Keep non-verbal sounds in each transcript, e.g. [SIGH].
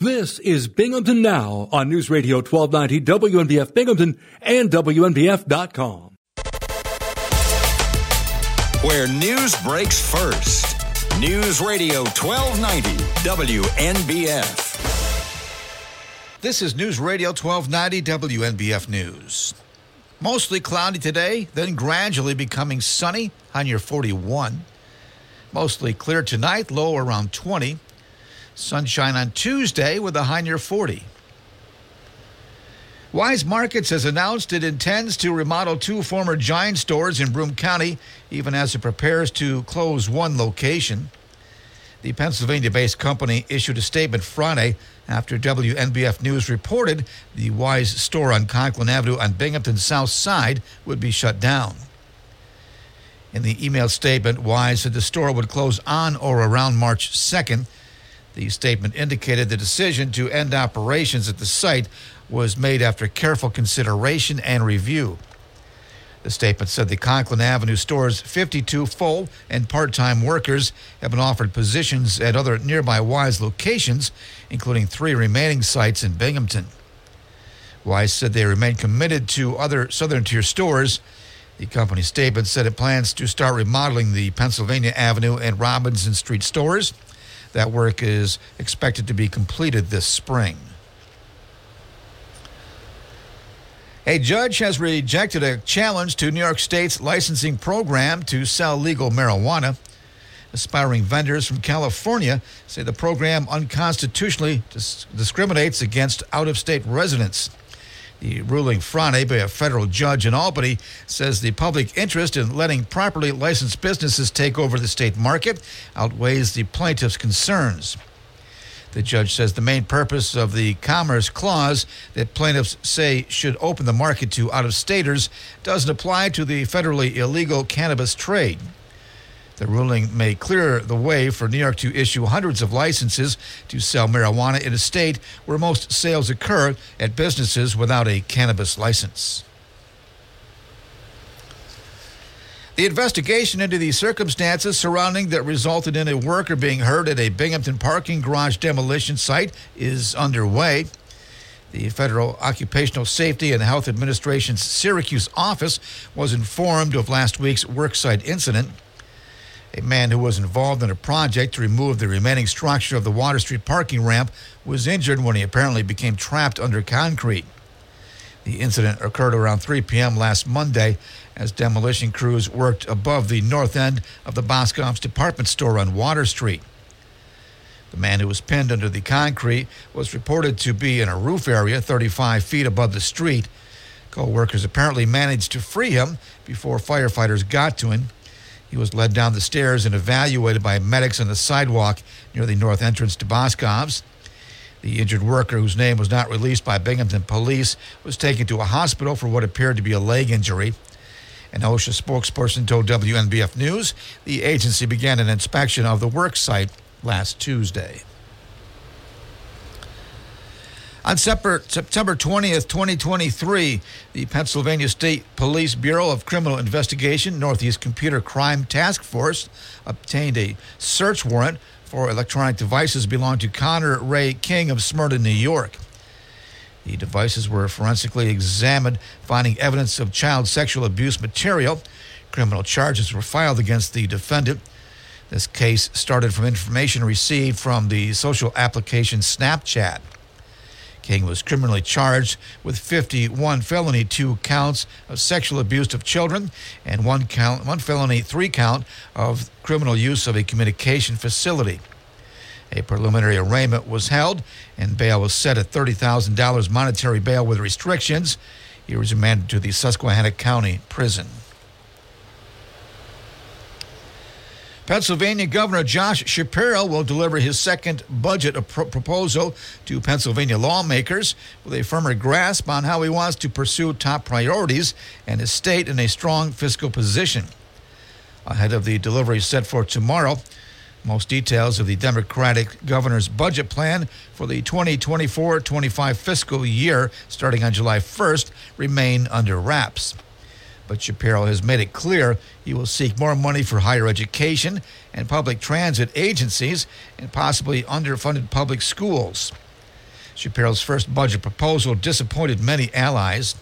This is Binghamton Now on News Radio 1290 WNBF Binghamton and WNBF.com. Where news breaks first. News Radio 1290 WNBF. This is News Radio 1290 WNBF News. Mostly cloudy today, then gradually becoming sunny, on your 41. Mostly clear tonight, low around 20. Sunshine on Tuesday with a high near 40. Weis Markets has announced it intends to remodel two former Giant stores in Broome County, even as it prepares to close one location. The Pennsylvania based company issued a statement Friday after WNBF News reported the Weis store on Conklin Avenue on Binghamton's south side would be shut down. In the email statement, Weis said the store would close on or around March 2nd the statement indicated the decision to end operations at the site was made after careful consideration and review. The statement said the Conklin Avenue store's 52 full and part time workers have been offered positions at other nearby Weis locations, including three remaining sites in Binghamton. Weis said they remain committed to other Southern Tier stores. The company statement said it plans to start remodeling the Pennsylvania Avenue and Robinson Street stores that work is expected to be completed this spring. A judge has rejected a challenge to New York State's licensing program to sell legal marijuana. Aspiring vendors from California say the program unconstitutionally dis- discriminates against out of state residents. The ruling Friday by a federal judge in Albany says the public interest in letting properly licensed businesses take over the state market outweighs the plaintiff's concerns. The judge says the main purpose of the Commerce Clause that plaintiffs say should open the market to out of staters doesn't apply to the federally illegal cannabis trade. The ruling may clear the way for New York to issue hundreds of licenses to sell marijuana in a state where most sales occur at businesses without a cannabis license. The investigation into the circumstances surrounding that resulted in a worker being hurt at a Binghamton parking garage demolition site is underway. The Federal Occupational Safety and Health Administration's Syracuse office was informed of last week's worksite incident. A man who was involved in a project to remove the remaining structure of the Water Street parking ramp was injured when he apparently became trapped under concrete. The incident occurred around 3 p.m. last Monday as demolition crews worked above the north end of the Boscov's department store on Water Street. The man who was pinned under the concrete was reported to be in a roof area 35 feet above the street. Co workers apparently managed to free him before firefighters got to him. He was led down the stairs and evaluated by medics on the sidewalk near the north entrance to Boscov's. The injured worker, whose name was not released by Binghamton police, was taken to a hospital for what appeared to be a leg injury. An OSHA spokesperson told WNBF News the agency began an inspection of the work site last Tuesday. On September 20th, 2023, the Pennsylvania State Police Bureau of Criminal Investigation, Northeast Computer Crime Task Force, obtained a search warrant for electronic devices belonging to Connor Ray King of Smyrna, New York. The devices were forensically examined, finding evidence of child sexual abuse material. Criminal charges were filed against the defendant. This case started from information received from the social application Snapchat. King was criminally charged with 51 felony two counts of sexual abuse of children and one count, one felony three count of criminal use of a communication facility. A preliminary arraignment was held, and bail was set at $30,000 monetary bail with restrictions. He was remanded to the Susquehanna County Prison. Pennsylvania Governor Josh Shapiro will deliver his second budget proposal to Pennsylvania lawmakers with a firmer grasp on how he wants to pursue top priorities and his state in a strong fiscal position. Ahead of the delivery set for tomorrow, most details of the Democratic governor's budget plan for the 2024 25 fiscal year starting on July 1st remain under wraps. But Shapiro has made it clear he will seek more money for higher education and public transit agencies and possibly underfunded public schools. Shapiro's first budget proposal disappointed many allies.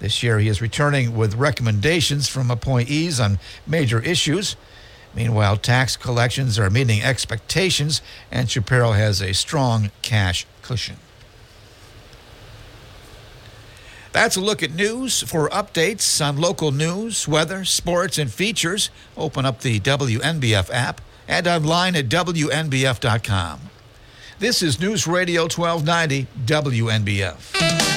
This year, he is returning with recommendations from appointees on major issues. Meanwhile, tax collections are meeting expectations, and Shapiro has a strong cash cushion. That's a look at news. For updates on local news, weather, sports, and features, open up the WNBF app and online at WNBF.com. This is News Radio 1290 WNBF.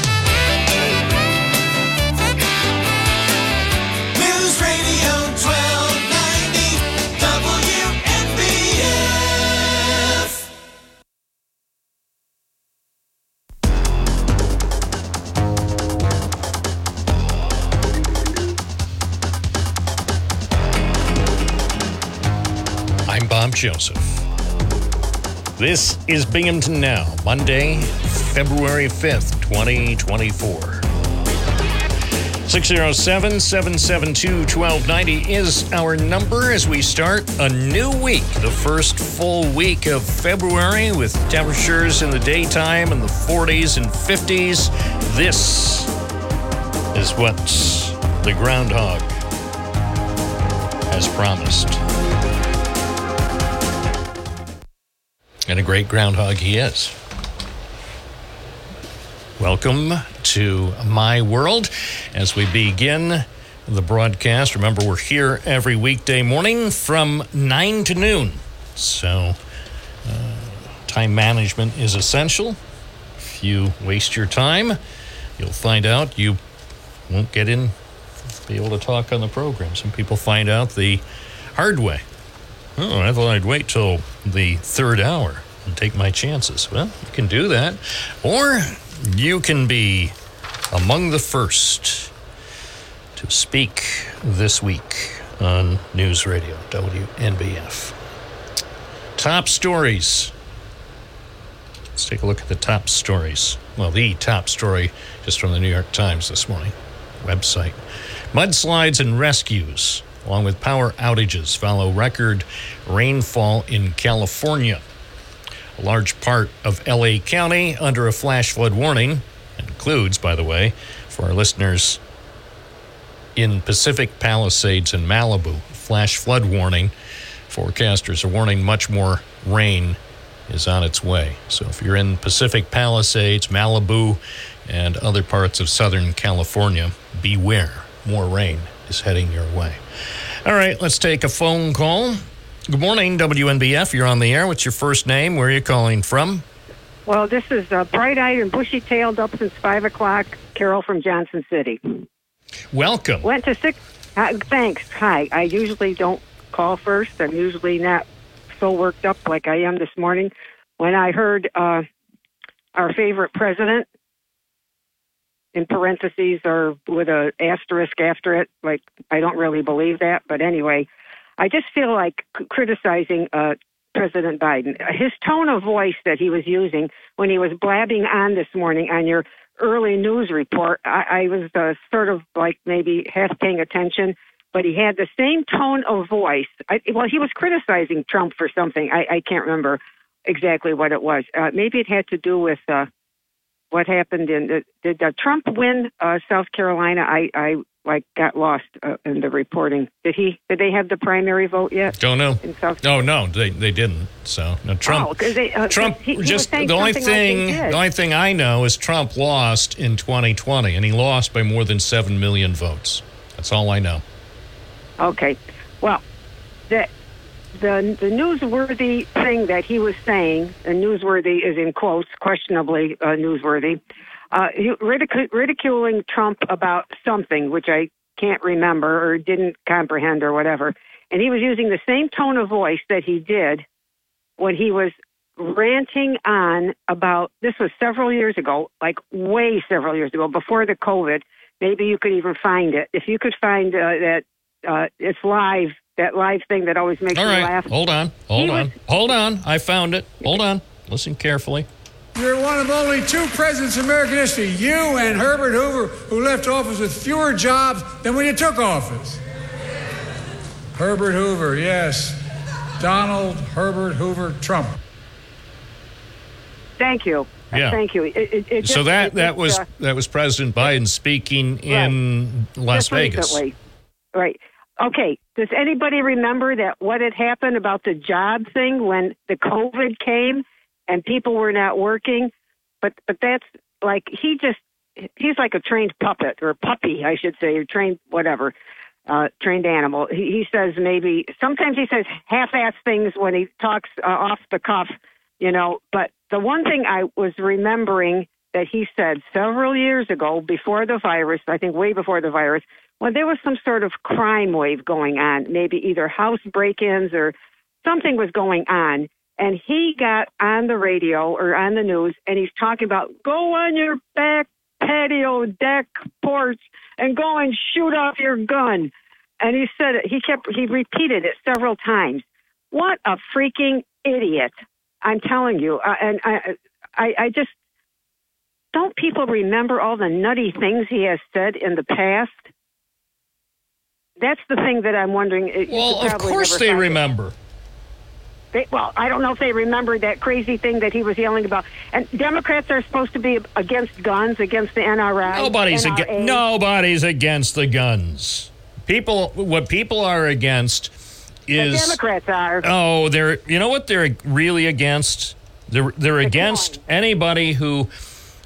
Joseph. This is Binghamton Now, Monday, February 5th, 2024. 607 772 1290 is our number as we start a new week, the first full week of February with temperatures in the daytime in the 40s and 50s. This is what the groundhog has promised. And a great groundhog he is. Welcome to my world as we begin the broadcast. Remember, we're here every weekday morning from 9 to noon. So, uh, time management is essential. If you waste your time, you'll find out you won't get in, be able to talk on the program. Some people find out the hard way. Oh, I thought I'd wait till the third hour and take my chances. Well, you can do that. Or you can be among the first to speak this week on News Radio WNBF. Top stories. Let's take a look at the top stories. Well, the top story just from the New York Times this morning website. Mudslides and rescues along with power outages, follow record rainfall in California. A large part of LA County under a flash flood warning includes, by the way, for our listeners in Pacific Palisades and Malibu, flash flood warning. Forecasters are warning much more rain is on its way. So if you're in Pacific Palisades, Malibu, and other parts of Southern California, beware. More rain is heading your way. All right, let's take a phone call. Good morning, WNBF. You're on the air. What's your first name? Where are you calling from? Well, this is uh, bright eyed and bushy tailed up since 5 o'clock. Carol from Johnson City. Welcome. Went to six. Uh, thanks. Hi. I usually don't call first. I'm usually not so worked up like I am this morning. When I heard uh, our favorite president in parentheses or with a asterisk after it. Like I don't really believe that, but anyway, I just feel like criticizing uh, President Biden. His tone of voice that he was using when he was blabbing on this morning on your early news report, I, I was uh, sort of like maybe half paying attention. But he had the same tone of voice. I, well, he was criticizing Trump for something. I, I can't remember exactly what it was. Uh, maybe it had to do with uh, what happened in the, did uh, Trump win uh, South Carolina? I I like got lost uh, in the reporting. Did he? Did they have the primary vote yet? Don't know. In South no, no, they they didn't. So no, Trump. Oh, they, uh, Trump he, he just the only thing like the only thing I know is Trump lost in 2020, and he lost by more than seven million votes. That's all I know. Okay, well, the the newsworthy thing that he was saying, and newsworthy is in quotes, questionably uh, newsworthy, uh, ridic- ridiculing Trump about something which I can't remember or didn't comprehend or whatever, and he was using the same tone of voice that he did when he was ranting on about this was several years ago, like way several years ago, before the COVID. Maybe you could even find it if you could find uh, that uh, it's live that live thing that always makes All right. me laugh. Hold on, hold he on, was... hold on. I found it. Hold on. Listen carefully. You're one of only two presidents in American history, you and Herbert Hoover, who left office with fewer jobs than when you took office. Herbert Hoover, yes. Donald Herbert Hoover Trump. Thank you. Yeah. Thank you. It, it, it so just- that it that just, was uh, that was President Biden speaking in Las just Vegas. recently. Right. Okay. Does anybody remember that what had happened about the job thing when the COVID came and people were not working? But but that's like he just he's like a trained puppet or puppy, I should say, or trained whatever, uh, trained animal. He, he says maybe sometimes he says half-ass things when he talks uh, off the cuff, you know. But the one thing I was remembering that he said several years ago, before the virus, I think way before the virus, when there was some sort of crime wave going on, maybe either house break-ins or something was going on. And he got on the radio or on the news and he's talking about go on your back patio deck porch and go and shoot off your gun. And he said it, he kept, he repeated it several times. What a freaking idiot. I'm telling you. Uh, and I, I, I just, don't people remember all the nutty things he has said in the past? That's the thing that I'm wondering. You Well, of course they remember. They, well, I don't know if they remember that crazy thing that he was yelling about. And Democrats are supposed to be against guns, against the NRA. Nobody's NRA. against. Nobody's against the guns. People, what people are against The is Democrats are. oh, they're you know what they're really against. They're they're against anybody who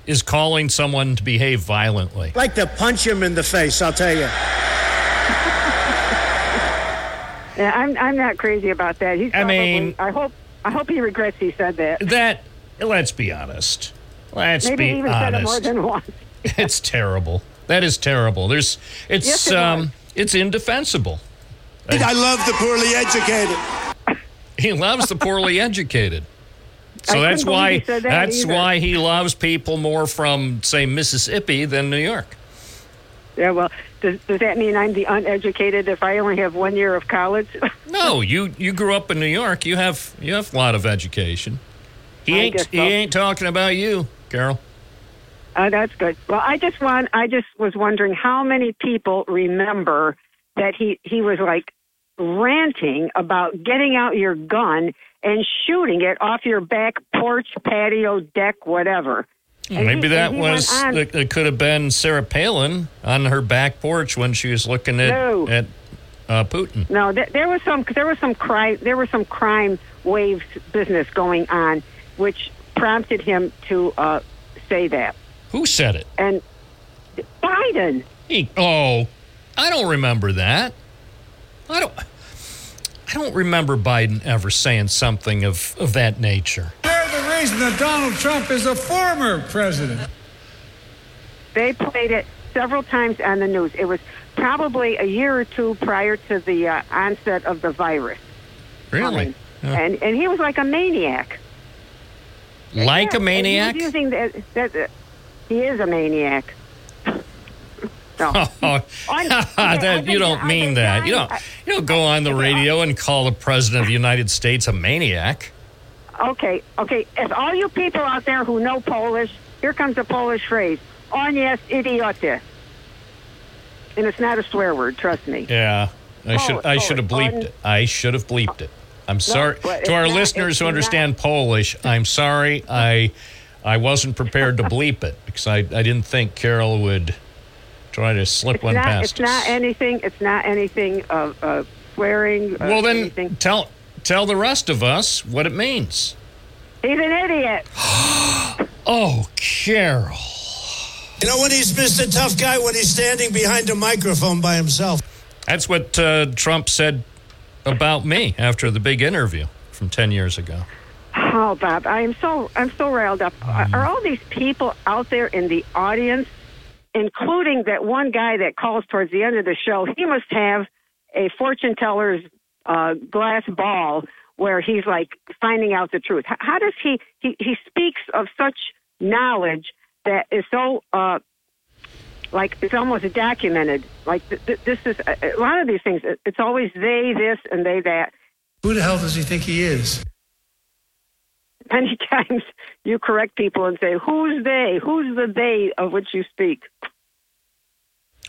is calling someone to behave violently. like to punch him in the face, I'll tell you. Yeah, I'm I'm not crazy about that. He's I mean- I hope I hope he regrets he said that. That let's be honest. Let's Maybe be he even said it more than once. [LAUGHS] it's terrible. That is terrible. There's it's Yes, it um was. it's indefensible. I love the poorly educated. [LAUGHS] He loves the poorly educated. So I that's why believe he said that that's either. why he loves people more from say Mississippi than New York. Yeah, well, does, does that mean I'm the uneducated if I only have one year of college? [LAUGHS] No, you you grew up in New York. You have you have a lot of education. He I ain't guess he ain't talking about you, Carol. Uh, that's good. Well, I just want I just was wondering how many people remember that he he was like ranting about getting out your gun and shooting it off your back porch, patio, deck, whatever. And Maybe he- that and he went was it, it could have been Sarah Palin on her back porch when she was looking at No. at uh, Putin. No, there, there was some there was some crime there was some crime waves business going on, which prompted him to uh, say that. Who said it? And Biden, He, oh, I don't remember that. I don't. I don't remember Biden ever saying something of, of that nature. The reason that Donald Trump is a former president. they played it several times on the news. It was probably a year or two prior to the uh, onset of the virus. Really? Yeah. And and he was like a maniac. Like Yeah, a maniac? And he was using that, that, that- he is a maniac. [LAUGHS] No. [LAUGHS] Oh, I [LAUGHS] that, you don't mean that. You don't. You don't go on the radio and call the president of the United States a maniac. Okay, okay. If all you people out there who know Polish, here comes a Polish phrase: "On idioty," and it's not a swear word. Trust me. Yeah, I Oh, should. I should have bleeped it. I should have bleeped it. I'm sorry but to our not- listeners it's who not- understand Polish. I'm sorry. I I wasn't prepared to bleep it because I I didn't think Carol would try to slip It's one not. past It's not us. anything. It's not anything of uh, swearing. Uh, well, then anything. tell tell the rest of us what it means. he's an idiot. [GASPS] Oh, Carol. You know when he's Mr. Tough Guy when he's standing behind a microphone by himself. That's what uh, Trump said about me after the big interview from 10 years ago. Oh, Bob, I am so I'm so riled up. Are- Are all these people out there in the audience, including that one guy that calls towards the end of the show? He must have a fortune teller's uh, glass ball where he's like finding out the truth. How does he? He he speaks of such knowledge that is so. Uh, like it's almost documented. Like th- th- this is a a lot of these things. It's always they this and they that. Who the hell does he think he is? many [LAUGHS] times you correct people and say, "Who's they? Who's the they of which you speak?"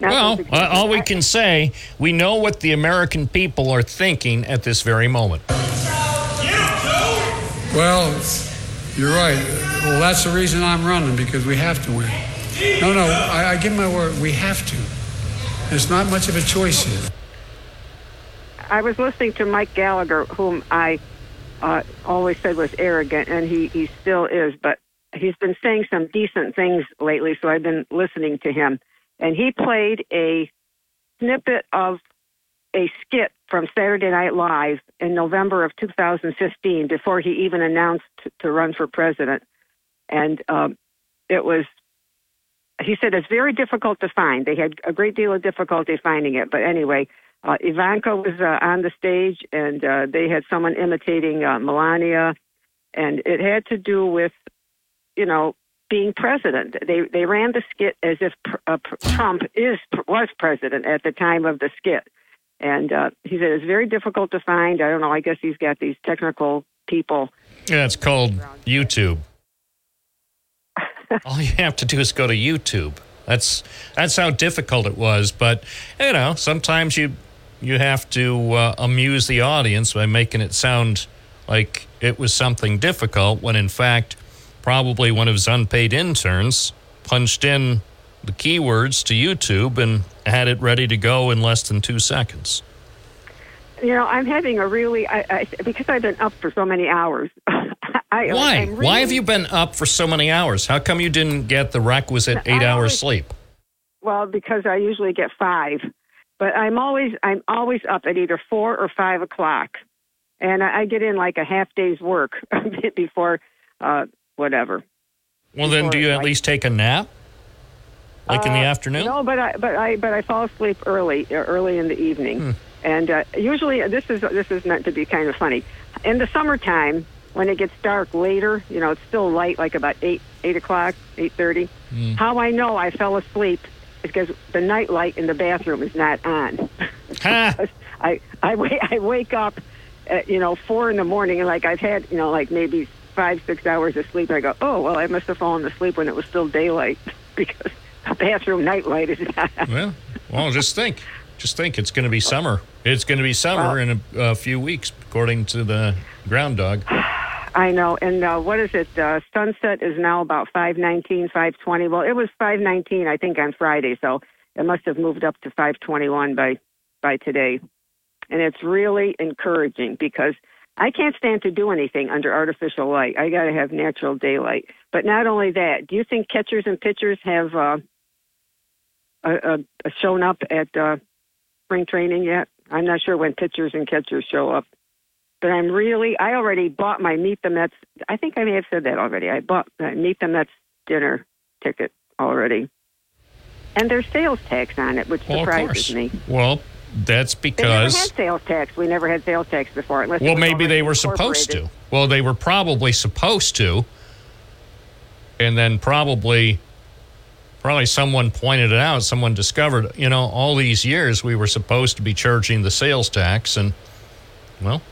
Not Well, uh, all we can say, we know what the American people are thinking at this very moment. Well, You're right. Well, that's the reason I'm running because we have to win. No, no, I, I give my word. We have to. There's not much of a choice here. I was listening to Mike Gallagher, whom I uh, always said was arrogant, and he, he still is, but he's been saying some decent things lately, so I've been listening to him. And he played a snippet of a skit from Saturday Night Live in November of 2015 before he even announced to run for president. And um, it was, he said, it's very difficult to find. They had a great deal of difficulty finding it. But anyway, uh, Ivanka was uh, on the stage and uh, they had someone imitating uh, Melania. And it had to do with, you know, being president. They they ran the skit as if uh, Trump is was president at the time of the skit, and uh, he said it's very difficult to find. I don't know. I guess he's got these technical people. Yeah, it's called YouTube. [LAUGHS] All you have to do is go to YouTube. That's that's how difficult it was. But you know, sometimes you you have to uh, amuse the audience by making it sound like it was something difficult when in fact probably one of his unpaid interns punched in the keywords to YouTube and had it ready to go in less than two seconds. You know, I'm having a really I, I, because I've been up for so many hours. [LAUGHS] I, Why? Really, Why have you been up for so many hours? How come you didn't get the requisite eight hours sleep? Well, because I usually get five, but I'm always I'm always up at either four or five o'clock, and I, I get in like a half day's work [LAUGHS] before uh, whatever. Well, then, do you at least take a nap, like uh, in the uh, afternoon? No, but I but I but I fall asleep early, uh, early in the evening, hmm. and uh, usually this is this is meant to be kind of funny. In the summertime, when it gets dark later, you know, it's still light, like about eight eight o'clock, eight thirty. Hmm. How I know I fell asleep is because the night light in the bathroom is not on. [LAUGHS] [LAUGHS] I I wake I wake up, at, you know, four in the morning, and like I've had, you know, like maybe five, six hours of sleep. I go, oh, well, I must have fallen asleep when it was still daylight [LAUGHS] because the bathroom nightlight is not. [LAUGHS] Well, well, just think. Just think it's going to be summer. It's going to be summer well, in a, a, few weeks, according to the ground dog. [SIGHS] I know. And uh, what is it? Uh, sunset is now about 519, 520. Well, it was 519, I think, on Friday. So it must have moved up to 521 by, by today. And it's really encouraging because – I can't stand to do anything under artificial light. I got to have natural daylight. But not only that, do you think catchers and pitchers have uh, uh, shown up at uh, spring training yet? I'm not sure when pitchers and catchers show up. But I'm really, I already bought my Meet the Mets. I think I may have said that already. I bought my Meet the Mets dinner ticket already. And there's sales tax on it, which well, surprises me. Well, that's because they never had sales tax. We never had sales tax before, unless well, maybe they were supposed to. Well, they were probably supposed to, and then probably, probably someone pointed it out. Someone discovered, you know, all these years we were supposed to be charging the sales tax, and well.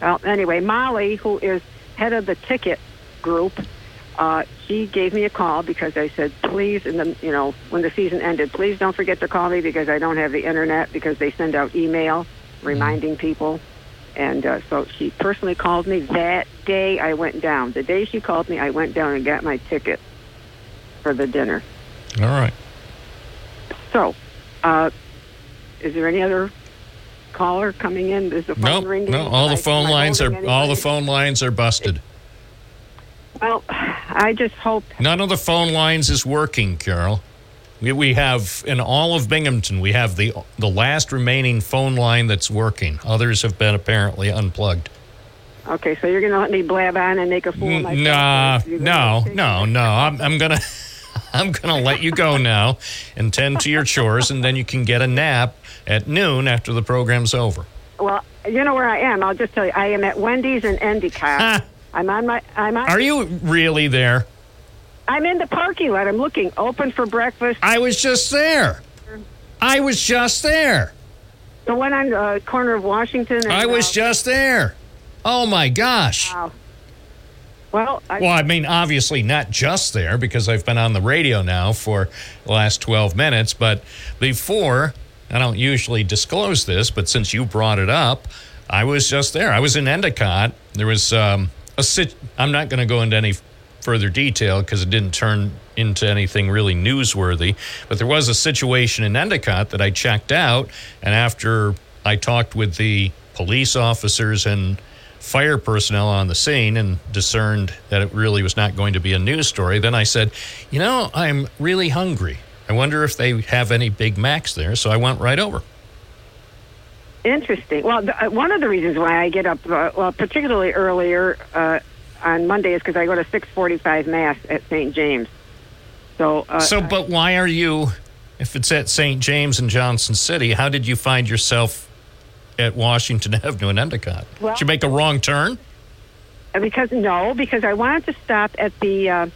Well, anyway, Molly, who is head of the ticket group, uh, she gave me a call because I said, please, in the you know when the season ended, please don't forget to call me because I don't have the internet because they send out email reminding mm-hmm. people. And uh, so she personally called me that day. I went down. The day she called me, I went down and got my ticket for the dinner. All right. So, uh, is there any other caller coming in? Is the phone nope, ringing? No, all the phone lines are anybody? all the phone lines are busted. Well, I just hope. None of the phone lines is working, Carol. We, we have in all of Binghamton, we have the the last remaining phone line that's working. Others have been apparently unplugged. Okay, so you're going to let me blab on and make a fool of myself? Nah, no, no, no. I'm, I'm gonna. [LAUGHS] I'm going to let you go now and tend to your chores, and then you can get a nap at noon after the program's over. Well, you know where I am. I'll just tell you. I am at Wendy's in Endicott. [LAUGHS] I'm on my. I'm on. Are you really there? I'm in the parking lot. I'm looking. Open for breakfast. I was just there. I was just there. The one on the uh, corner of Washington. And, I was uh, just there. Oh my gosh. Wow. Well, I, well, I mean, obviously not just there because I've been on the radio now for the last 12 minutes, but before, I don't usually disclose this, but since you brought it up, I was just there. I was in Endicott. There was um, a sit. I'm not going to go into any further detail because it didn't turn into anything really newsworthy. But there was a situation in Endicott that I checked out, and after I talked with the police officers and fire personnel on the scene and discerned that it really was not going to be a news story, then I said, you know, I'm really hungry. I wonder if they have any Big Macs there. So I went right over. Interesting. Well, the, uh, one of the reasons why I get up, uh, well, particularly earlier uh, on Monday, is because I go to six forty-five mass at St. James. So, uh, So, but why are you, if it's at St. James in Johnson City, how did you find yourself at Washington [LAUGHS] Avenue in Endicott? Well- did you make a wrong turn? Uh, because no, because I wanted to stop at the uh,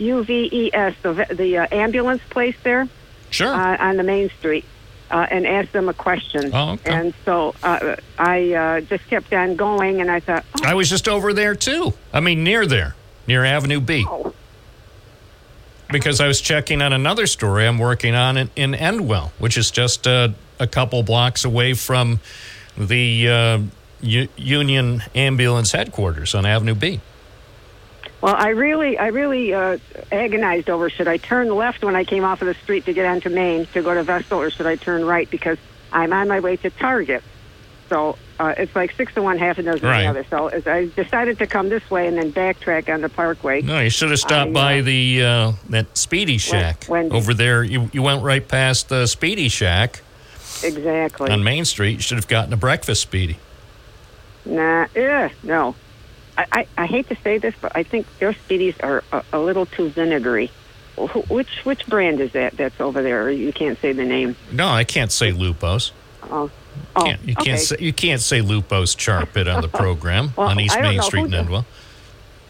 UVES, the the uh, ambulance place there Sure. uh, on the main street, uh, and ask them a question. Oh, okay. And so uh, I uh, just kept on going, and I thought, oh, I was just over there too. I mean, near there, near Avenue B. oh, because I was checking on another story I'm working on in, in Endwell, which is just uh, a couple blocks away from the uh, U- Union Ambulance headquarters on Avenue B. well, I really, I really uh, agonized over should I turn left when I came off of the street to get onto Main to go to Vestal, or should I turn right because I'm on my way to Target. So uh, it's like six to one, half a dozen Right. the other. So as I decided to come this way and then backtrack on the Parkway. No, you should have stopped I, by uh, the uh, that Speedy Shack Wendy's. over there. You you went right past the Speedy Shack Exactly. on Main Street. You should have gotten a breakfast Speedy. Nah, yeah, no. I, I, I hate to say this, but I think their speedies are a, a little too vinegary. Wh- Which which brand is that that's over there? You can't say the name. No, I can't say Lupos. Oh, oh Can't, you okay. can't say you can't say Lupos Charpit on the program [LAUGHS] Well, on East I don't Main know Street who in the- Endwell.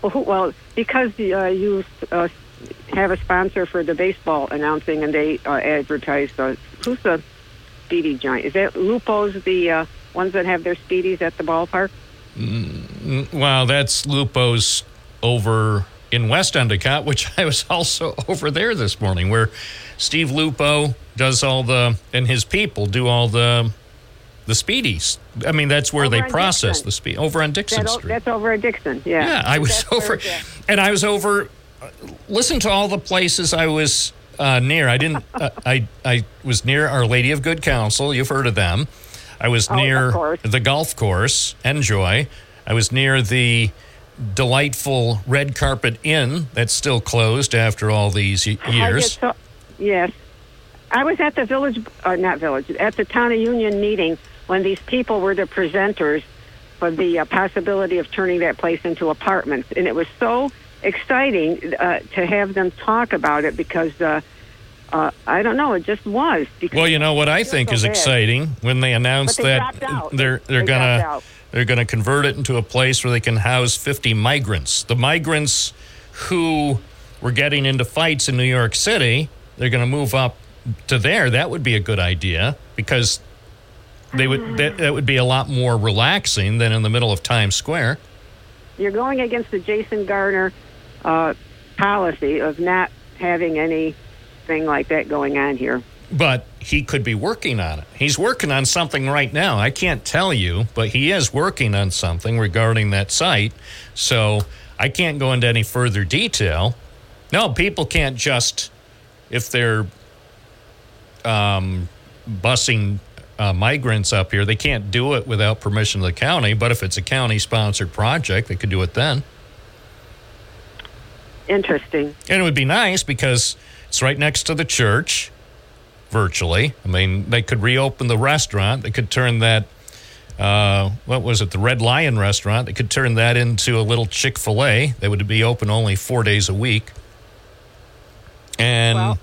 Well, who, well, because uh, you uh, have a sponsor for the baseball announcing, and they uh, advertise. Uh, who's the speedy giant? Is that Lupo's the uh, ones that have their speedies at the ballpark? Well, that's Lupo's over in West Endicott, [LAUGHS] which I was also over there this morning, where Steve Lupo does all the and his people do all the the speedies. I mean, that's where Over they process Dixon. the speed over on Dixon That, Street. that's over at Dixon. Yeah. Yeah, I was That's over, and I was over. Listen to all the places I was uh, near. I didn't. Uh, I I was near Our Lady of Good Counsel. You've heard of them. I was Oh, near the golf course. En-Joie. I was near the delightful Red Carpet Inn that's still closed after all these y- I years. so- yes. I was at the village, uh, not village, at the town of Union meeting when these people were the presenters for the uh, possibility of turning that place into apartments. And it was so exciting uh, to have them talk about it because, uh, uh, I don't know, it just was. Because Well, you know what I think is bad. exciting when they announced they that they're they're They gonna they're gonna convert it into a place where they can house 50 migrants. The migrants who were getting into fights in New York City, they're gonna move up to there. That would be a good idea because they would that, that would be a lot more relaxing than in the middle of Times Square. you're going against the Jason Garnar uh, policy of not having anything like that going on here. but he could be working on it. He's working on something right now. I can't tell you, but he is working on something regarding that site. So I can't go into any further detail. No, people can't just, if they're um, busing uh, migrants up here, they can't do it without permission of the county. But if it's a county sponsored project, they could do it then. Interesting. And it would be nice because it's right next to the church, virtually. I mean, they could reopen the restaurant. They could turn that, uh, what was it, the Red Lion restaurant. They could turn that into a little Chick fil A. They would be open only four days a week. And Well-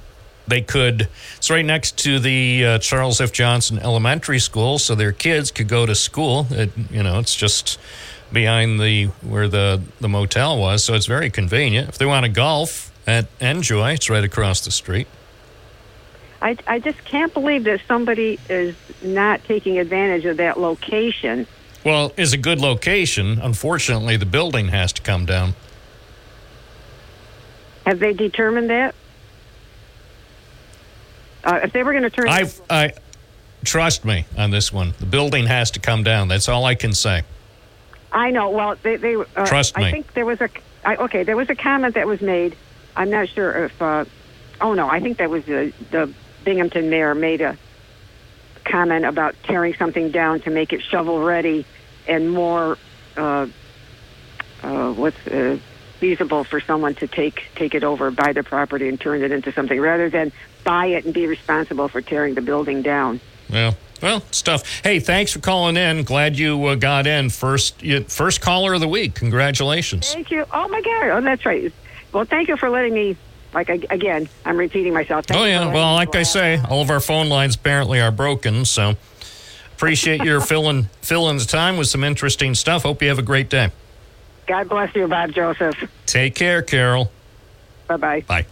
they could, it's right next to the uh, Charles F. Johnson Elementary School, so their kids could go to school. It, you know, it's just behind the where the, the motel was, so it's very convenient. If they want to golf at En-Joie, it's right across the street. I, I just can't believe that somebody is not taking advantage of that location. Well, it's a good location. Unfortunately, the building has to come down. Have they determined that? Uh, if they were going to turn, I, I trust me on this one. The building has to come down. That's all I can say. I know. Well, they, they uh, Trust me. I think there was a I, okay. There was a comment that was made. I'm not sure if. Uh, oh no, I think that was the the Binghamton mayor made a comment about tearing something down to make it shovel ready and more uh, uh, what's uh, feasible for someone to take take it over, buy the property, and turn it into something rather than buy it and be responsible for tearing the building down. Well, well, stuff. Hey, thanks for calling in. Glad you uh, got in first. You, first caller of the week. Congratulations. Thank you. Oh my God. Oh, that's right. Well, thank you for letting me. Like again, I'm repeating myself. Thank Oh yeah. Well, like I say, all of our phone lines apparently are broken. So appreciate your [LAUGHS] filling filling the time with some interesting stuff. Hope you have a great day. God bless you, Bob Joseph. Take care, Carol. Bye bye. Bye.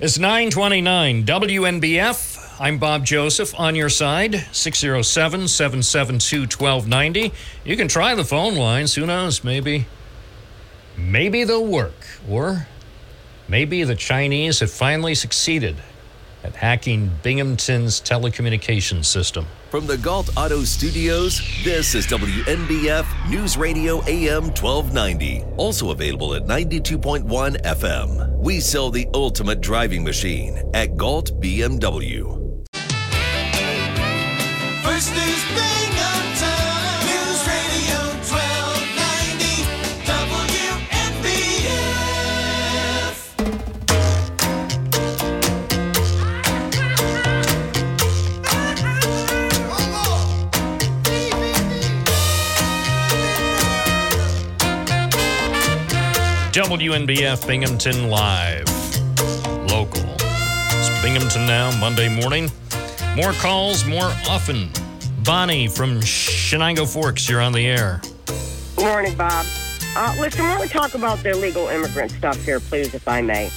It's 929 WNBF. I'm Bob Joseph on your side, 607 772 1290. You can try the phone lines. Who knows? Maybe, maybe they'll work. Or maybe the Chinese have finally succeeded at hacking Binghamton's telecommunications system. From the Gault Auto Studios, this is WNBF News Radio AM 1290. Also available at 92.1 FM. We sell the ultimate driving machine at Gault BMW. WNBF Binghamton Live. Local. It's Binghamton now, Monday morning. More calls, more often. Bonnie from Shenango Forks, you're on the air. Morning, Bob. Uh, listen, I want to talk about the illegal immigrant stuff here, please, if I may.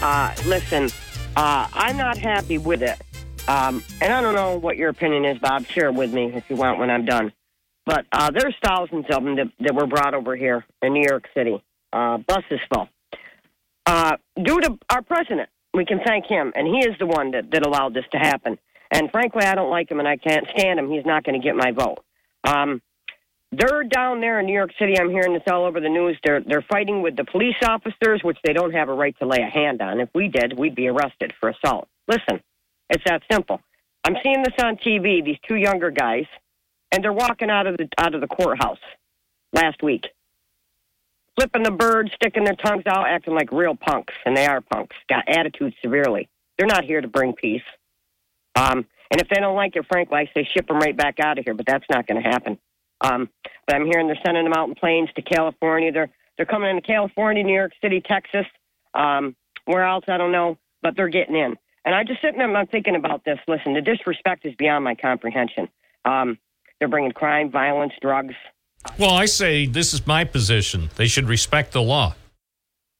Uh, listen, uh, I'm not happy with it. Um, and I don't know what your opinion is, Bob. Share it with me if you want when I'm done. But uh, there's thousands of them that, that were brought over here in New York City. Uh, buses full. Uh, due to our president, we can thank him, and he is the one that, that allowed this to happen. And frankly, I don't like him, and I can't stand him. He's not going to get my vote. Um, they're down there in New York City. I'm hearing this all over the news. They're they're fighting with the police officers, which they don't have a right to lay a hand on. If we did, we'd be arrested for assault. Listen, it's that simple. I'm seeing this on TV. These two younger guys, and they're walking out of the out of the courthouse last week, flipping the bird, sticking their tongues out, acting like real punks, and they are punks. Got attitude severely. They're not here to bring peace. Um, and if they don't like it, frankly, I say ship them right back out of here. But that's not going to happen. Um, but I'm hearing they're sending them out in planes to California. They're they're coming into California, New York City, Texas. Um, where else I don't know, but they're getting in. And I just sitting there, I'm thinking about this. Listen, the disrespect is beyond my comprehension. Um, they're bringing crime, violence, drugs. Well, I say this is my position. They should respect the law.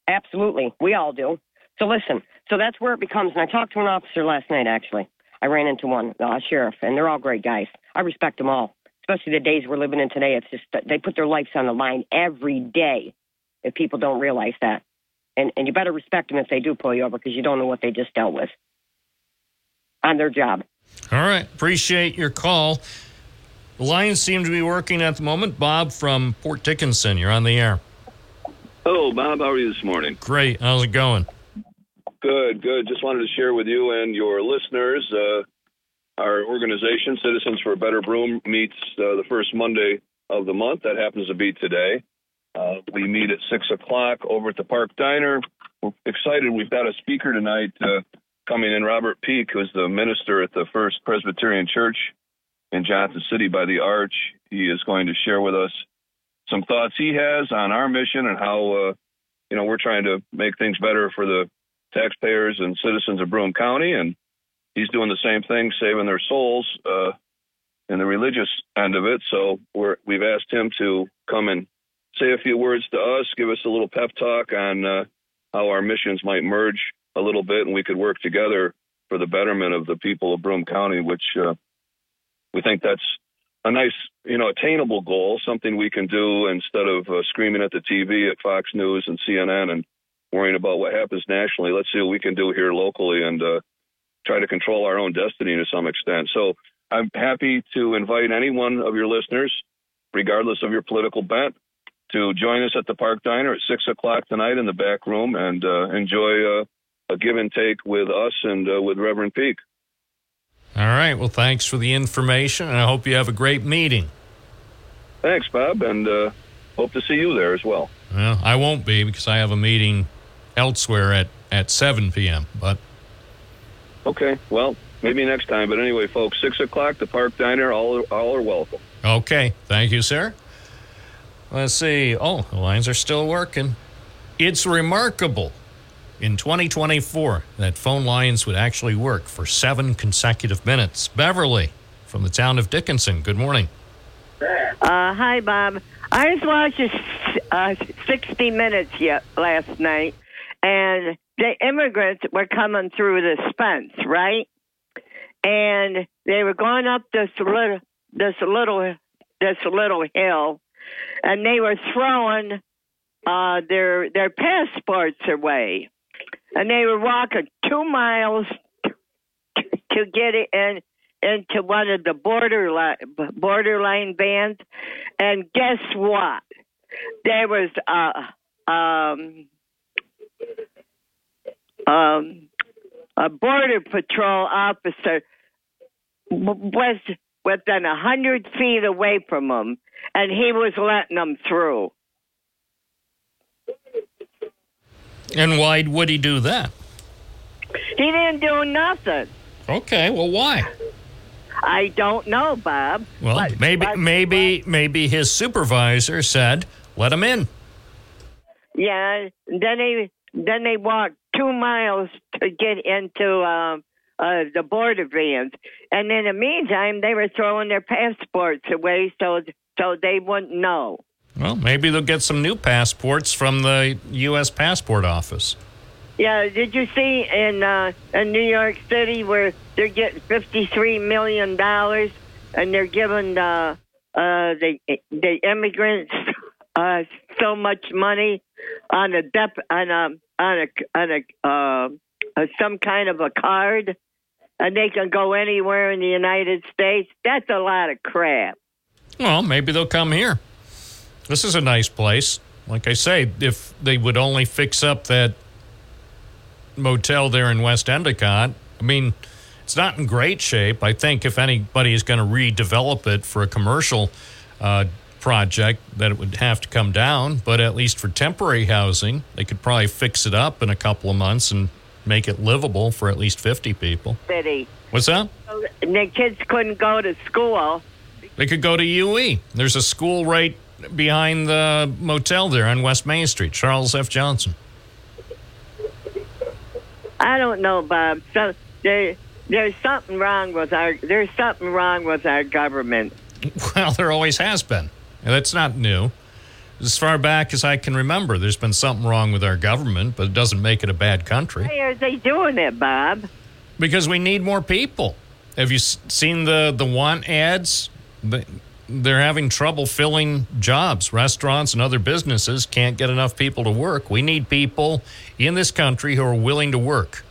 Absolutely, we all do. So listen, so that's where it becomes. And I talked to an officer last night. Actually, I ran into one uh, sheriff, and they're all great guys. I respect them all, especially the days we're living in today. It's just they put their lives on the line every day. If people don't realize that, and and you better respect them if they do pull you over because you don't know what they just dealt with on their job. All right. Appreciate your call. The lines seem to be working at the moment. Bob from Port Dickinson, you're on the air. Hello, Bob. How are you this morning? Great. How's it going? Good, good. Just wanted to share with you and your listeners uh, our organization, Citizens for a Better Broome, meets uh, the first Monday of the month. That happens to be today. Uh, we meet at 6 o'clock over at the Park Diner. We're excited. We've got a speaker tonight uh, coming in, Robert Peak, who's the minister at the First Presbyterian Church in Johnson City by the Arch. He is going to share with us some thoughts he has on our mission and how uh, you know we're trying to make things better for the taxpayers and citizens of Broome County, and he's doing the same thing, saving their souls uh, in the religious end of it. So we're, we've asked him to come and say a few words to us, give us a little pep talk on uh, how our missions might merge a little bit, and we could work together for the betterment of the people of Broome County, which uh, we think that's a nice, you know, attainable goal, something we can do instead of uh, screaming at the TV at Fox News and CNN and worrying about what happens nationally. Let's see what we can do here locally and uh, try to control our own destiny to some extent. So I'm happy to invite any one of your listeners, regardless of your political bent, to join us at the Park Diner at six o'clock tonight in the back room and uh, enjoy uh, a give and take with us and uh, with Reverend Peak. All right. Well, thanks for the information, and I hope you have a great meeting. Thanks, Bob, and uh, hope to see you there as well. Well, I won't be because I have a meeting elsewhere at, at 7 p.m. But Okay, well, maybe next time. But anyway, folks, six o'clock, the Park Diner. All all are welcome. okay. Thank you, sir. Let's see. Oh, the lines are still working. It's remarkable in 2024 that phone lines would actually work for seven consecutive minutes. Beverly from the town of Dickinson. Good morning. Uh, hi, Bob. I just watched uh, 60 Minutes yet last night, and the immigrants were coming through the Spence, right? And they were going up this little, this little, this little hill, and they were throwing uh, their their passports away, and they were walking two miles to get it in into one of the borderline borderline bands, and guess what? There was a um um a border patrol officer was within a hundred feet away from them, and he was letting them through. And why would he do that? He didn't do nothing. Okay. Well, why? I don't know, Bob. Well, But- maybe but- maybe maybe his supervisor said, "Let him in." Yeah. Then they then they walked two miles to get into uh, uh, the border vans, and in the meantime, they were throwing their passports away so so they wouldn't know. Well, maybe they'll get some new passports from the U.S. passport office. Yeah. Did you see in uh, in New York City where they're getting fifty three million dollars, and they're giving uh, uh, the the immigrants uh, so much money on a dep on a on a on a uh, uh, some kind of a card, and they can go anywhere in the United States. That's a lot of crap. Well, maybe they'll come here. This is a nice place. Like I say, if they would only fix up that motel there in West Endicott, I mean, it's not in great shape. I think if anybody is going to redevelop it for a commercial uh, project, that it would have to come down. But at least for temporary housing, they could probably fix it up in a couple of months and make it livable for at least 50 people. City. What's that? So the kids couldn't go to school. They could go to UE. There's a school right behind the motel there on West Main Street, Charles F. Johnson. I don't know, Bob. So there, there's something wrong with our there's something wrong with our government. [LAUGHS] Well, there always has been. And that's not new. As far back as I can remember, there's been something wrong with our government, but it doesn't make it a bad country Why are they doing it, Bob? because we need more people. Have you seen the, the want ads? The- They're having trouble filling jobs. Restaurants and other businesses can't get enough people to work. We need people in this country who are willing to work.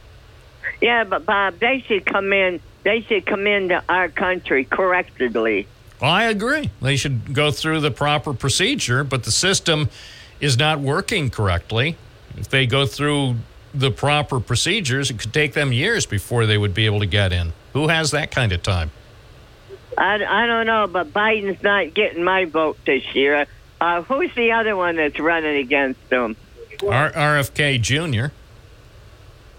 Yeah, but Bob, they should come in. They should come into our country correctly. Well, I agree. They should go through the proper procedure, but the system is not working correctly. If they go through the proper procedures, it could take them years before they would be able to get in. Who has that kind of time? I, I don't know, but Biden's not getting my vote this year. Uh, who's the other one that's running against him? R- RFK Jr.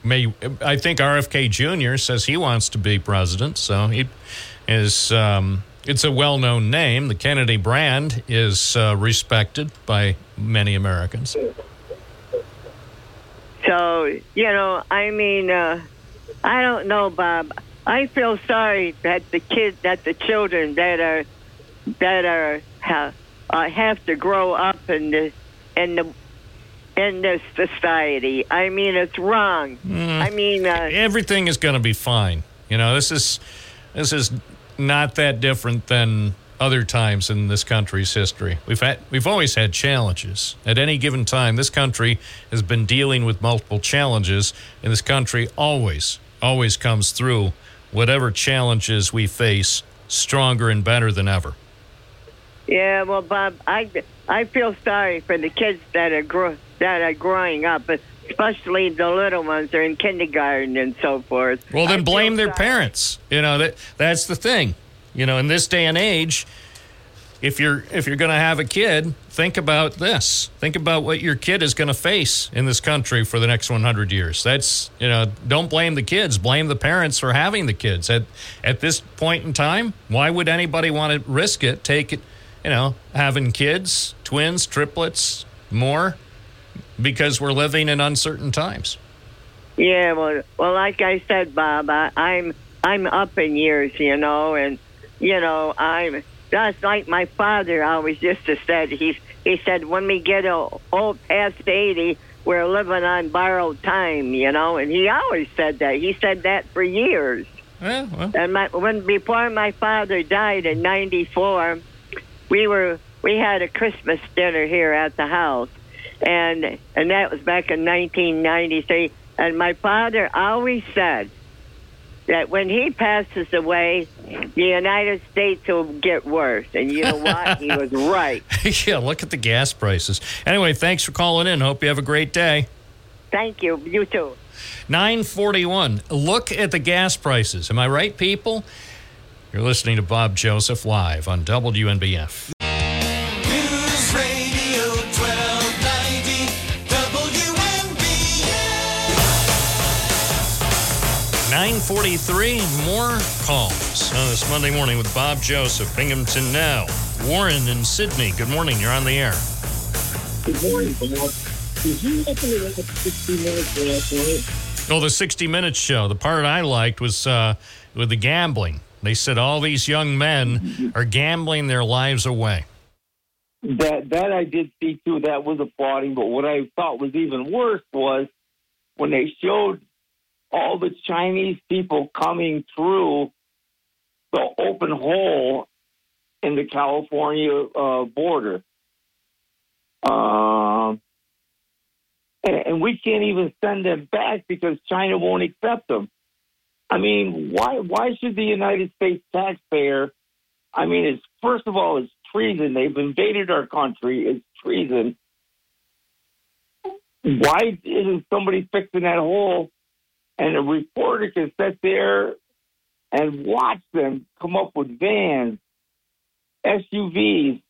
May I think RFK Jr. says he wants to be president, so he is. Um, it's a well-known name. The Kennedy brand is uh, respected by many Americans. So you know, I mean, uh, I don't know, Bob. I feel sorry that the kids, that the children that are that are ha, uh, have to grow up in the in the in this society. I mean, it's wrong. I mean, uh, everything is going to be fine. You know, this is this is not that different than other times in this country's history. We've had we've always had challenges. At any given time, this country has been dealing with multiple challenges, and this country always always comes through whatever challenges we face stronger and better than ever. Yeah, well, Bob, I I feel sorry for the kids that are gro- that are growing up, especially the little ones that are in kindergarten and so forth. Well, then feel blame their sorry. parents. You know that that's the thing. You know, in this day and age, if you're if you're going to have a kid, think about this. Think about what your kid is going to face in this country for the next 100 years. That's you know, don't blame the kids. Blame the parents for having the kids. At at this point in time, why would anybody want to risk it? Take it, you know, having kids, twins, triplets, more, because we're living in uncertain times. Yeah, well, well, like I said, Bob, I, I'm I'm up in years, you know, and you know, I'm just like my father always used to said. He he said when we get old past eighty, we're living on borrowed time, you know, and he always said that. He said that for years. Yeah, well. And my, when before my father died in '94, we were we had a Christmas dinner here at the house, and and that was back in 1993. And my father always said that when he passes away, the United States will get worse. And you know what? he was [LAUGHS] right. yeah, look at the gas prices. Anyway, thanks for calling in. Hope you have a great day. Thank you. You too. 941. Look at the gas prices. Am I right, people? You're listening to Bob Joseph live on WNBF. 743. More calls on this Monday morning with Bob Joseph, Binghamton Now. Warren in Sidney. Good morning. You're on the air. Good morning, Bob. Did you happen to look at 60 Minutes last night? Oh, the 60 Minutes show. The part I liked was uh, with the gambling. They said all these young men are gambling their lives away. That that I did see too. That was applauding. But what I thought was even worse was when they showed all the Chinese people coming through the open hole in the California uh, border. Um, and, and we can't even send them back because China won't accept them. I mean, why why should the United States taxpayer? I mean, it's first of all, it's treason. They've invaded our country. It's treason. Why isn't somebody fixing that hole? And a reporter can sit there and watch them come up with vans, SUVs,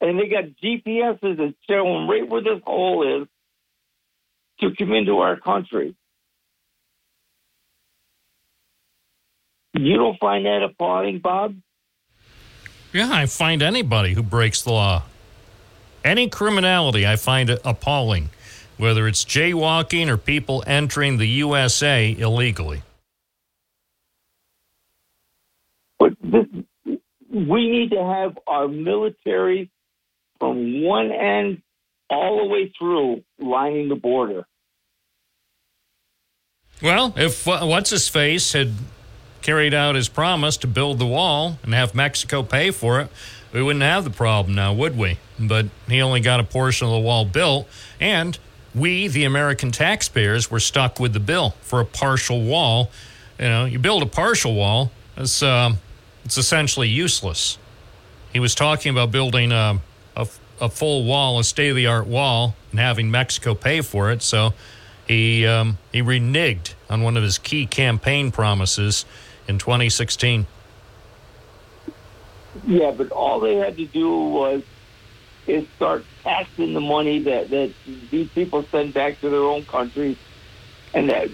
and they got GPSs that show them right where this hole is to come into our country. You don't find that appalling, Bob? Yeah, I find anybody who breaks the law, any criminality, I find appalling, whether it's jaywalking or people entering the USA illegally. But this, we need to have our military from one end all the way through lining the border. Well, if uh, what's his face had carried out his promise to build the wall and have Mexico pay for it, we wouldn't have the problem now, would we? But he only got a portion of the wall built, and we, the American taxpayers, were stuck with the bill for a partial wall. You know, you build a partial wall, it's um, it's essentially useless. He was talking about building a, a, a full wall, a state of the art wall, and having Mexico pay for it. So he um, he reneged on one of his key campaign promises in 2016. Yeah, but all they had to do was is start taxing the money that, that these people send back to their own countries. And that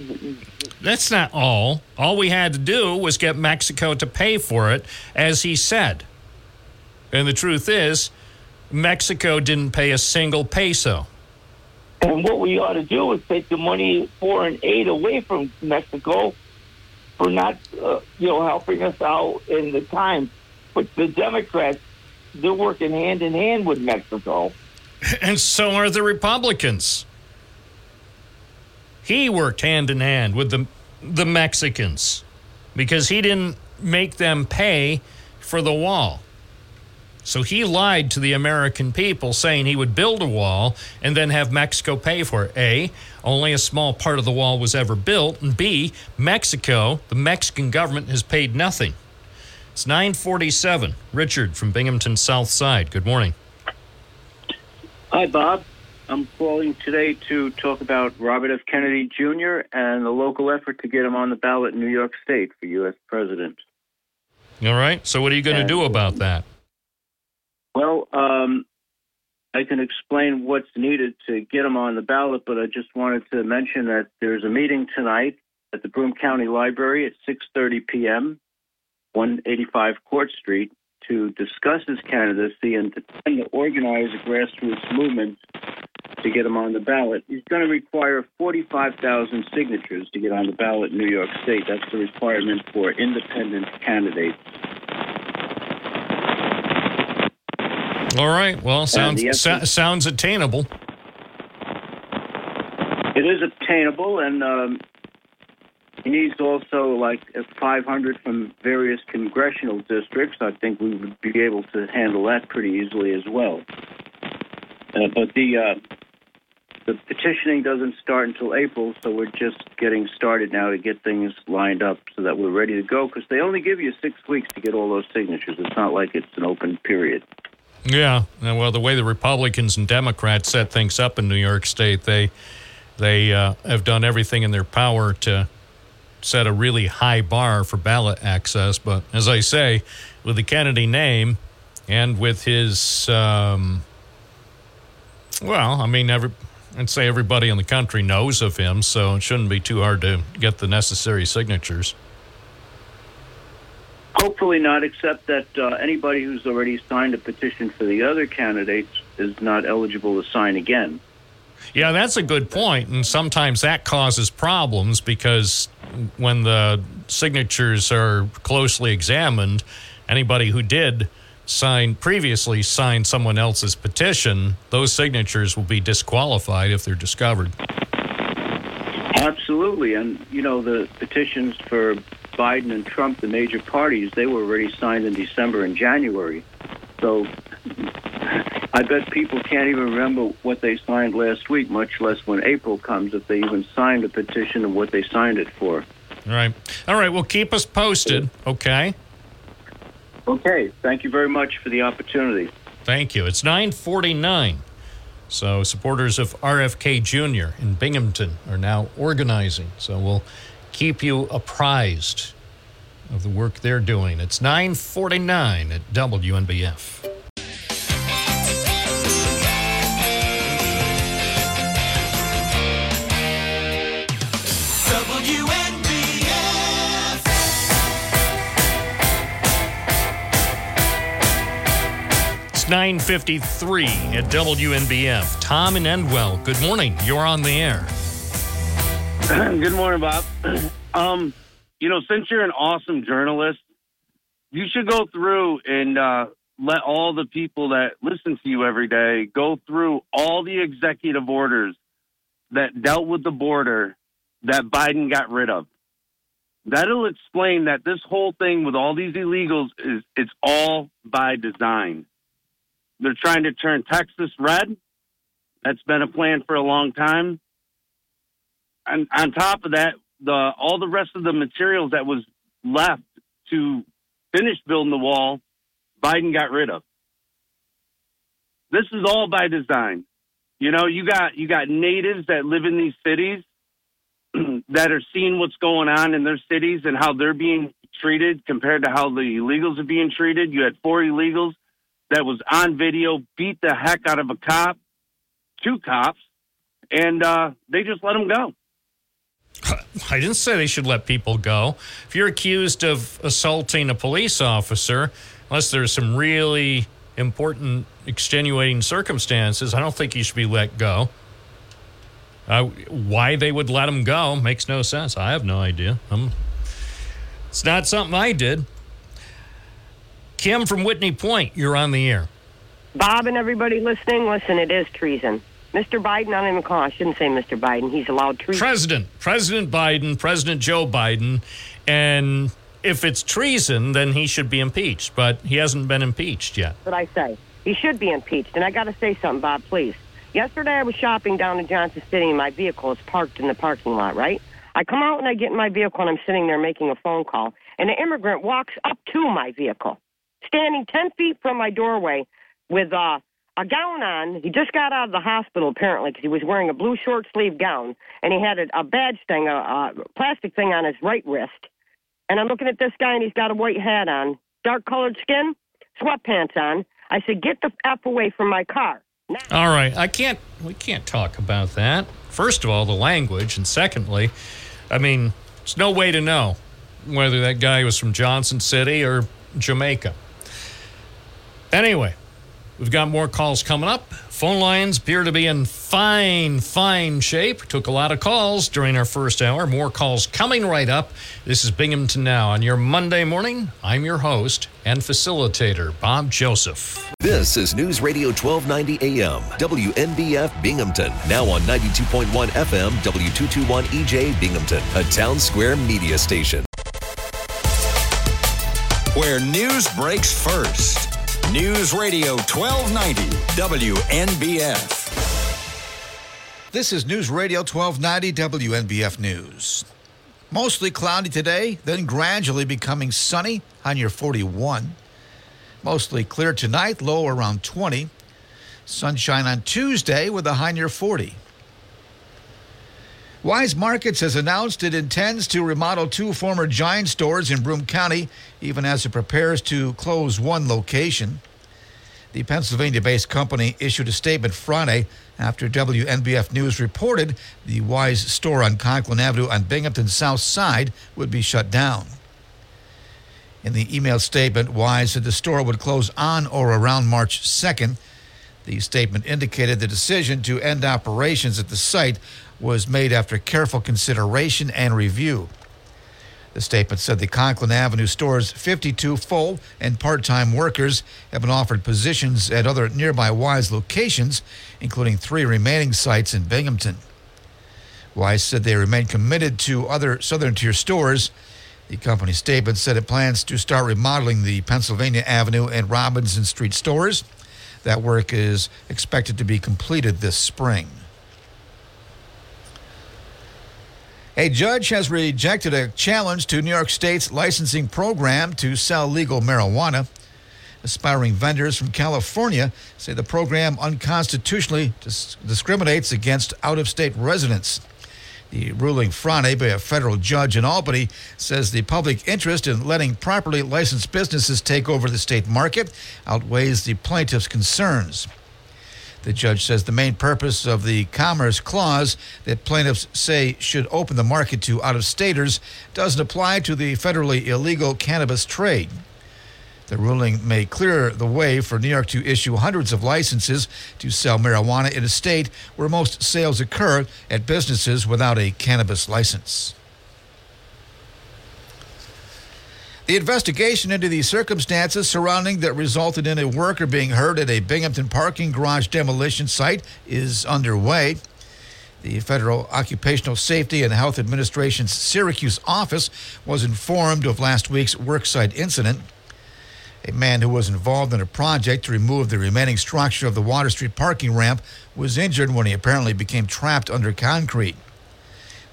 That's not all. All we had to do was get Mexico to pay for it, as he said. And the truth is, Mexico didn't pay a single peso. And what we ought to do is take the money foreign aid away from Mexico for not, uh, you know, helping us out in the time. But the Democrats, they're working hand in hand with Mexico. [LAUGHS] And so are the Republicans. He worked hand in hand with the the Mexicans because he didn't make them pay for the wall. So he lied to the American people saying he would build a wall and then have Mexico pay for it. A, only a small part of the wall was ever built, and B, Mexico, the Mexican government has paid nothing. It's 947. Richard from Binghamton South Side. Good morning. Hi, Bob. I'm calling today to talk about Robert F. Kennedy Jr. and the local effort to get him on the ballot in New York State for U.S. president. All right. So, what are you going to do about that? Well, um, I can explain what's needed to get him on the ballot, but I just wanted to mention that there's a meeting tonight at the Broome County Library at 6:30 p.m., 185 Court Street, to discuss his candidacy and to, and to organize a grassroots movement to get him on the ballot. He's going to require 45,000 signatures to get on the ballot in New York State. That's the requirement for independent candidates. All right. Well, sounds so, sounds attainable. It is attainable, and um, he needs also like uh, 500 from various congressional districts. I think we would be able to handle that pretty easily as well. Uh, but the uh, the petitioning doesn't start until April, so we're just getting started now to get things lined up so that we're ready to go. Because they only give you six weeks to get all those signatures. It's not like it's an open period. Yeah. Well, the way the Republicans and Democrats set things up in New York State, they they uh, have done everything in their power to set a really high bar for ballot access. But as I say, with the Kennedy name and with his, um, well, I mean, every, I'd say everybody in the country knows of him, so it shouldn't be too hard to get the necessary signatures. Hopefully not, except that uh, anybody who's already signed a petition for the other candidates is not eligible to sign again. Yeah, that's a good point, and sometimes that causes problems because when the signatures are closely examined, anybody who did sign previously signed someone else's petition, those signatures will be disqualified if they're discovered. Absolutely, and you know the petitions for Biden and Trump, the major parties, they were already signed in December and January. So I bet people can't even remember what they signed last week, much less when April comes if they even signed a petition and what they signed it for. All right. All right, well, keep us posted, okay? Okay, thank you very much for the opportunity. Thank you. It's 949. So supporters of RFK Jr. in Binghamton are now organizing. So we'll keep you apprised of the work they're doing. It's 949 at. WNBF. 953 at WNBF. Tom and Endwell, good morning. You're on the air. [CLEARS THROAT] Good morning, Bob. [CLEARS THROAT] Um, you know, since you're an awesome journalist, you should go through and uh, let all the people that listen to you every day go through all the executive orders that dealt with the border that Biden got rid of. That'll explain that this whole thing with all these illegals is it's all by design. They're trying to turn Texas red. That's been a plan for a long time. And on top of that, the all the rest of the materials that was left to finish building the wall, Biden got rid of. This is all by design. You know, you got you got natives that live in these cities [CLEARS THROAT] that are seeing what's going on in their cities and how they're being treated compared to how the illegals are being treated. You had four illegals that was on video beat the heck out of a cop, two cops, and uh, they just let them go. I didn't say they should let people go. If you're accused of assaulting a police officer, unless there's some really important extenuating circumstances, I don't think you should be let go. Uh, why they would let him go makes no sense. I have no idea. Um, it's not something I did. Kim from Whitney Point, you're on the air. Bob and everybody listening, listen, it is treason. Mr. Biden, I don't even call. I shouldn't say Mr. Biden. He's allowed treason. President, President Biden, President Joe Biden, and if it's treason, then he should be impeached. But he hasn't been impeached yet. That's what I say. He should be impeached. And I got to say something, Bob, please. Yesterday I was shopping down in Johnson City and my vehicle is parked in the parking lot, right? I come out and I get in my vehicle and I'm sitting there making a phone call. And an immigrant walks up to my vehicle, standing 10 feet from my doorway with uh, a gown on. He just got out of the hospital apparently because he was wearing a blue short sleeve gown, and he had a, a badge thing, a, a plastic thing on his right wrist. And I'm looking at this guy, and he's got a white hat on, dark colored skin, sweatpants on. I said, "Get the f away from my car." All right, I can't. We can't talk about that. First of all, the language, and secondly, I mean, there's no way to know whether that guy was from Johnson City or Jamaica. Anyway, we've got more calls coming up. Phone lines appear to be in fine, fine shape. Took a lot of calls during our first hour. More calls coming right up. This is Binghamton Now on your Monday morning. I'm your host and facilitator, Bob Joseph. This is News Radio 1290 AM, WNBF Binghamton. Now on 92.1 FM, W221 EJ Binghamton, a Townsquare Media station. Where news breaks first. News Radio 1290 WNBF. This is News Radio 1290 WNBF News. Mostly cloudy today, then gradually becoming sunny on your 41. Mostly clear tonight, low around 20. Sunshine on Tuesday with a high near 40. Weis Markets has announced it intends to remodel two former Giant stores in Broome County, even as it prepares to close one location. The Pennsylvania based company issued a statement Friday after WNBF News reported the Weis store on Conklin Avenue on Binghamton's south side would be shut down. In the email statement, Weis said the store would close on or around March 2nd. The statement indicated the decision to end operations at the site was made after careful consideration and review. The statement said the Conklin Avenue store's 52 full and part time workers have been offered positions at other nearby Weis locations, including three remaining sites in Binghamton. Weis said they remain committed to other Southern Tier stores. The company statement said it plans to start remodeling the Pennsylvania Avenue and Robinson Street stores. That work is expected to be completed this spring. A judge has rejected a challenge to New York State's licensing program to sell legal marijuana. Aspiring vendors from California say the program unconstitutionally dis- discriminates against out of state residents. The ruling Friday by a federal judge in Albany says the public interest in letting properly licensed businesses take over the state market outweighs the plaintiff's concerns. The judge says the main purpose of the Commerce Clause that plaintiffs say should open the market to out of staters doesn't apply to the federally illegal cannabis trade. The ruling may clear the way for New York to issue hundreds of licenses to sell marijuana in a state where most sales occur at businesses without a cannabis license. The investigation into the circumstances surrounding that resulted in a worker being hurt at a Binghamton parking garage demolition site is underway. The Federal Occupational Safety and Health Administration's Syracuse office was informed of last week's worksite incident. A man who was involved in a project to remove the remaining structure of the Water Street parking ramp was injured when he apparently became trapped under concrete.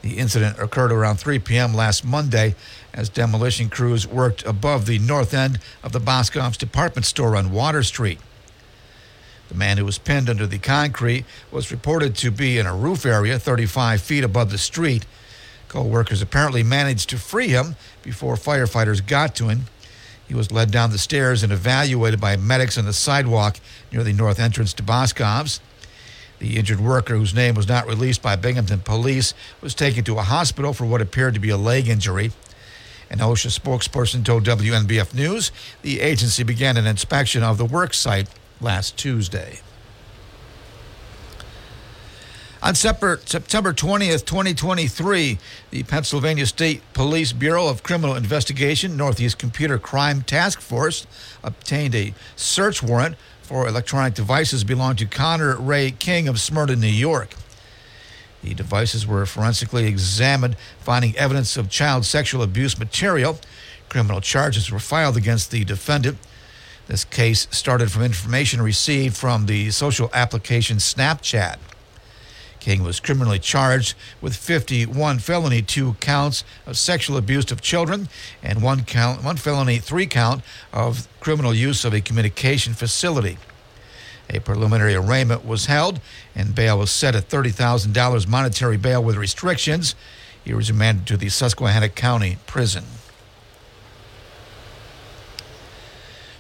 The incident occurred around 3 p.m. last Monday as demolition crews worked above the north end of the Boscov's department store on Water Street. The man who was pinned under the concrete was reported to be in a roof area 35 feet above the street. Co workers apparently managed to free him before firefighters got to him. He was led down the stairs and evaluated by medics on the sidewalk near the north entrance to Boscov's. The injured worker, whose name was not released by Binghamton police, was taken to a hospital for what appeared to be a leg injury. An OSHA spokesperson told WNBF News the agency began an inspection of the work site last Tuesday. On September 20th, 2023, the Pennsylvania State Police Bureau of Criminal Investigation, Northeast Computer Crime Task Force, obtained a search warrant for electronic devices belonging to Connor Ray King of Smyrna, New York. The devices were forensically examined, finding evidence of child sexual abuse material. Criminal charges were filed against the defendant. This case started from information received from the social application Snapchat. King was criminally charged with 51 felony two counts of sexual abuse of children and one count one felony three count of criminal use of a communication facility. A preliminary arraignment was held, and bail was set at $30,000 monetary bail with restrictions. He was remanded to the Susquehanna County Prison.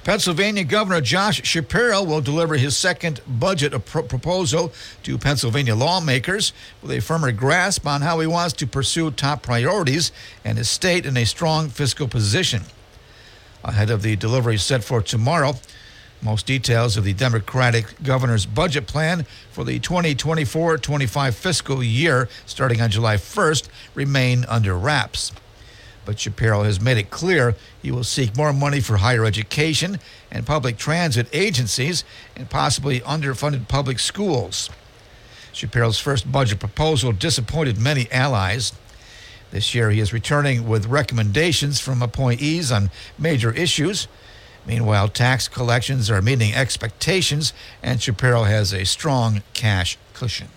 Pennsylvania Governor Josh Shapiro will deliver his second budget pro- proposal to Pennsylvania lawmakers with a firmer grasp on how he wants to pursue top priorities and his state in a strong fiscal position. Ahead of the delivery set for tomorrow, most details of the Democratic governor's budget plan for the 2024 25 fiscal year starting on July 1st remain under wraps. But Shapiro has made it clear he will seek more money for higher education and public transit agencies and possibly underfunded public schools. Shapiro's first budget proposal disappointed many allies. This year, he is returning with recommendations from appointees on major issues. Meanwhile, tax collections are meeting expectations, and Shapiro has a strong cash cushion.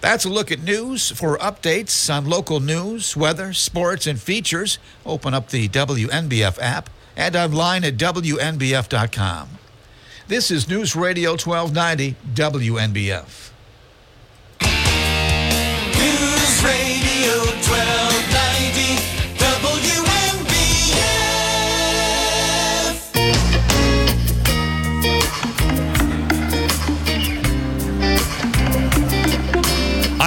That's a look at news. For updates on local news, weather, sports, and features, open up the WNBF app and online at WNBF.com. This is News Radio 1290 WNBF. News Radio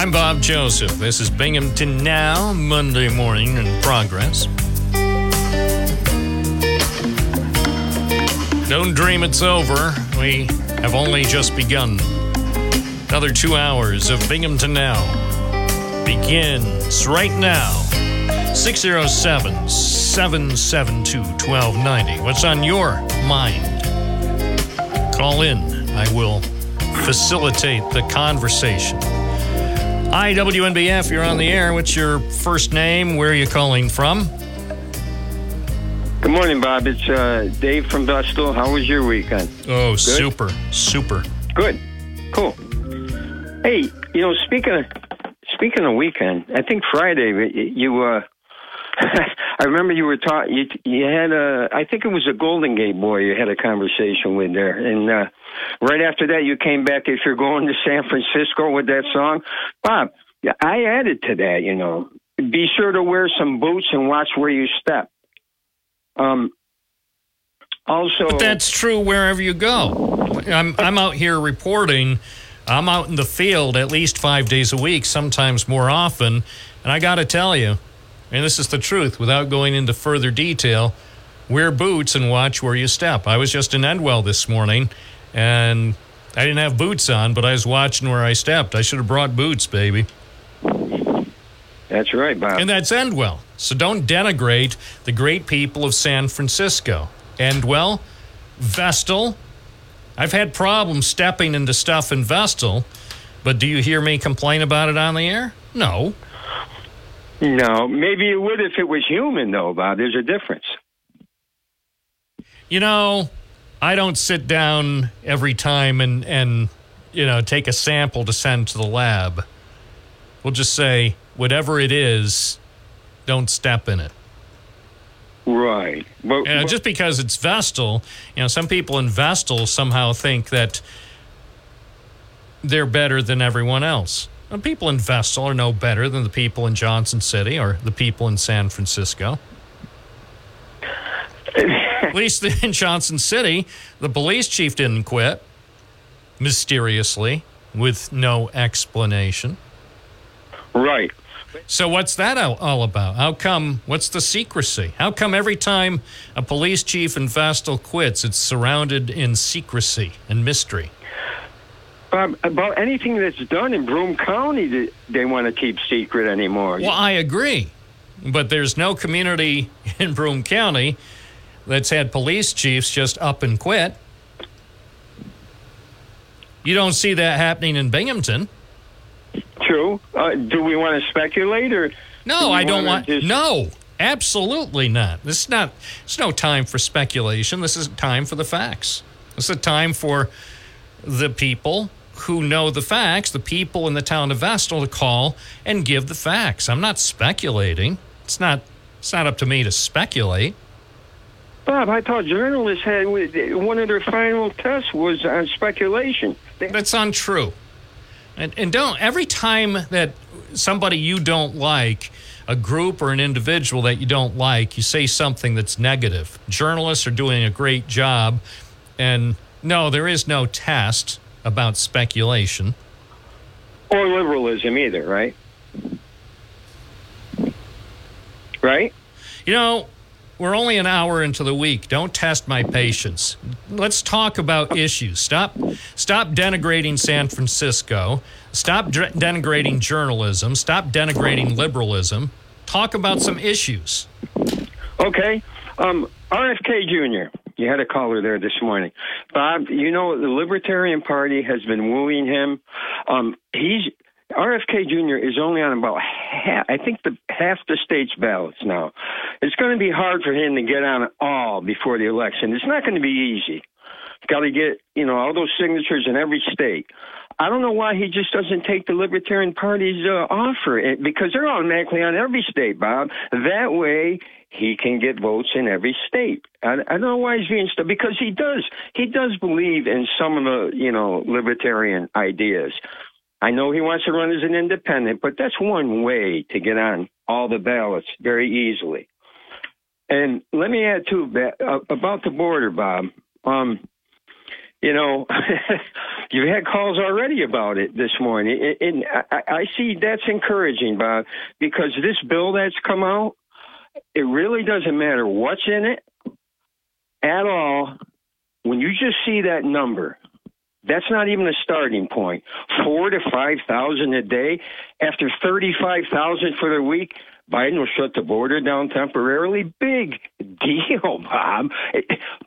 I'm Bob Joseph. This is Binghamton Now, Monday morning in progress. Don't dream it's over. We have only just begun. Another two hours of Binghamton Now begins right now. 607 772 1290. What's on your mind? Call in. I will facilitate the conversation. Hi, WNBF. You're on the air. What's your first name? Where are you calling from? Good morning, Bob. It's uh, Dave from Vestal. How was your weekend? Oh, Good? super, super. Good. Cool. Hey, you know, speaking of speaking of weekend, I think Friday you. Uh, [LAUGHS] I remember you were talking. You, you had a. I think it was a Golden Gate boy. You had a conversation with there, and uh, right after that, you came back. If you're going to San Francisco with that song, Bob, I added to that. You know, be sure to wear some boots and watch where you step. Um. Also, But that's true wherever you go. I'm, I'm out here reporting. I'm out in the field at least five days a week, sometimes more often. And I got to tell you, and this is the truth without going into further detail, wear boots and watch where you step. I was just in Endwell this morning and I didn't have boots on, but I was watching where I stepped. I should have brought boots, baby. That's right, Bob. And that's Endwell. So don't denigrate the great people of San Francisco. Endwell, Vestal. I've had problems stepping into stuff in Vestal, but do you hear me complain about it on the air? No. No, maybe it would if it was human, though, Bob. There's a difference. You know, I don't sit down every time and, and you know, take a sample to send to the lab. We'll just say, whatever it is, don't step in it. Right. But, You know, just because it's Vestal, you know, some people in Vestal somehow think that they're better than everyone else. The people in Vestal are no better than the people in Johnson City or the people in San Francisco. At least [LAUGHS] in Johnson City, the police chief didn't quit mysteriously with no explanation. Right. So what's that all- all about? How come? What's the secrecy? How come every time a police chief in Vestal quits, it's surrounded in secrecy and mystery? About anything that's done in Broome County, that they want to keep secret anymore. Well, I agree, but there's no community [LAUGHS] in Broome County that's had police chiefs just up and quit. You don't see that happening in Binghamton. True. Uh, do we want to speculate or? No, we I don't want. just- No, absolutely not. This is not. It's no time for speculation. This is time for the facts. This is a time for the people who know the facts, the people in the town of Vestal, to call and give the facts. I'm not speculating. It's not. It's not up to me to speculate. Bob, I thought journalists had one of their final tests was on speculation. That's untrue. And, and don't every time that somebody you don't like, a group or an individual that you don't like, you say something that's negative. Journalists are doing a great job, and no, there is no test about speculation. Or liberalism either, right? Right? You know, we're only an hour into the week. Don't test my patience. Let's talk about issues. Stop stop denigrating San Francisco. Stop denigrating journalism. Stop denigrating liberalism. Talk about some issues. Okay. Um, RFK Jr. You had a caller there this morning. Bob, you know, the Libertarian Party has been wooing him. Um, he's RFK Jr. is only on about half, I think the half the state's ballots now. It's going to be hard for him to get on all before the election. It's not going to be easy. Got to get you know all those signatures in every state. I don't know why he just doesn't take the Libertarian Party's uh, offer because they're automatically on every state, Bob. That way he can get votes in every state. I, I don't know why he's being because he does. He does believe in some of the you know libertarian ideas. I know he wants to run as an independent, but that's one way to get on all the ballots very easily. And let me add too uh, about the border, Bob. Um, you know, [LAUGHS] you've had calls already about it this morning, and I, I see that's encouraging, Bob, because this bill that's come out, it really doesn't matter what's in it at all. When you just see that number, that's not even a starting point. Four to five thousand a day. After thirty-five thousand for the week, Biden will shut the border down temporarily. Big deal, [LAUGHS] Bob.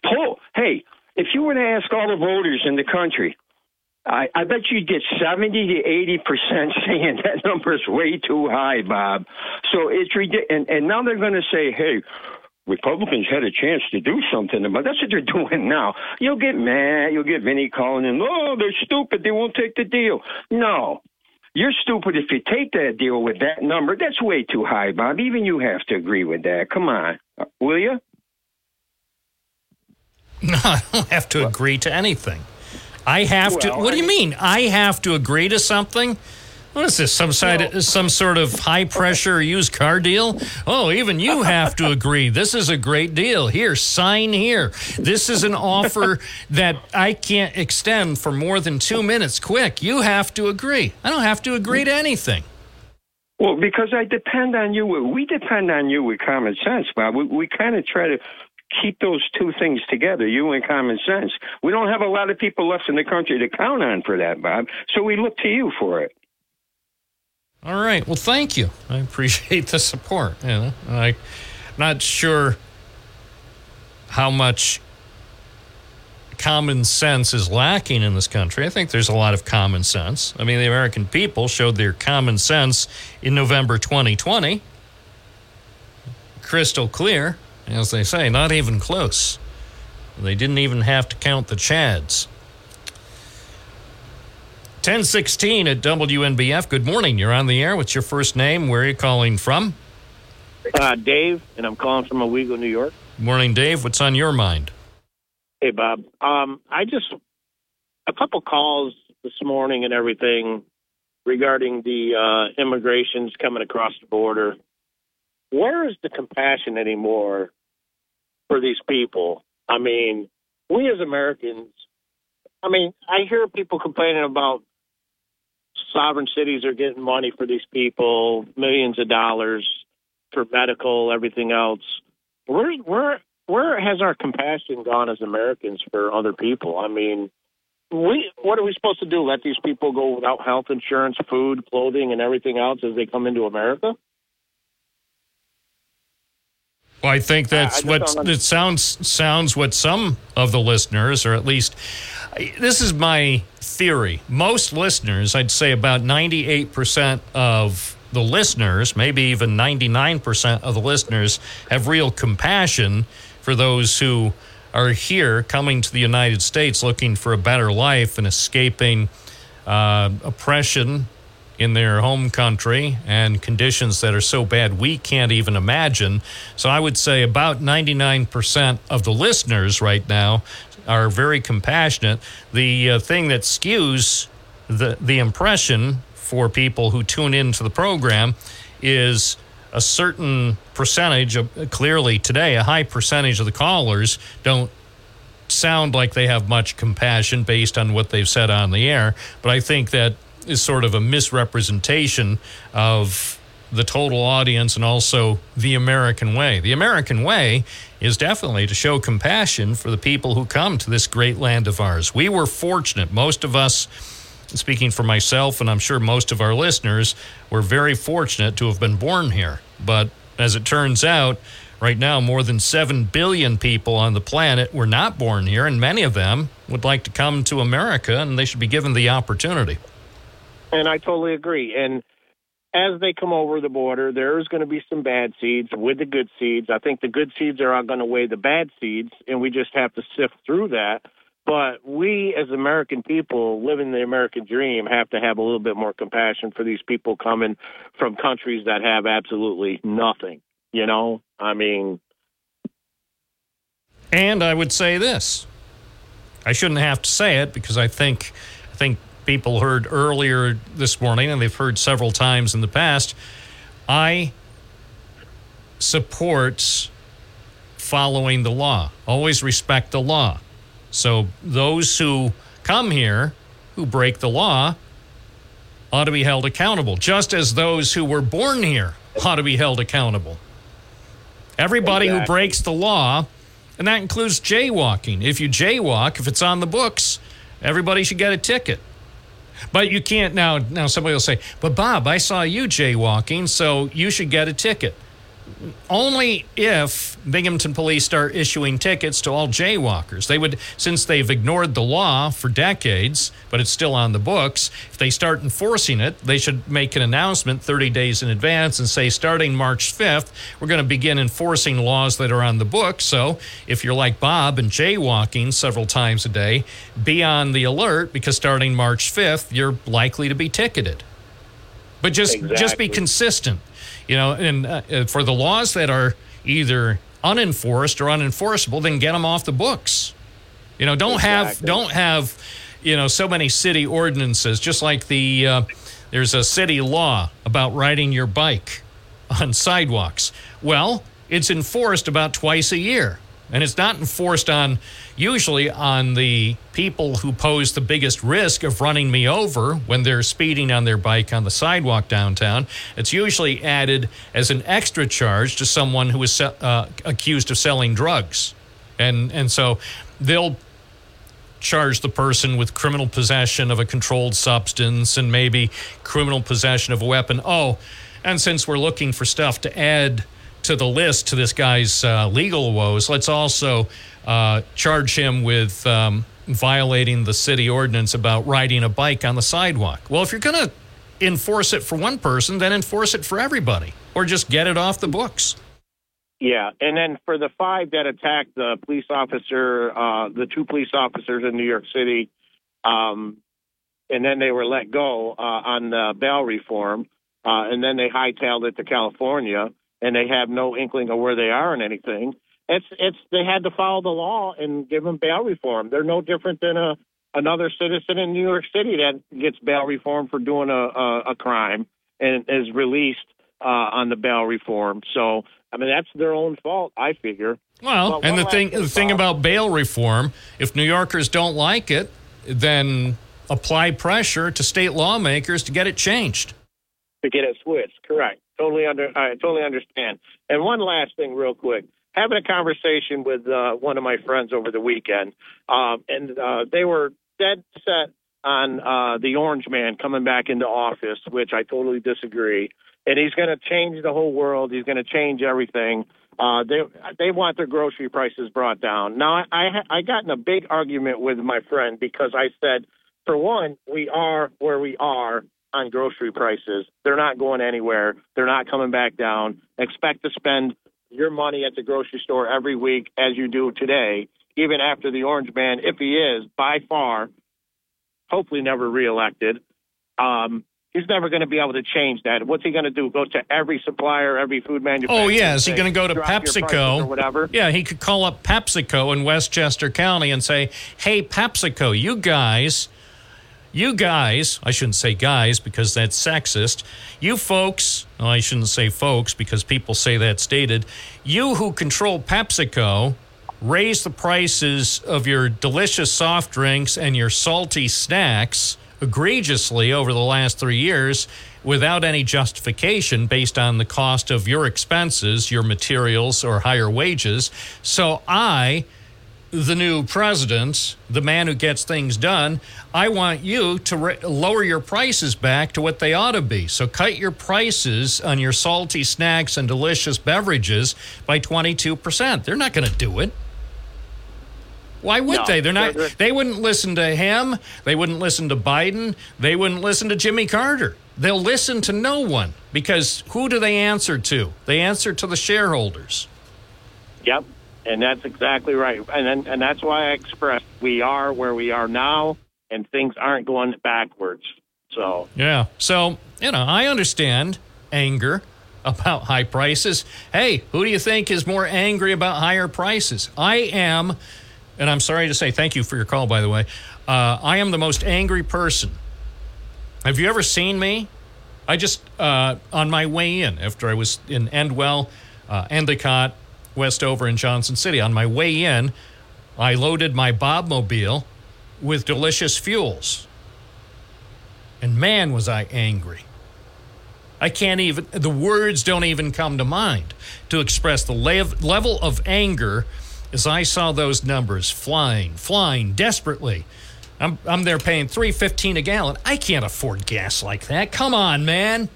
Pull. Hey, if you were to ask all the voters in the country, I, I bet you'd get 70 to 80 percent [LAUGHS] saying that number is way too high, Bob. So it's ridiculous. And, and now they're going to say, hey, Republicans had a chance to do something about that's what they're [LAUGHS] doing now. You'll get mad, you'll get Vinny calling in, oh, they're stupid, they won't take the deal. No. You're stupid if you take that deal with that number. That's way too high, Bob. Even you have to agree with that. Come on. Uh, will you? [LAUGHS] No, I don't have to agree to anything. I have to. Well, What do you mean? I have to agree to something? What is this? Some side, some sort of high pressure used car deal? Oh, even you have to agree. This is a great deal. Here, sign here. This is an offer [LAUGHS] that I can't extend for more than two minutes. Quick, you have to agree. I don't have to agree to anything. Well, because I depend on you. We depend on you with common sense, Bob. We, we kind of try to keep those two things together, you and common sense. We don't have a lot of people left in the country to count on for that, Bob. So we look to you for it. All right. Well, thank you. I appreciate the support. You know, I'm not sure how much common sense is lacking in this country. I think there's a lot of common sense. I mean, the American people showed their common sense in November 2020. Crystal clear, as they say, not even close. They didn't even have to count the Chads. 1016 at WNBF. Good morning. You're on the air. What's your first name? Where are you calling from? Uh, Dave, and I'm calling from Owego, New York. Morning, Dave. What's on your mind? Hey, Bob. Um, I just a couple calls this morning and everything regarding the uh, immigrations coming across the border. Where is the compassion anymore for these people? I mean, we as Americans. I mean, I hear people complaining about sovereign cities are getting money for these people, millions of dollars for medical, everything else. Where where where has our compassion gone as Americans for other people? I mean, we what are we supposed to do? Let these people go without health insurance, food, clothing, and everything else as they come into America? Well, I think that's I just what it sounds sounds what some of the listeners, or at least this is my theory. Most listeners, I'd say about ninety eight percent of the listeners, maybe even ninety nine percent of the listeners, have real compassion for those who are here coming to the United States looking for a better life and escaping uh, oppression in their home country and conditions that are so bad we can't even imagine. So I would say about 99% of the listeners right now are very compassionate. The uh, thing that skews the the impression for people who tune into the program is a certain percentage of clearly today a high percentage of the callers don't sound like they have much compassion based on what they've said on the air but i think that is sort of a misrepresentation of the total audience and also the American way. The American way is definitely to show compassion for the people who come to this great land of ours. We were fortunate. Most of us, speaking for myself and I'm sure most of our listeners, were very fortunate to have been born here. But as it turns out, right now more than 7 billion people on the planet were not born here and many of them would like to come to America and they should be given the opportunity. And I totally agree. And as they come over the border, there's going to be some bad seeds with the good seeds. I think the good seeds are going to weigh the bad seeds, and we just have to sift through that. But we, as American people living the American dream, have to have a little bit more compassion for these people coming from countries that have absolutely nothing. You know, I mean. And I would say this. I shouldn't have to say it because I think I think people heard earlier this morning, and they've heard several times in the past, I support following the law. Always respect the law. So those who come here who break the law ought to be held accountable, just as those who were born here ought to be held accountable. Everybody exactly. who breaks the law, and that includes jaywalking. If you jaywalk, if it's on the books, everybody should get a ticket. But you can't now. Now somebody will say, "But Bob, I saw you jaywalking, so you should get a ticket." Only if Binghamton police start issuing tickets to all jaywalkers. They would, since they've ignored the law for decades, but it's still on the books, if they start enforcing it, they should make an announcement 30 days in advance and say, starting March 5th, we're going to begin enforcing laws that are on the books. So if you're like Bob and jaywalking several times a day, be on the alert because starting March 5th, you're likely to be ticketed. But just exactly. just be consistent you know, and uh, uh, for the laws that are either unenforced or unenforceable, then get them off the books. You know, don't exactly. have don't have you know so many city ordinances. Just like the uh, there's a city law about riding your bike [LAUGHS] on sidewalks. Well, it's enforced about twice a year and it's not enforced on usually on the people who pose the biggest risk of running me over when they're speeding on their bike on the sidewalk downtown. It's usually added as an extra charge to someone who is uh, accused of selling drugs, and and so they'll charge the person with criminal possession of a controlled substance and maybe criminal possession of a weapon. Oh, and since we're looking for stuff to add to the list to this guy's uh, legal woes, let's also uh, charge him with um, violating the city ordinance about riding a bike on the sidewalk. Well, if you're going to enforce it for one person, then enforce it for everybody, or just get it off the books. Yeah, and then for the five that attacked the police officer, uh, the two police officers in New York City, um, and then they were let go uh, on the bail reform, uh, and then they hightailed it to California and they have no inkling of where they are and anything. It's it's they had to follow the law and give them bail reform. They're no different than a another citizen in New York City that gets bail reform for doing a a, a crime and is released uh, on the bail reform. So I mean that's their own fault, I figure. Well, and the thing the thing about bail reform, if New Yorkers don't like it, then apply pressure to state lawmakers to get it changed. To get it switched, correct. Totally under, I totally understand. And one last thing, real quick. Having a conversation with uh, one of my friends over the weekend, um, and uh, they were dead set on uh, the Orange Man coming back into office, which I totally disagree. And he's going to change the whole world. He's going to change everything. Uh, they they want their grocery prices brought down. Now I I got in a big argument with my friend because I said, for one, we are where we are on grocery prices. They're not going anywhere. They're not coming back down. Expect to spend your money at the grocery store every week as you do today, even after the Orange Man, if he is by far, hopefully never reelected. Um, He's never going to be able to change that. What's he going to do? Go to every supplier, every food manufacturer? Oh yeah, is he going to go to "Drop your prices PepsiCo or whatever? Yeah, he could call up PepsiCo in Westchester County and say, "Hey, PepsiCo, you guys, you guys, I shouldn't say guys because that's sexist. You folks, well, I shouldn't say folks because people say that's dated. You who control PepsiCo." Raise the prices of your delicious soft drinks and your salty snacks egregiously over the last three years without any justification based on the cost of your expenses, your materials, or higher wages. So I, the new president, the man who gets things done, I want you to ra- lower your prices back to what they ought to be. So cut your prices on your salty snacks and delicious beverages by 22%. They're not going to do it. Why would No, they? They're not. they're- They wouldn't listen to him. They wouldn't listen to Biden. They wouldn't listen to Jimmy Carter. They'll listen to no one because who do they answer to? They answer to the shareholders. Yep, and that's exactly right. And and that's why I expressed we are where we are now, and things aren't going backwards. So Yeah. So, you know, I understand anger about high prices. Hey, who do you think is more angry about higher prices? I am, and I'm sorry to say, thank you for your call, by the way. Uh, I am the most angry person. Have you ever seen me? I just, uh, on my way in, after I was in Endwell, uh, Endicott, Westover, and Johnson City, on my way in, I loaded my Bobmobile with delicious fuels. And man, was I angry. I can't even, the words don't even come to mind to express the lev- level of anger as I saw those numbers flying, flying desperately. I'm, I'm there paying 315 a gallon. I can't afford gas like that. Come on, man.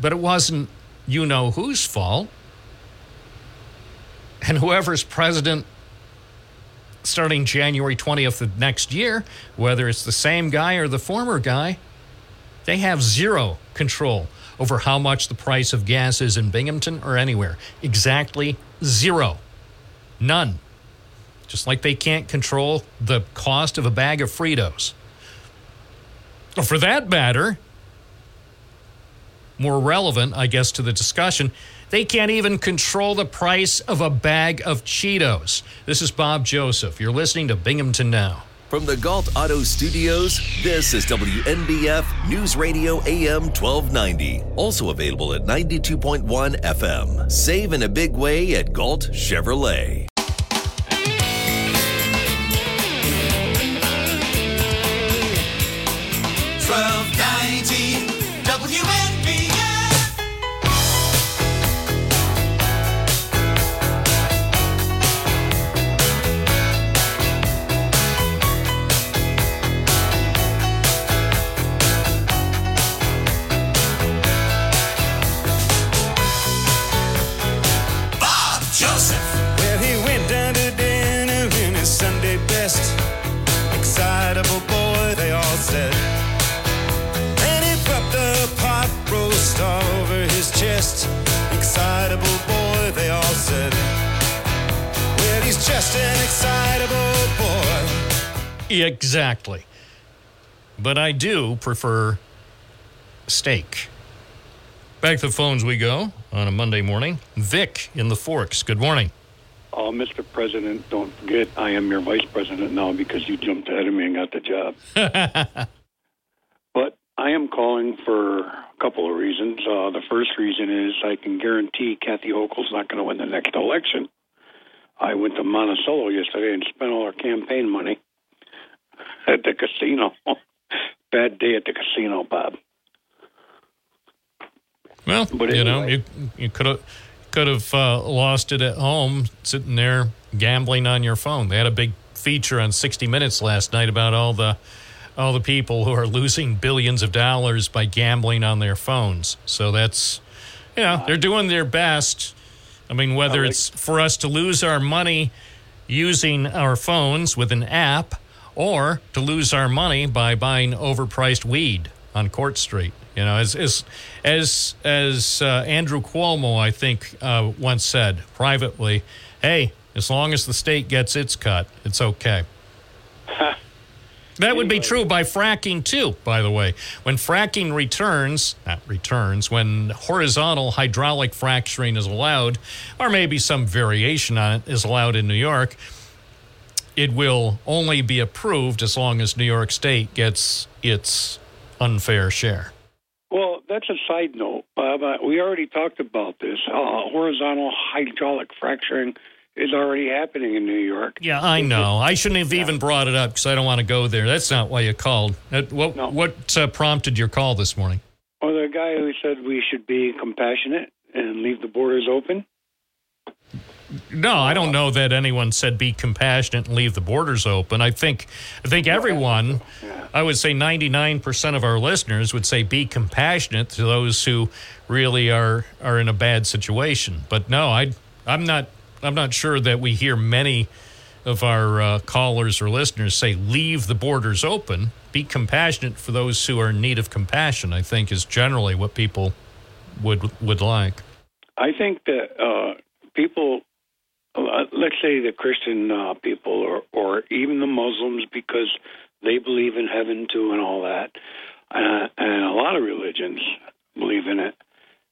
But it wasn't you know whose fault. And whoever's president starting January 20th of next year, whether it's the same guy or the former guy, they have zero control over how much the price of gas is in Binghamton or anywhere. Exactly zero. None. Just like they can't control the cost of a bag of Fritos. Or for that matter, more relevant, I guess, to the discussion, they can't even control the price of a bag of Cheetos. This is Bob Joseph. You're listening to Binghamton Now. From the Gault Auto Studios, this is WNBF News Radio AM 1290. Also available at 92.1 FM. Save in a big way at Gault Chevrolet. Exactly. But I do prefer steak. Back to the phones we go on a Monday morning. Vic in the Forks. Good morning. Oh, Mr. President, don't forget I am your vice president now because you jumped ahead of me and got the job. [LAUGHS] but I am calling for a couple of reasons. Uh, the first reason is I can guarantee Kathy Hochul's not going to win the next election. I went to Monticello yesterday and spent all our campaign money at the casino. [LAUGHS] Bad day at the casino, Bob. Well, But you know, you you could have could have uh, lost it at home, sitting there gambling on your phone. They had a big feature on 60 Minutes last night about all the all the people who are losing billions of dollars by gambling on their phones. So that's you know they're doing their best. I mean, whether it's for us to lose our money using our phones with an app, or to lose our money by buying overpriced weed on Court Street. You know, as as as as uh, Andrew Cuomo, I think, uh, once said privately, "Hey, as long as the state gets its cut, it's okay." That would be true by fracking too, by the way. When fracking returns, not returns, when horizontal hydraulic fracturing is allowed, or maybe some variation on it is allowed in New York, it will only be approved as long as New York State gets its unfair share. Well, that's a side note, Bob. Uh, we already talked about this. Uh, horizontal hydraulic fracturing is already happening in New York. Yeah, I know. I shouldn't have even brought it up because I don't want to go there. That's not why you called. What, what uh, prompted your call this morning? Or the guy who said we should be compassionate and leave the borders open. No, I don't know that anyone said be compassionate and leave the borders open. I think I think everyone, I would say 99% of our listeners would say be compassionate to those who really are are in a bad situation. But no, I I'm not I'm not sure that we hear many of our uh, callers or listeners say leave the borders open. Be compassionate for those who are in need of compassion. I think is generally what people would would like. I think that uh, people, let's say the Christian uh, people or, or even the Muslims, because they believe in heaven too and all that, uh, and a lot of religions believe in it,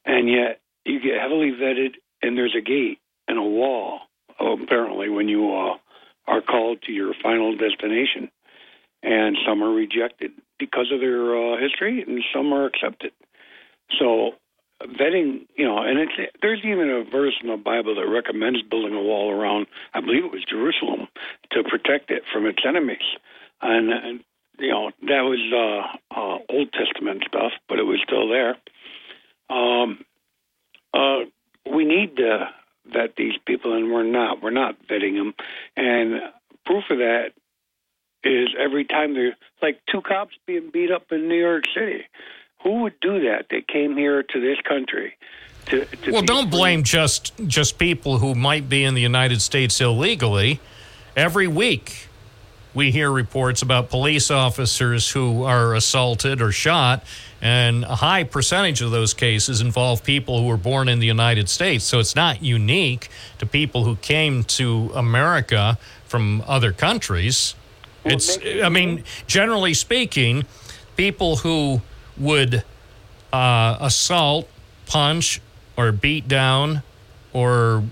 and yet you get heavily vetted, and there's a gate and a wall, apparently, when you uh, are called to your final destination. And some are rejected because of their uh, history, and some are accepted. So vetting, you know, and it's there's even a verse in the Bible that recommends building a wall around. I believe it was Jerusalem to protect it from its enemies, and, and you know that was uh, uh, Old Testament stuff, but it was still there. Um, uh, we need to vet these people, and we're not. We're not vetting them, and proof of that is every time there's like two cops being beat up in New York City. Who would do that? They came here to this country. To, to Well, don't free. blame just just people who might be in the United States illegally. Every week, we hear reports about police officers who are assaulted or shot, and a high percentage of those cases involve people who were born in the United States. So it's not unique to people who came to America from other countries. It's, I mean, generally speaking, people who would uh, assault, punch, or beat down, or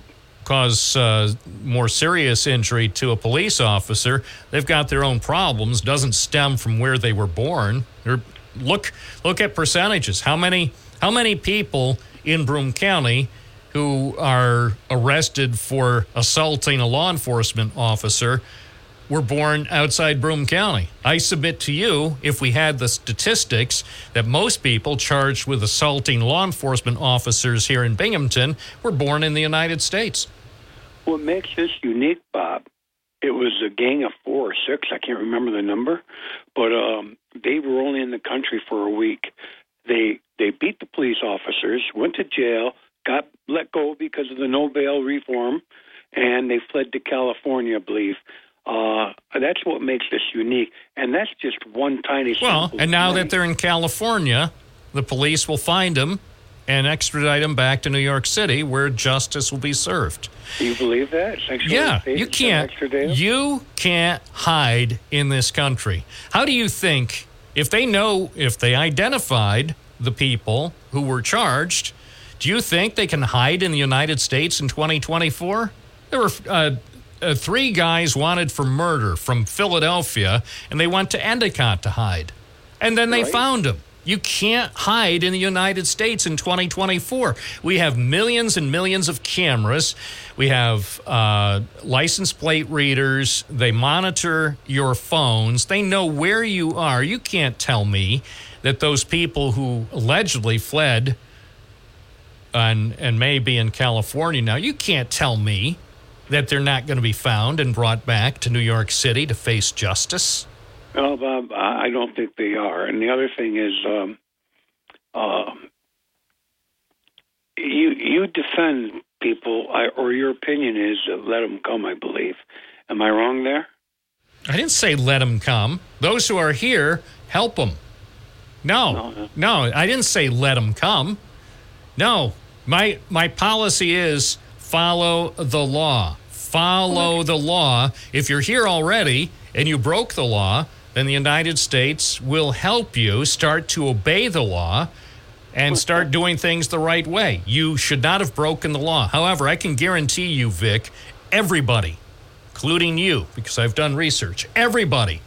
cause uh, more serious injury to a police officer, they've got their own problems. Doesn't stem from where they were born. They're, look, look at percentages. How many, how many people in Broome County who are arrested for assaulting a law enforcement officer were born outside Broome County. I submit to you, if we had the statistics, that most people charged with assaulting law enforcement officers here in Binghamton were born in the United States. What makes this unique, Bob? It was a gang of four or six. I can't remember the number, but um, they were only in the country for a week. They they beat the police officers, went to jail, got let go because of the no bail reform, and they fled to California, I believe. Uh, that's what makes this unique, and that's just one tiny. Well, and now that they're in California, the police will find them and extradite them back to New York City where justice will be served. Do you believe that? Sexual Yeah, you can't. You can't hide in this country. How do you think if they know if they identified the people who were charged? Do you think they can hide in the United States in 2024? There were uh, uh, three guys wanted for murder from Philadelphia, and they went to Endicott to hide, and then they Right. found them. You can't hide in the United States in 2024. We have millions and millions of cameras. We have uh, license plate readers. They monitor your phones. They know where you are. You can't tell me that those people who allegedly fled and, and may be in California now, you can't tell me that they're not going to be found and brought back to New York City to face justice. Well, Bob, I don't think they are. And the other thing is, um, uh, you you defend people, I, or your opinion is uh, let them come. I believe. Am I wrong there? I didn't say let them come. Those who are here, help them. No, no, I didn't say let them come. No, my my policy is follow the law. Follow the law. If you're here already and you broke the law, then the United States will help you start to obey the law and start doing things the right way. You should not have broken the law. However, I can guarantee you, Vic, everybody, including you, because I've done research, everybody,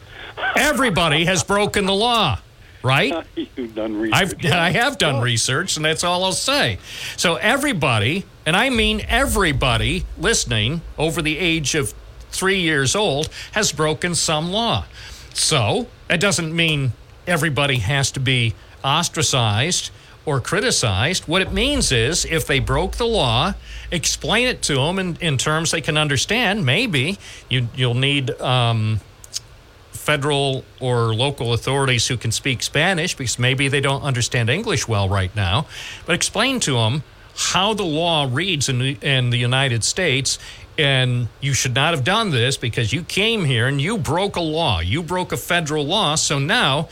everybody has broken the law, right? [LAUGHS] You've done research. I've, I have done research, and that's all I'll say. So, everybody, and I mean everybody listening over the age of three years old, has broken some law. So, that doesn't mean everybody has to be ostracized or criticized. What it means is if they broke the law, explain it to them in, in terms they can understand. Maybe you, you'll need. Um, federal or local authorities who can speak Spanish because maybe they don't understand English well right now, but explain to them how the law reads in the, in the United States. And you should not have done this because you came here and you broke a law. You broke a federal law. So now,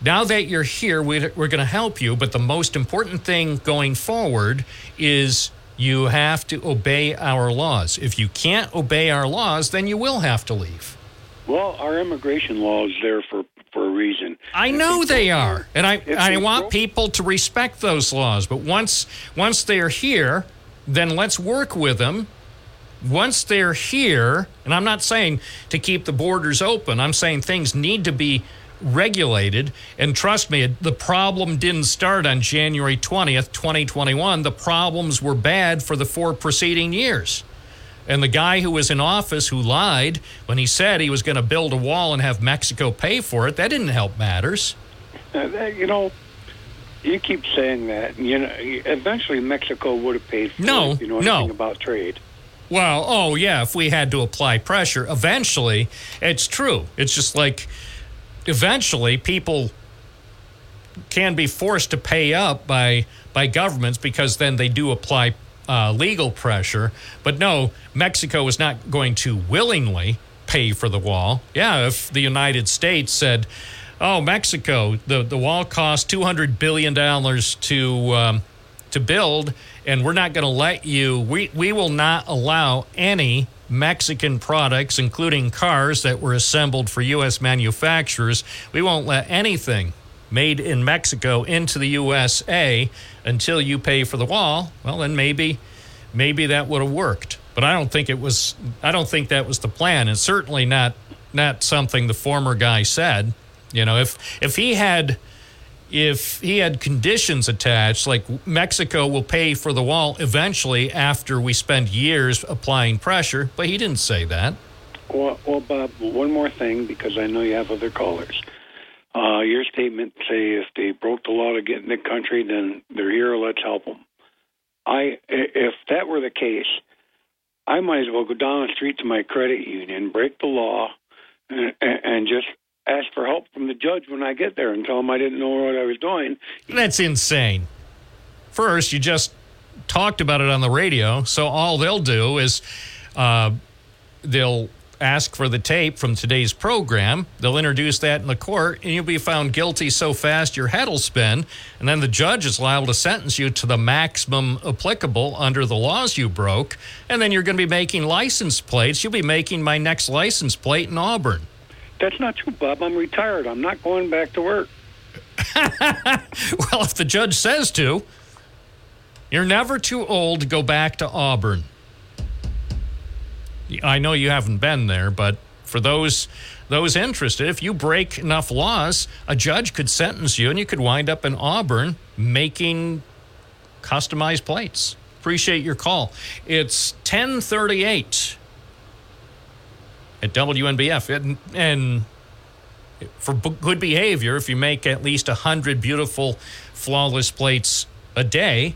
now that you're here, we, we're going to help you. But the most important thing going forward is you have to obey our laws. If you can't obey our laws, then you will have to leave. Well, our immigration law is there for for a reason. I know they are, and I I want people to respect those laws. But once once they're here, then let's work with them. Once they're here, and I'm not saying to keep the borders open. I'm saying things need to be regulated. And trust me, the problem didn't start on January 20th, 2021. The problems were bad for the four preceding years. And the guy who was in office who lied when he said he was going to build a wall and have Mexico pay for it, that didn't help matters. Uh, that- you know, you keep saying that. You know, eventually Mexico would have paid for No, it. You know no. anything about trade? Well, oh, yeah, if we had to apply pressure, eventually, it's true. It's just like eventually people can be forced to pay up by by governments because then they do apply uh, legal pressure. But no, Mexico is not going to willingly pay for the wall. Yeah, if the United States said, "Oh, Mexico, the the wall cost two hundred billion dollars to." Um, to build, and we're not going to let you. We we will not allow any Mexican products, including cars that were assembled for U.S. manufacturers. We won't let anything made in Mexico into the USA until you pay for the wall. Well, then maybe maybe that would have worked. But I don't think it was. I don't think that was the plan. and certainly not not something the former guy said. You know, if if he had if he had conditions attached, like Mexico will pay for the wall eventually after we spend years applying pressure, but he didn't say that. Well, well, Bob, one more thing because I know you have other callers. Uh, your statement say if they broke the law to get in the country, then they're here. Let's help them. I, if that were the case, I might as well go down the street to my credit union, break the law, and, and just ask for help from the judge when I get there and tell him I didn't know what I was doing. That's insane. First, you just talked about it on the radio, so all they'll do is uh, they'll ask for the tape from today's program. They'll introduce that in the court, and you'll be found guilty so fast your head will spin. And then the judge is liable to sentence you to the maximum applicable under the laws you broke. And then you're going to be making license plates. You'll be making my next license plate in Auburn. That's not true, Bob. I'm retired. I'm not going back to work. [LAUGHS] Well, if the judge says to, you're never too old to go back to Auburn. I know you haven't been there, but for those those interested, if you break enough laws, a judge could sentence you and you could wind up in Auburn making customized plates. Appreciate your call. It's 1038 at WNBF. And, and for b- good behavior, if you make at least 100 beautiful, flawless plates a day,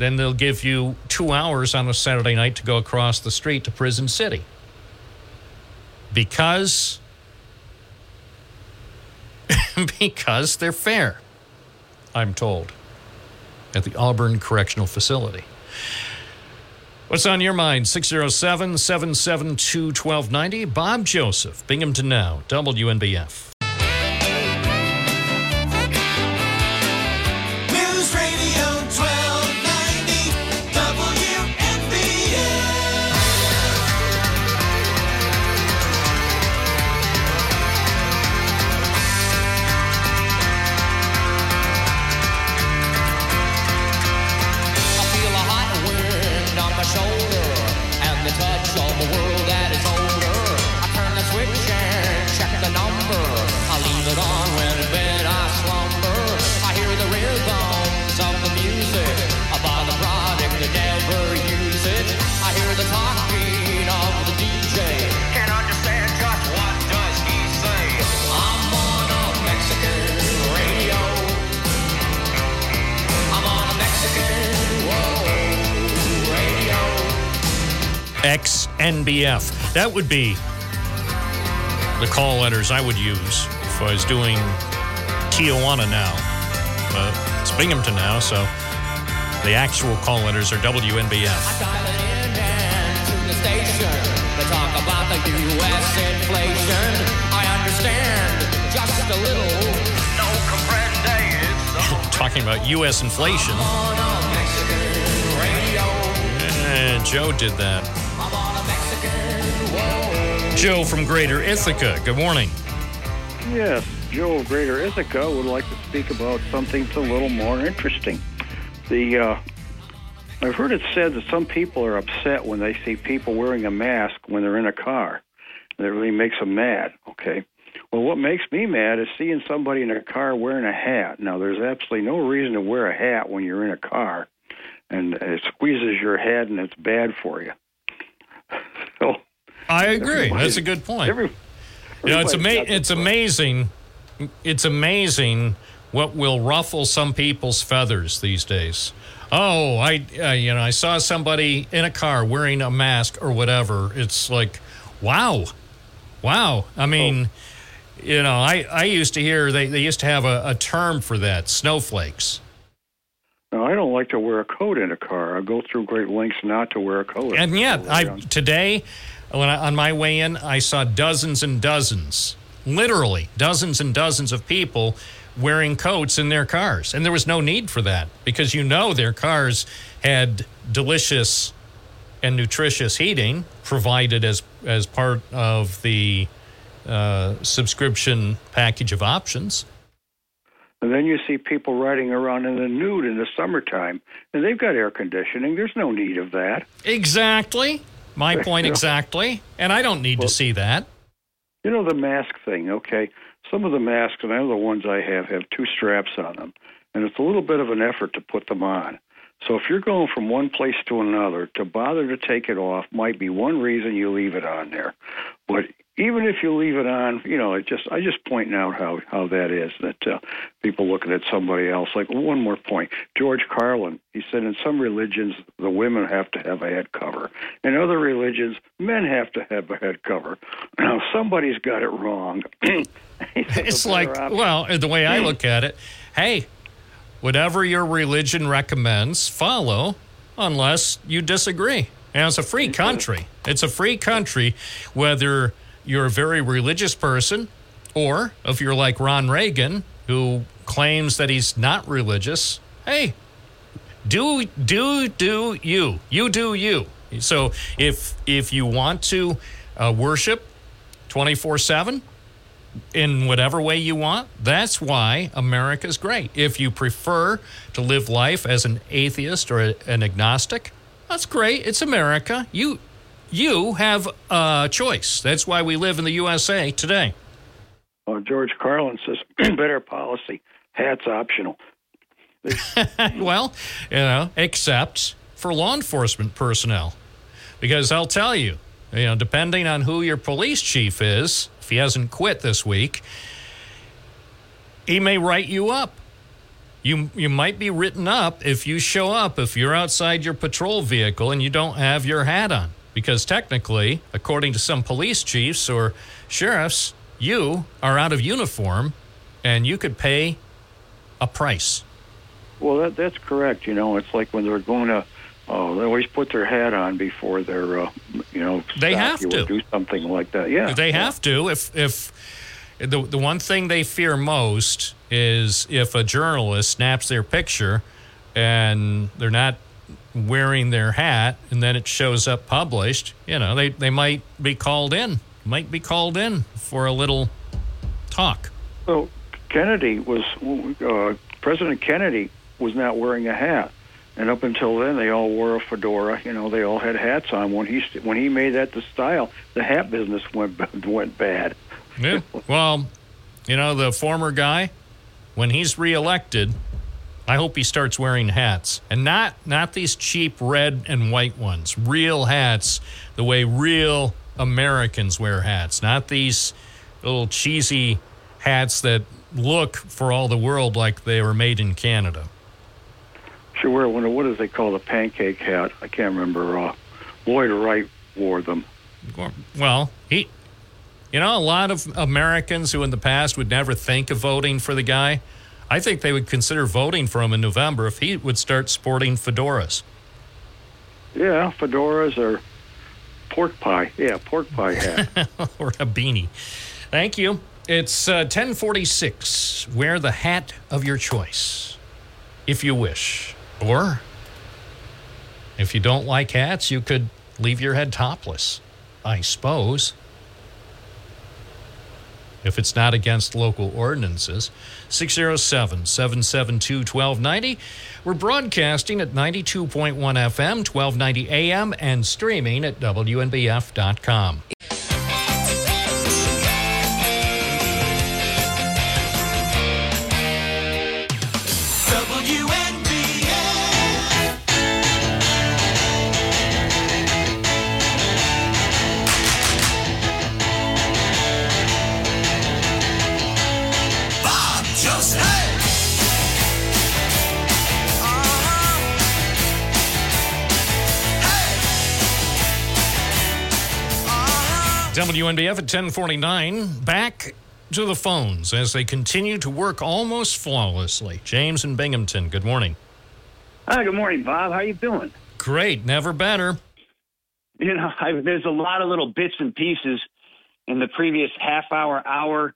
then they'll give you two hours on a Saturday night to go across the street to Prison City. Because [LAUGHS] because they're fair, I'm told, at the Auburn Correctional Facility. What's on your mind? 607 772 1290. Bob Joseph, Binghamton Now, WNBF. XNBF. That would be the call letters I would use if I was doing Tijuana now. But it's Binghamton now, so the actual call letters are WNBF. to the station. They talk about the U.S. inflation. I understand just a little. No comprende. [LAUGHS] Talking about U.S. inflation. Eh, Joe did that. Joe from Greater Ithaca. Good morning. Yes, Joe of Greater Ithaca would like to speak about something that's a little more interesting. The uh, I've heard it said that some people are upset when they see people wearing a mask when they're in a car. That really makes them mad. Okay. Well, what makes me mad is seeing somebody in a car wearing a hat. Now, there's absolutely no reason to wear a hat when you're in a car, and it squeezes your head, and it's bad for you. I agree. Everybody- That's a good point. every- you know, it's ama- it's amazing. It's amazing what will ruffle some people's feathers these days. Oh, I uh, you know I saw somebody in a car wearing a mask or whatever. It's like, wow, wow. I mean, you know, I I used to hear they they used to have a, a term for that, snowflakes. Now, I don't like to wear a coat in a car. I go through great lengths not to wear a coat. And yet, I today, when I, on my way in, I saw dozens and dozens, literally dozens and dozens of people wearing coats in their cars, and there was no need for that because you know their cars had delicious and nutritious heating provided as as part of the uh, subscription package of options. And then you see people riding around in the nude in the summertime, and they've got air conditioning. There's no need of that. Exactly. My point exactly. And I don't need to see that. You know the mask thing, okay? Some of the masks, and I know the ones I have, have two straps on them, and it's a little bit of an effort to put them on. So if you're going from one place to another, to bother to take it off might be one reason you leave it on there. But even if you leave it on, you know, it just I just pointing out how how that is that uh, people looking at somebody else. Like one more point, George Carlin, he said in some religions the women have to have a head cover, in other religions men have to have a head cover. [CLEARS THROAT] Now somebody's got it wrong. [CLEARS THROAT] it's like well uh, the way i hmm. look at it hey whatever your religion recommends follow unless you disagree. And it's a free mm-hmm. country. It's a free country whether you're a very religious person or if you're like ron reagan who claims that he's not religious hey do do do you you do you so if if you want to uh, worship 24 7 in whatever way you want. That's why America's great. If you prefer to live life as an atheist or a- an agnostic, that's great. It's America. You you have a choice. That's why we live in the USA today. Uh, George Carlin says [CLEARS THROAT] better policy. Hats optional. [LAUGHS] well, you know, except for law enforcement personnel. Because I'll tell you, you know, depending on who your police chief is, if he hasn't quit this week, he may write you up. You you might be written up if you show up if you're outside your patrol vehicle and you don't have your hat on. Because technically, according to some police chiefs or sheriffs, you are out of uniform and you could pay a price. Well, that that's correct. You know, it's like when they're going to. Oh, they always put their hat on before they're, uh, you know, They have to. do something like that. Yeah, They have to. If if the the one thing they fear most is if a journalist snaps their picture and they're not wearing their hat and then it shows up published, you know, they, they might be called in. Might be called in for a little talk. Well, Kennedy was uh, President Kennedy was not wearing a hat, and up until then, they all wore a fedora. You know, they all had hats on. When he st- when he made that the style, the hat business went [LAUGHS] went bad. Yeah. Well, you know, the former guy, when he's reelected, I hope he starts wearing hats. And not not these cheap red and white ones. Real hats, the way real Americans wear hats. Not these little cheesy hats that look for all the world like they were made in Canada. Should wear one. of- What does they call the pancake hat? I can't remember. Uh, Lloyd Wright wore them. Well, he, you know, a lot of Americans who in the past would never think of voting for the guy, I think they would consider voting for him in November if he would start sporting fedoras. Yeah, fedoras or pork pie. Yeah, pork pie hat. [LAUGHS] or a beanie. Thank you. It's uh, 1046. Wear the hat of your choice, if you wish. Or, if you don't like hats, you could leave your head topless, I suppose. If it's not against local ordinances. 607 772 1290. We're broadcasting at 92.1 FM, 1290 AM, and streaming at WNBF.com. WNBF at 1049. Back to the phones as they continue to work almost flawlessly. James and Binghamton, good morning. Hi, good morning, Bob. How are you doing? Great, never better. You know, I, there's a lot of little bits and pieces in the previous half hour, hour,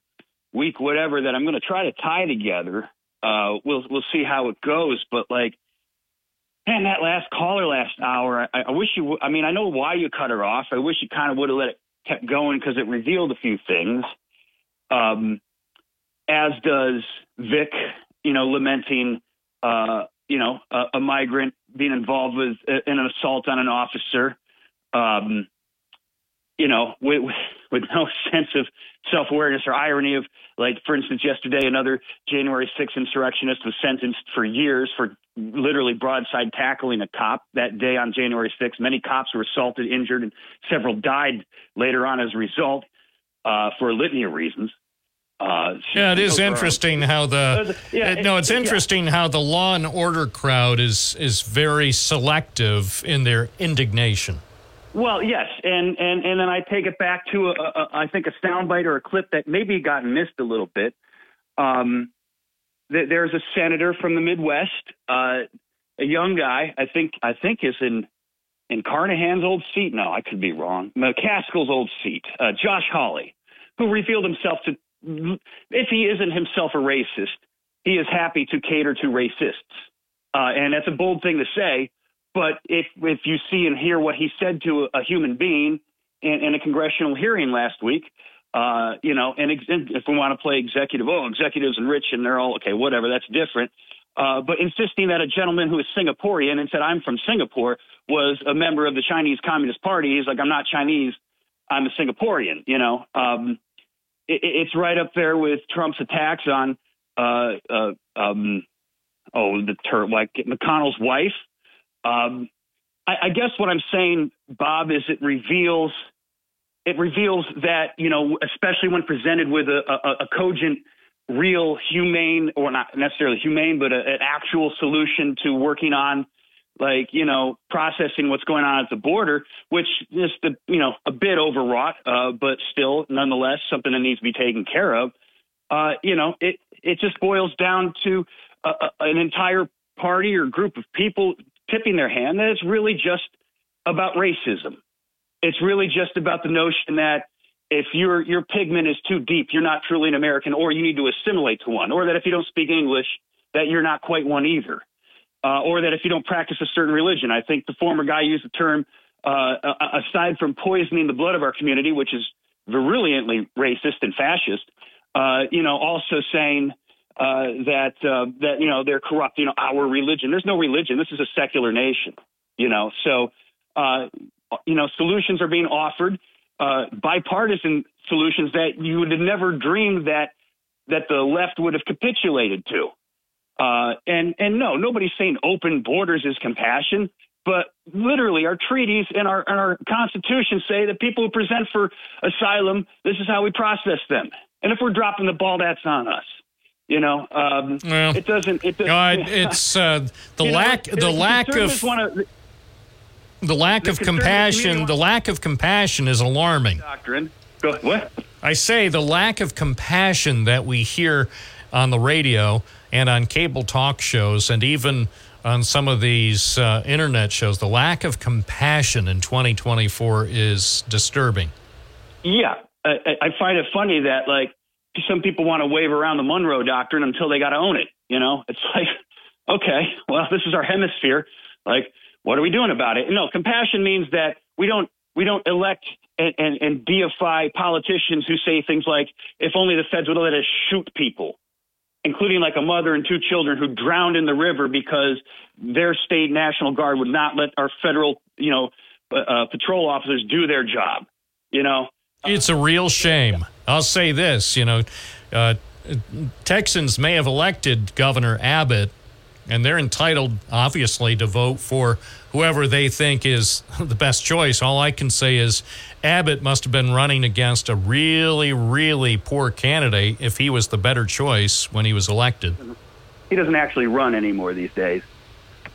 week, whatever that I'm going to try to tie together. Uh, we'll we'll see how it goes, but like, man, that last caller last hour, I, I wish you. I mean, I know why you cut her off. I wish you kind of would have let it kept going because it revealed a few things. Um, as does Vic, you know, lamenting, uh, you know, a, a migrant being involved with uh, in an assault on an officer. Um, you know, with, with no [LAUGHS] sense of self awareness or irony of, like, for instance, yesterday, another January 6th insurrectionist was sentenced for years for literally broadside tackling a cop that day on January 6th. Many cops were assaulted, injured, and several died later on as a result uh, for a litany of reasons. Uh, Yeah, it is interesting how the yeah, uh, no, it- it's yeah. interesting how the law and order crowd is is very selective in their indignation. Well, yes, and and and then I take it back to I think a soundbite or a clip that maybe got missed a little bit. Um, th- there's a senator from the Midwest, uh, a young guy. I think I think is in in Carnahan's old seat. No, I could be wrong. McCaskill's old seat. Uh, Josh Hawley, who revealed himself to, if he isn't himself a racist, he is happy to cater to racists, uh, and that's a bold thing to say. But if if you see and hear what he said to a, human being in, in a congressional hearing last week, uh, you know, and ex- if we want to play executive, oh, executives and rich, and they're all okay, whatever, that's different. Uh, but insisting that a gentleman who is Singaporean and said I'm from Singapore was a member of the Chinese Communist Party, he's like I'm not Chinese, I'm a Singaporean. You know, um, it, it's right up there with Trump's attacks on, uh, uh, um, oh, the ter- like McConnell's wife. Um, I, I guess what I'm saying, Bob, is it reveals it reveals that you know, especially when presented with a, a, a cogent, real, humane, or not necessarily humane, but a, an actual solution to working on, like you know, processing what's going on at the border, which is the you know a bit overwrought, uh, but still, nonetheless, something that needs to be taken care of. Uh, you know, it it just boils down to an entire party or group of people tipping their hand that it's really just about racism. It's really just about the notion that if your your pigment is too deep, you're not truly an American, or you need to assimilate to one, or that if you don't speak English, that you're not quite one either, uh, or that if you don't practice a certain religion. I think the former guy used the term uh, aside from poisoning the blood of our community, which is virulently racist and fascist. Uh, you know, also saying uh, that uh, that you know they're corrupt. You know, our religion. There's no religion. This is a secular nation. You know, so uh, you know solutions are being offered, uh, bipartisan solutions that you would have never dreamed that that the left would have capitulated to. Uh, and and no, nobody's saying open borders is compassion, but literally our treaties and our and our constitution say that people who present for asylum, this is how we process them. And if we're dropping the ball, that's on us. You know, um, it doesn't. It doesn't. Uh, [LAUGHS] it's uh, the You know, lack the lack of wanna- the lack The of compassion, the lack of compassion is alarming. doctrine. Go what? I say the lack of compassion that we hear on the radio and on cable talk shows and even on some of these uh, internet shows, the lack of compassion in 2024 is disturbing. Yeah, I I find it funny that like some people want to wave around the Monroe Doctrine until they got to own it. You know, it's [LAUGHS] like, okay, well, this is our hemisphere. Like, what are we doing about it? No, compassion means that we don't we don't elect and, and, and deify politicians who say things like, if only the feds would let us shoot people, including like a mother and two children who drowned in the river because their state national guard would not let our federal, you know, uh, uh, patrol officers do their job. You know, It's a real shame. I'll say this, you know, uh, Texans may have elected Governor Abbott, and they're entitled, obviously, to vote for whoever they think is [LAUGHS] the best choice. All I can say is Abbott must have been running against a really, really poor candidate if he was the better choice when he was elected. he doesn't actually run anymore these days.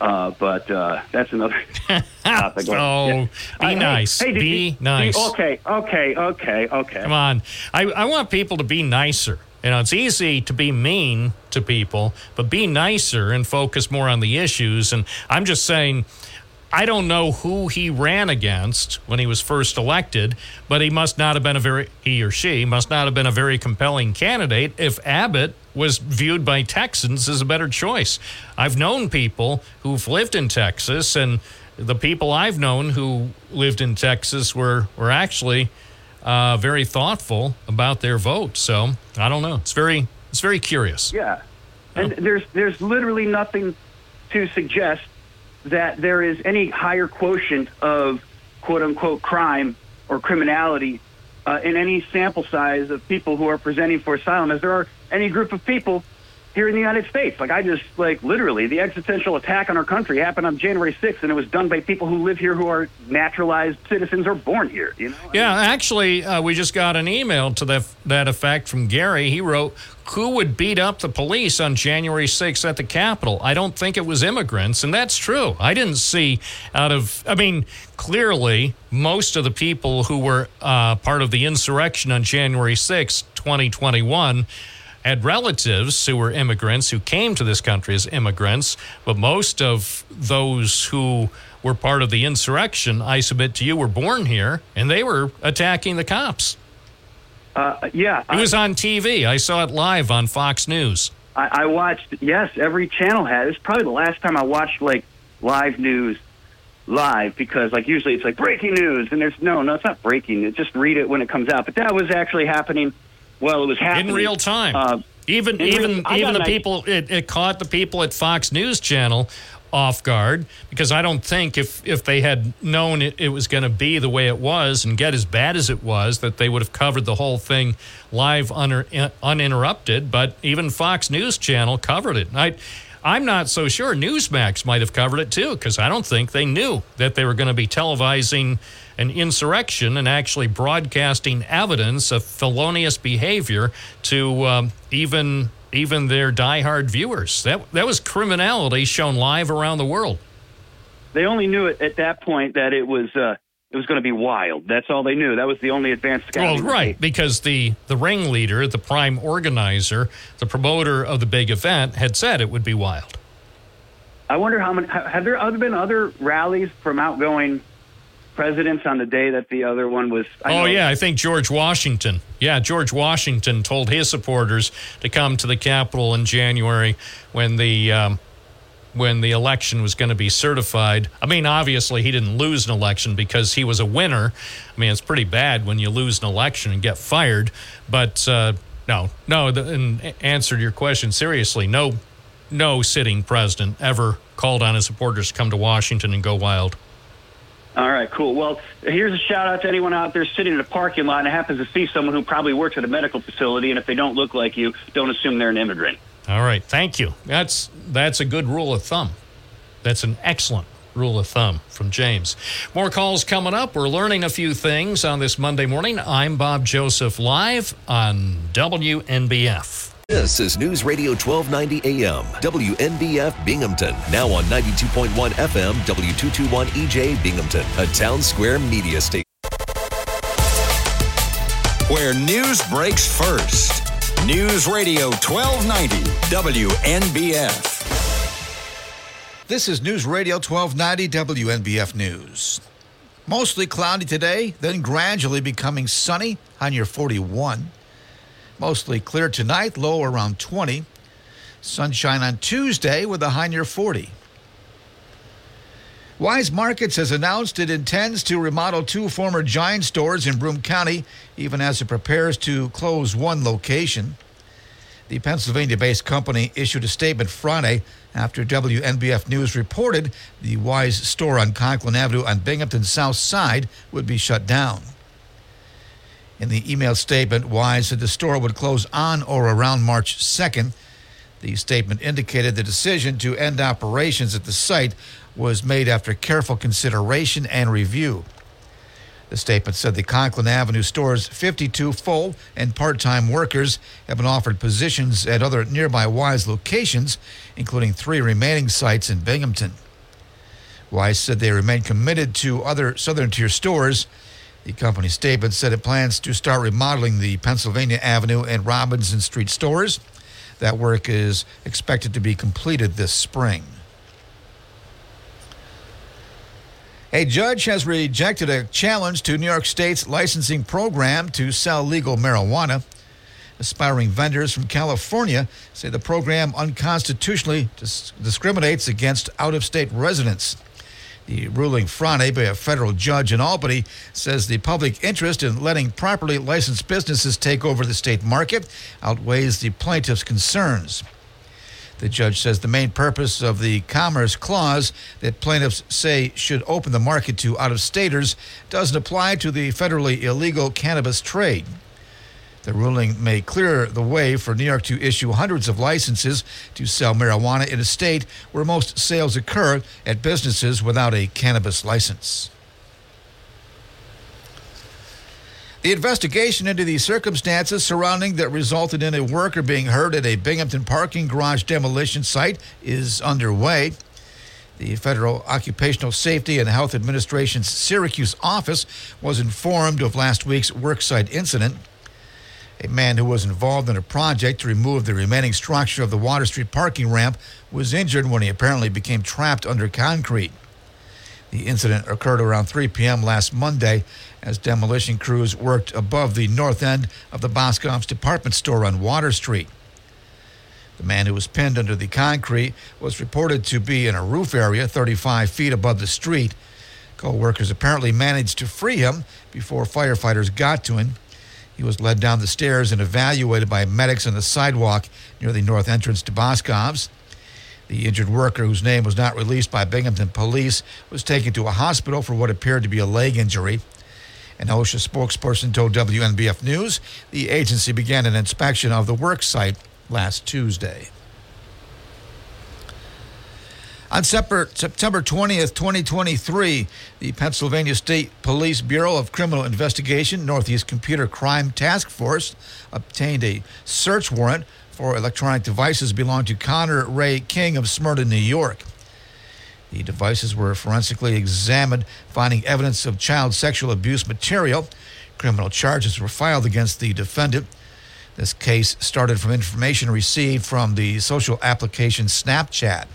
Uh, but uh, that's another [LAUGHS] topic. So, [LAUGHS] Yeah. be hey, nice. hey, did Be you- nice. Okay, okay, okay, okay. Come on. I, I want people to be nicer. You know, it's easy to be mean to people, but be nicer and focus more on the issues. And I'm just saying, I don't know who he ran against when he was first elected, but he must not have been a very, he or she must not have been a very compelling candidate if Abbott was viewed by Texans as a better choice. I've known people who've lived in Texas, and the people I've known who lived in Texas were, were actually uh, very thoughtful about their vote. So I don't know. It's very, it's very curious. Yeah, and there's there's literally nothing to suggest that there is any higher quotient of quote unquote crime or criminality uh, in any sample size of people who are presenting for asylum. As there are any group of people here in the United States. Like I just like literally the existential attack on our country happened on January 6th, and it was done by people who live here who are naturalized citizens or born here. You know. Yeah, actually, uh, we just got an email to that that effect from Gary. He wrote, "Who would beat up the police on January 6th at the Capitol? I don't think it was immigrants, and that's true. I didn't see out of. I mean, clearly, most of the people who were uh, part of the insurrection on January 6th, 2021." Had relatives who were immigrants who came to this country as immigrants, but most of those who were part of the insurrection, I submit to you, were born here and they were attacking the cops. Uh, yeah, It was on TV. I saw it live on Fox News. I, I watched. Yes, every channel had. It's probably the last time I watched like live news live because like usually it's like breaking news and there's no no it's not breaking. It's just read it when it comes out. But that was actually happening. Well, it was happening in real time. Uh, even in real- even even the people it, it caught the people at Fox News Channel off guard because I don't think if if they had known it, it was going to be the way it was and get as bad as it was that they would have covered the whole thing live un, uninterrupted. But even Fox News Channel covered it. I. I'm not so sure. Newsmax might have covered it too, because I don't think they knew that they were going to be televising an insurrection and actually broadcasting evidence of felonious behavior to um, even even their diehard viewers. That that was criminality shown live around the world. they only knew it at that point that it was uh, it was going to be wild. That's all they knew. That was the only advanced Well, right, because the the ringleader, the prime organizer, the promoter of the big event, had said it would be wild. I wonder how many ha- have there other been other rallies from outgoing presidents on the day that the other one was. I oh know- yeah, I think George Washington. Yeah, George Washington told his supporters to come to the Capitol in January when the um, when the election was going to be certified. I mean, obviously he didn't lose an election because he was a winner. I mean, it's pretty bad when you lose an election and get fired. But uh, no, no. The, in answer to your question seriously, no, no sitting president ever called on his supporters to come to Washington and go wild. All right, cool. Well, here's a shout out to anyone out there sitting in a parking lot and happens to see someone who probably works at a medical facility, and if they don't look like you, don't assume they're an immigrant. All right, thank you. That's that's a good rule of thumb. That's an excellent rule of thumb from James. More calls coming up. We're learning a few things on this Monday morning. I'm Bob Joseph live on WNBF. This is News Radio 1290 AM, WNBF Binghamton. Now on 92.1 FM, W221 EJ Binghamton, a Townsquare Media station. Where news breaks first. News Radio 1290 WNBF. This is News Radio 1290 WNBF News. Mostly cloudy today, then gradually becoming sunny on your 41. Mostly clear tonight, low around 20. Sunshine on Tuesday with a high near 40. Weis Markets has announced it intends to remodel two former Giant stores in Broome County, even as it prepares to close one location. The Pennsylvania based company issued a statement Friday after WNBF News reported the Weis store on Conklin Avenue on Binghamton's south side would be shut down. In the email statement, Weis said the store would close on or around March 2nd. The statement indicated the decision to end operations at the site was made after careful consideration and review. The statement said the Conklin Avenue store's 52 full and part time workers have been offered positions at other nearby Weis locations, including three remaining sites in Binghamton. Weis said they remain committed to other Southern Tier stores. The company statement said it plans to start remodeling the Pennsylvania Avenue and Robinson Street stores. That work is expected to be completed this spring. A judge has rejected a challenge to New York State's licensing program to sell legal marijuana. Aspiring vendors from California say the program unconstitutionally dis- discriminates against out of state residents. The ruling Friday by a federal judge in Albany says the public interest in letting properly licensed businesses take over the state market outweighs the plaintiff's concerns. The judge says the main purpose of the Commerce Clause that plaintiffs say should open the market to out of staters doesn't apply to the federally illegal cannabis trade. The ruling may clear the way for New York to issue hundreds of licenses to sell marijuana in a state where most sales occur at businesses without a cannabis license. The investigation into the circumstances surrounding that resulted in a worker being hurt at a Binghamton parking garage demolition site is underway. The Federal Occupational Safety and Health Administration's Syracuse office was informed of last week's worksite incident. A man who was involved in a project to remove the remaining structure of the Water Street parking ramp was injured when he apparently became trapped under concrete. The incident occurred around 3 p.m. last Monday as demolition crews worked above the north end of the Boscov's department store on Water Street. The man who was pinned under the concrete was reported to be in a roof area 35 feet above the street. Co workers apparently managed to free him before firefighters got to him. He was led down the stairs and evaluated by medics on the sidewalk near the north entrance to Boscov's. The injured worker, whose name was not released by Binghamton police, was taken to a hospital for what appeared to be a leg injury. An OSHA spokesperson told WNBF News the agency began an inspection of the work site last Tuesday. On September 20th, 2023, the Pennsylvania State Police Bureau of Criminal Investigation, Northeast Computer Crime Task Force, obtained a search warrant for electronic devices belonging to Connor Ray King of Smyrna, New York. The devices were forensically examined, finding evidence of child sexual abuse material. Criminal charges were filed against the defendant. This case started from information received from the social application Snapchat.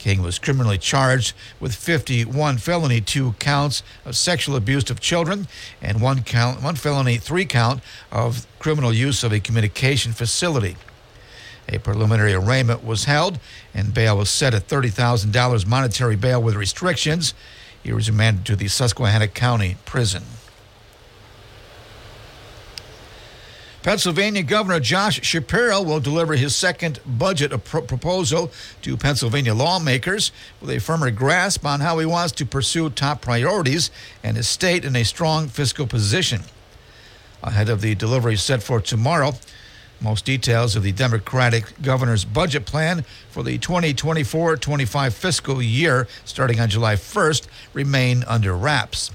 King was criminally charged with 51 felony two counts of sexual abuse of children and one count one felony three count of criminal use of a communication facility. A preliminary arraignment was held and bail was set at $30,000 monetary bail with restrictions. He was remanded to the Susquehanna County Prison. Pennsylvania Governor Josh Shapiro will deliver his second budget proposal to Pennsylvania lawmakers with a firmer grasp on how he wants to pursue top priorities and his state in a strong fiscal position. Ahead of the delivery set for tomorrow, most details of the Democratic governor's budget plan for the 2024 25 fiscal year, starting on July 1st, remain under wraps.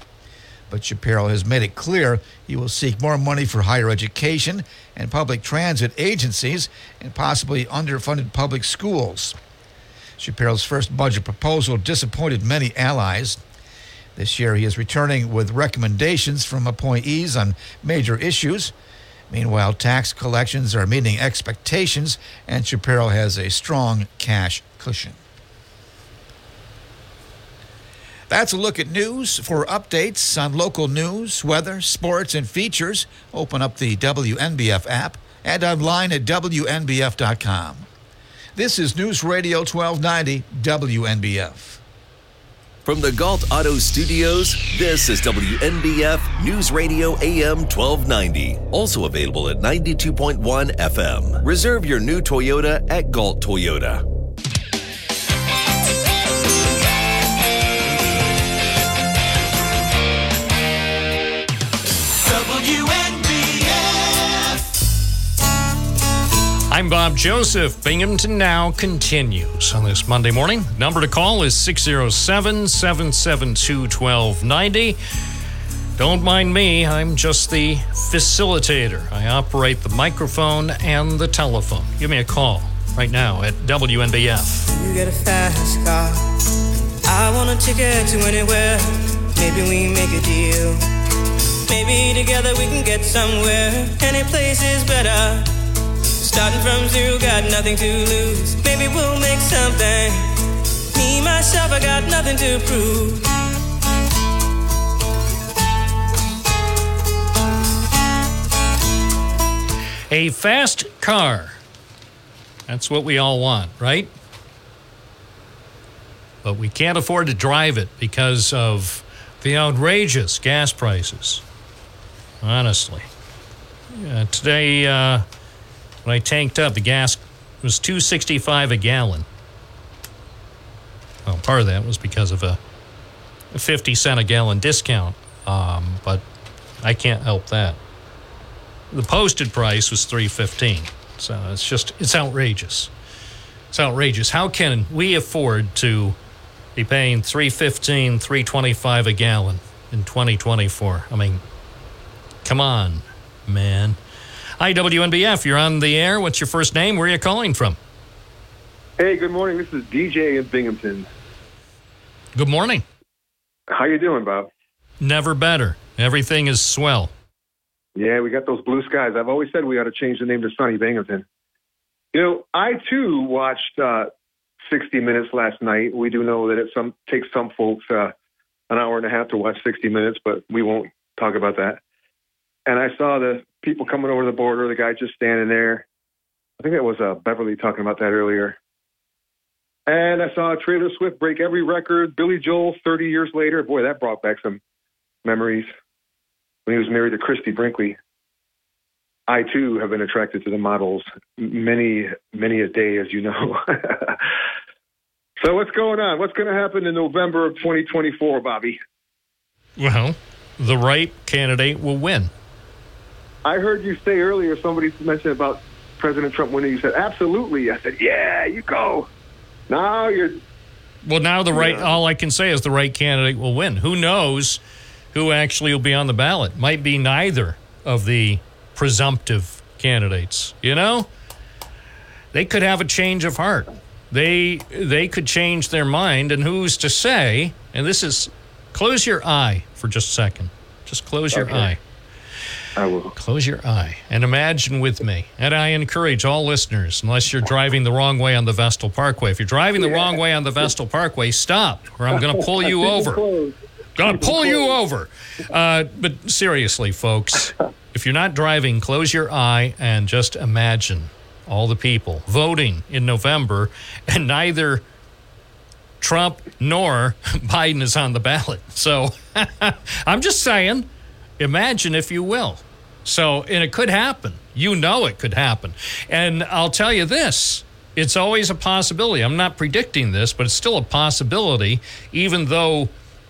But Shapiro has made it clear he will seek more money for higher education and public transit agencies and possibly underfunded public schools. Shapiro's first budget proposal disappointed many allies. This year, he is returning with recommendations from appointees on major issues. Meanwhile, tax collections are meeting expectations, and Shapiro has a strong cash cushion. That's a look at news. For updates on local news, weather, sports, and features, open up the WNBF app and online at WNBF.com. This is News Radio 1290 WNBF. From the Gault Auto Studios, this is WNBF News Radio AM 1290. Also available at 92.1 FM. Reserve your new Toyota at Gault Toyota. I'm Bob Joseph. Binghamton Now continues on this Monday morning. Number to call is 607 772 1290. Don't mind me, I'm just the facilitator. I operate the microphone and the telephone. Give me a call right now at WNBF. You get a fast car. I want a ticket to anywhere. Maybe we make a deal. Maybe together we can get somewhere. Any place is better. Starting from zero, got nothing to lose. Maybe we'll make something. Me, myself, I got nothing to prove. A fast car. That's what we all want, right? But we can't afford to drive it because of the outrageous gas prices. Honestly. Uh, today, uh, when I tanked up, the gas was 265 a gallon. Well, part of that was because of a, a 50 cent a gallon discount, um, but I can't help that. The posted price was 315. So it's just it's outrageous. It's outrageous. How can we afford to be paying 315, 325 a gallon in 2024? I mean, come on, man. Hi, WNBF. You're on the air. What's your first name? Where are you calling from? Hey, good morning. This is DJ in Binghamton. Good morning. How you doing, Bob? Never better. Everything is swell. Yeah, we got those blue skies. I've always said we ought to change the name to Sunny Binghamton. You know, I too watched uh, 60 Minutes last night. We do know that it some takes some folks uh, an hour and a half to watch 60 Minutes, but we won't talk about that. And I saw the people coming over the border, the guy just standing there. I think that was uh, Beverly talking about that earlier. And I saw Taylor Swift break every record. Billy Joel, 30 years later. Boy, that brought back some memories when he was married to Christie Brinkley. I too have been attracted to the models many, many a day, as you know. [LAUGHS] so what's going on? What's going to happen in November of 2024, Bobby? Well, the right candidate will win. I heard you say earlier, somebody mentioned about President Trump winning. You said, absolutely. I said, yeah, you go. Now you're. Well, now the right, Yeah. all I can say is the right candidate will win. Who knows who actually will be on the ballot? Might be neither of the presumptive candidates, you know? They could have a change of heart. They they could change their mind and who's to say? And this is close your eye for just a second. Just close your eye. I will. Close your eye and imagine with me. And I encourage all listeners, unless you're driving the wrong way on the Vestal Parkway, if you're driving the wrong way on the Vestal Parkway, stop, or I'm going [LAUGHS] to pull you over. Going to pull you over. Uh, but seriously, folks, if you're not driving, close your eye and just imagine all the people voting in November, and neither Trump nor [LAUGHS] Biden is on the ballot. So [LAUGHS] I'm just saying, imagine if you will. So, and it could happen. You know it could happen. And I'll tell you this it's always a possibility. I'm not predicting this, but it's still a possibility, even though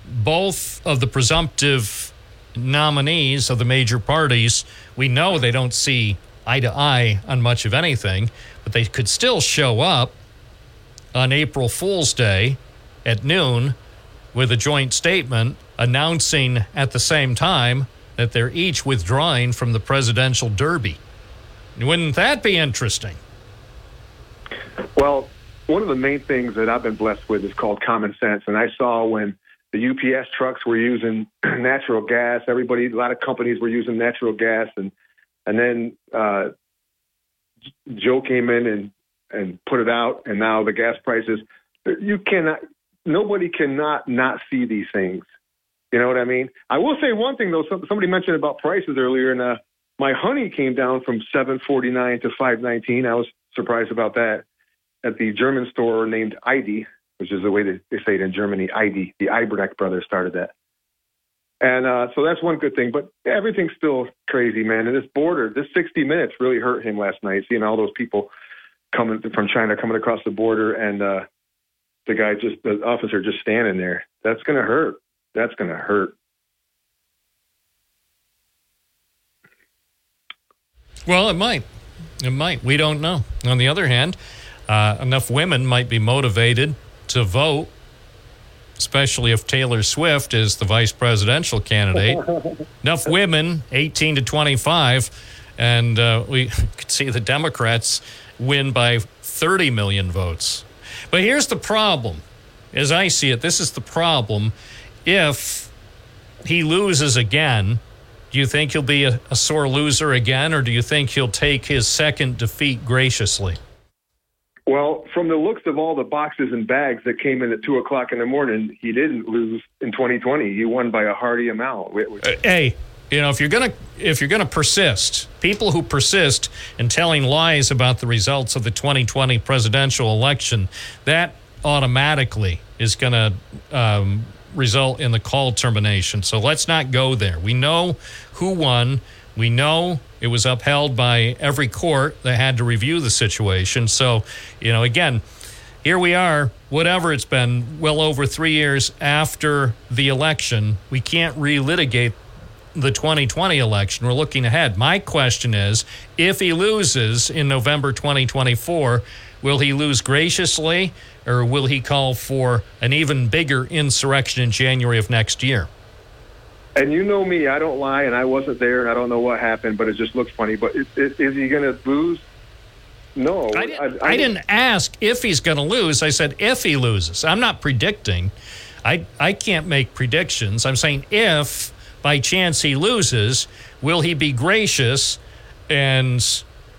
both of the presumptive nominees of the major parties, we know they don't see eye to eye on much of anything, but they could still show up on April Fool's Day at noon with a joint statement announcing at the same time that they're each withdrawing from the presidential derby. Wouldn't that be interesting? Well, one of the main things that I've been blessed with is called common sense. And I saw when the UPS trucks were using [CLEARS THROAT] natural gas, everybody, a lot of companies were using natural gas, and and then uh, Joe came in and and put it out, and now the gas prices. You cannot, nobody cannot not see these things. You know what I mean? I will say one thing though. Somebody mentioned about prices earlier, and uh, my honey came down from seven forty nine to five nineteen. I was surprised about that at the German store named Aldi, which is the way they, they say it in Germany. Aldi, the Albrecht brothers started that. And uh, so that's one good thing, but everything's still crazy, man. And this border, this 60 minutes really hurt him last night, seeing all those people coming from China coming across the border and uh, the guy just, the officer just standing there. That's to hurt. That's going to hurt. Well, it might. It might. We don't know. On the other hand, uh, enough women might be motivated to vote, especially if Taylor Swift is the vice presidential candidate. [LAUGHS] enough women, 18 to 25, and uh, we [LAUGHS] could see the Democrats win by 30 million votes. But here's the problem. As I see it, this is the problem. If he loses again, do you think he'll be a, a sore loser again, or do you think he'll take his second defeat graciously? Well, from the looks of all the boxes and bags that came in at two o'clock in the morning, he didn't lose in 2020. He won by a hearty amount. Uh, hey, you know, if you're gonna if you're gonna persist, people who persist in telling lies about the results of the 2020 presidential election, that automatically is going to um, result in the call termination. So let's not go there. We know who won. We know it was upheld by every court that had to review the situation. So, you know, again, here we are, whatever it's been, well over three years after the election. We can't relitigate the 2020 election. We're looking ahead. My question is if he loses in November 2024, will he lose graciously or will he call for an even bigger insurrection in January of next year? And you know me, I don't lie, and I wasn't there, and I don't know what happened, but it just looks funny. But is, is he going to lose? No. I, didn't, I, I, I didn't ask if he's going to lose. I said if he loses. I'm not predicting. I, I can't make predictions. I'm saying if by chance he loses, will he be gracious and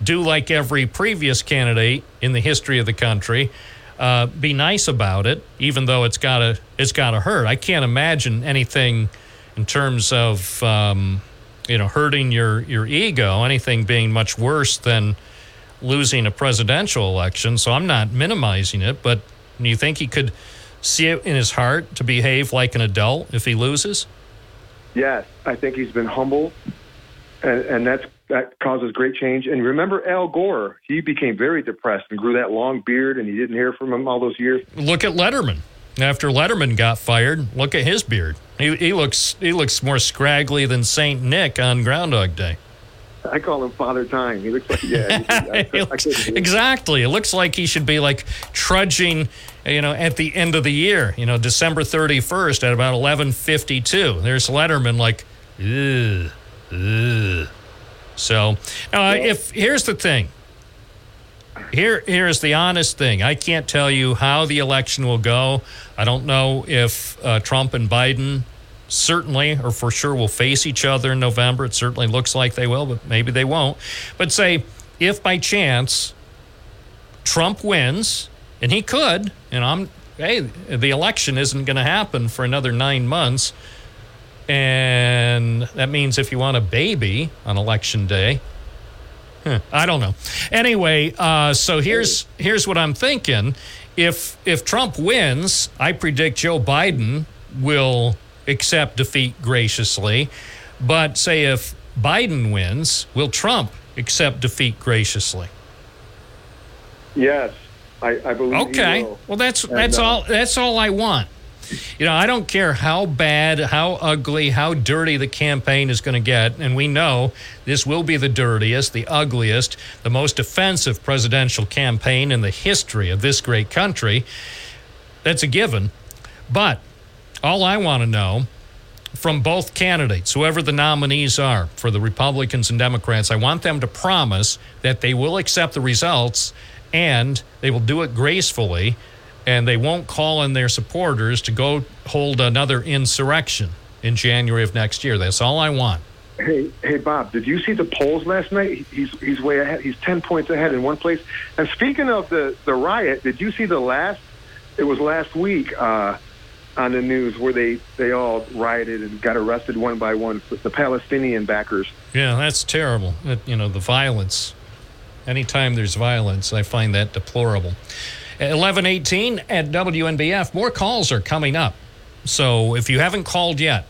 do like every previous candidate in the history of the country? Uh, be nice about it, even though it's gotta it's gotta hurt. I can't imagine anything in terms of um, you know hurting your your ego, anything being much worse than losing a presidential election. So I'm not minimizing it, but do you think he could see it in his heart to behave like an adult if he loses? Yes, I think he's been humble, and, and that's that causes great change. And remember Al Gore, he became very depressed and grew that long beard, and he didn't hear from him all those years. Look at Letterman. After Letterman got fired, look at his beard. He, he looks he looks more scraggly than Saint Nick on Groundhog Day. I call him Father Time. He looks like yeah. [LAUGHS] I, I, looks, exactly. It looks like he should be like trudging, you know, at the end of the year. You know, December thirty first at about eleven fifty two. There's Letterman like, ugh, ugh. So, uh, if here's the thing, here here's the honest thing. I can't tell you how the election will go. I don't know if uh, Trump and Biden certainly or for sure will face each other in November. It certainly looks like they will, but maybe they won't. But say if by chance Trump wins, and he could, and I'm hey, the election isn't going to happen for another nine months. And that means if you want a baby on election day, I don't know. Anyway, uh, so here's here's what I'm thinking. If if Trump wins, I predict Joe Biden will accept defeat graciously. But say if Biden wins, will Trump accept defeat graciously? Yes, I, I believe. Okay, well that's and, that's uh, all that's all I want. You know, I don't care how bad, how ugly, how dirty the campaign is going to get. And we know this will be the dirtiest, the ugliest, the most offensive presidential campaign in the history of this great country. That's a given. But All I want to know from both candidates, whoever the nominees are for the Republicans and Democrats, I want them to promise that they will accept the results and they will do it gracefully and they won't call in their supporters to go hold another insurrection in January of next year. That's all I want. Hey, hey, Bob, did you see the polls last night? He's he's way ahead. He's ten points ahead in one place. And speaking of the the riot, did you see the last? It was last week uh, on the news where they they all rioted and got arrested one by one. With the Palestinian backers. Yeah, that's terrible. You know, the violence. Anytime there's violence, I find that deplorable. At 1118 at WNBF, more calls are coming up. So if you haven't called yet,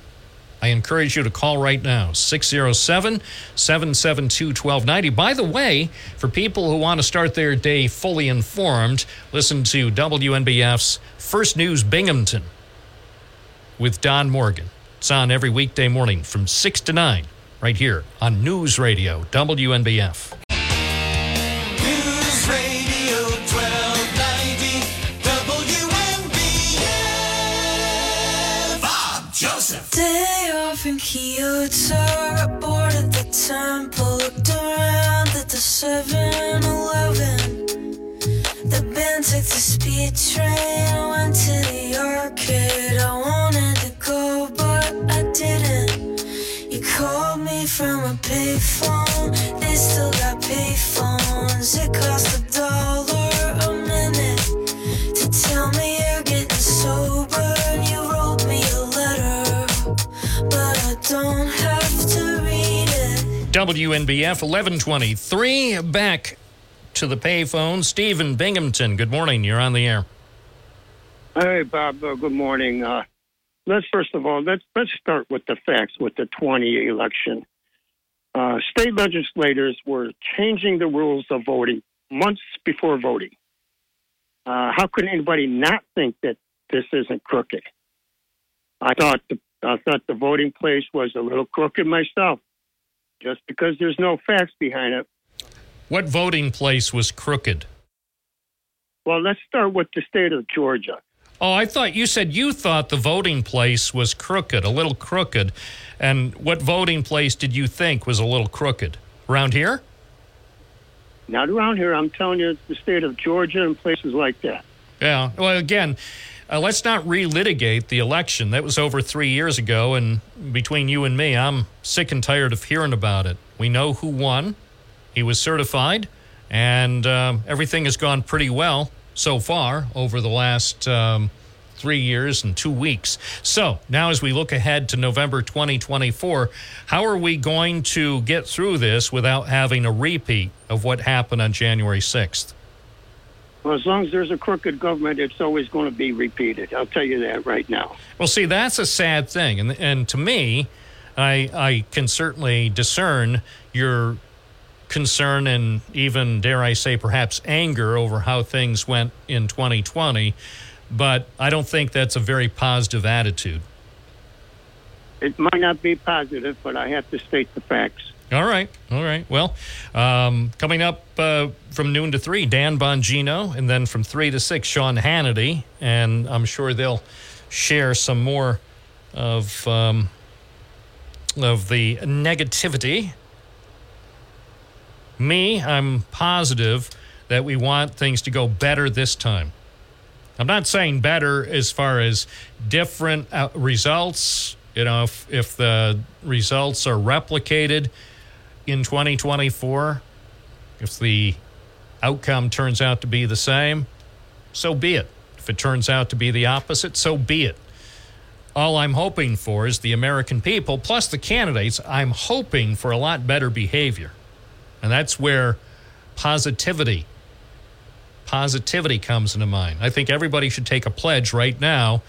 I encourage you to call right now 607 772 1290. By the way, for people who want to start their day fully informed, listen to WNBF's First News Binghamton with Don Morgan. It's on every weekday morning from 6 to 9 right here on News Radio WNBF. Kyoto, bored at the temple, looked around at the 7 Eleven. The band took the speed train, went to the arcade. I wanted to go, but I didn't. You called me from a payphone, they still got payphones. It cost a dollar WNBF 1123. Back to the payphone. Stephen Binghamton, good morning. You're on the air. Hey, Bob. Uh, good morning. Uh, let's first of all let's let's start with the facts with the 20 election. Uh, state legislators were changing the rules of voting months before voting. Uh, how could anybody not think that this isn't crooked? I thought the I thought the voting place was a little crooked myself, just because there's no facts behind it. What voting place was crooked? Well, let's start with the state of Georgia. Oh, I thought you said you thought the voting place was crooked, a little crooked. And what voting place did you think was a little crooked? Around here? Not around here. I'm telling you, it's the state of Georgia and places like that. Yeah. Well, again, uh, let's not relitigate the election. That was over three years ago. And between you and me, I'm sick and tired of hearing about it. We know who won, he was certified, and um, everything has gone pretty well so far over the last. Um, Three years and two weeks. So now, as we look ahead to November 2024, how are we going to get through this without having a repeat of what happened on January 6th? Well, as long as there's a crooked government, it's always going to be repeated. I'll tell you that right now. Well, see, that's a sad thing, and and to me, I I can certainly discern your concern and even dare I say perhaps anger over how things went in 2020, but I don't think that's a very positive attitude. It might not be positive, but I have to state the facts. All right, all right. Well, um, coming up uh, from noon to three, Dan Bongino, and then from three to six, Sean Hannity, and I'm sure they'll share some more of um, of the negativity. Me, I'm positive that we want things to go better this time. I'm not saying better as far as different uh, results. You know, if, if the results are replicated in 2024, if the outcome turns out to be the same, so be it. If it turns out to be the opposite, so be it. All I'm hoping for is the American people, plus the candidates, I'm hoping for a lot better behavior. And that's where positivity positivity comes into mind. I think everybody should take a pledge right now,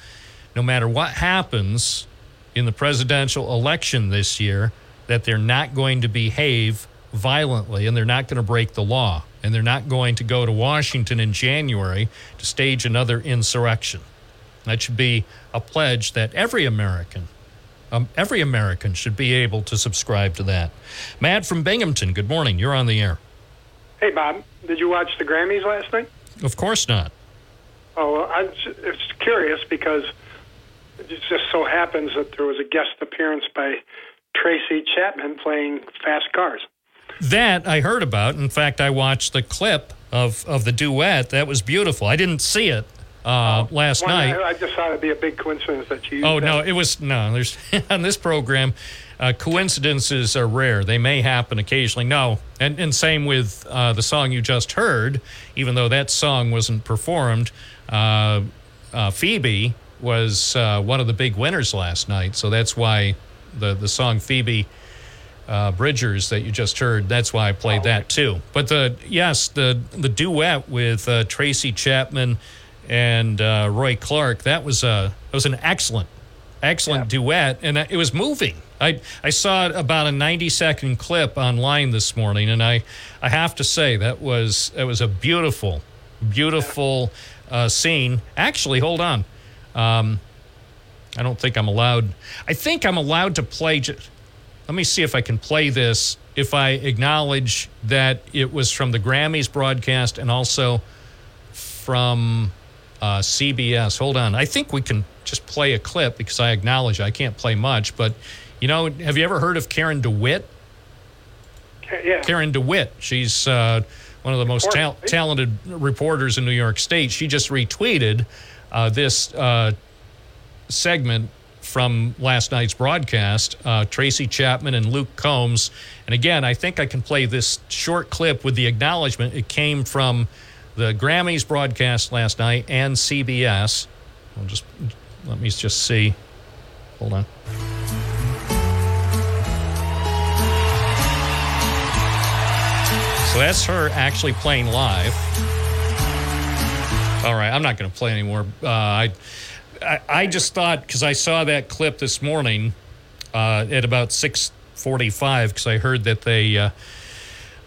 no matter what happens in the presidential election this year, that they're not going to behave violently and they're not going to break the law and they're not going to go to Washington in January to stage another insurrection. That should be a pledge that every American, um, every American should be able to subscribe to that. Matt from Binghamton, good morning. You're on the air. Hey, Bob, did you watch the Grammys last night? Of course not. Oh, well, I just curious because it just so happens that there was a guest appearance by Tracy Chapman playing Fast Cars. That I heard about. In fact, I watched the clip of, of the duet. That was beautiful. I didn't see it uh, last One- night. I just thought it'd be a big coincidence that you. Oh used no, it was no. There's [LAUGHS] on this program, uh, coincidences are rare. They may happen occasionally. No, and and same with uh, the song you just heard. Even though that song wasn't performed, uh, uh, Phoebe was uh, one of the big winners last night. So that's why the the song Phoebe. Uh, Bridgers that you just heard. That's why I played that too. But the yes, the the duet with uh, Tracy Chapman and uh, Roy Clark. That was a that was an excellent, excellent duet, and it was moving. I I saw about a ninety second clip online this morning, and I I have to say that was that was a beautiful, beautiful uh, scene. Actually, hold on. Um, I don't think I'm allowed. I think I'm allowed to play. Let me see if I can play this. If I acknowledge that it was from the Grammys broadcast and also from uh, CBS. Hold on. I think we can just play a clip because I acknowledge I can't play much. But, you know, have you ever heard of Karen DeWitt? yeah. Karen DeWitt. She's uh, one of the most tal- talented reporters in New York State. She just retweeted uh, this uh, segment from last night's broadcast uh, Tracy Chapman and Luke Combs. And again, I think I can play this short clip with the acknowledgement. It came from the Grammys broadcast last night and CBS. I'll just let me just see. Hold on. So that's her actually playing live. All right, I'm not going to play anymore. Uh, I, I I just thought because I saw that clip this morning uh, at about 6:45 because I heard that they uh,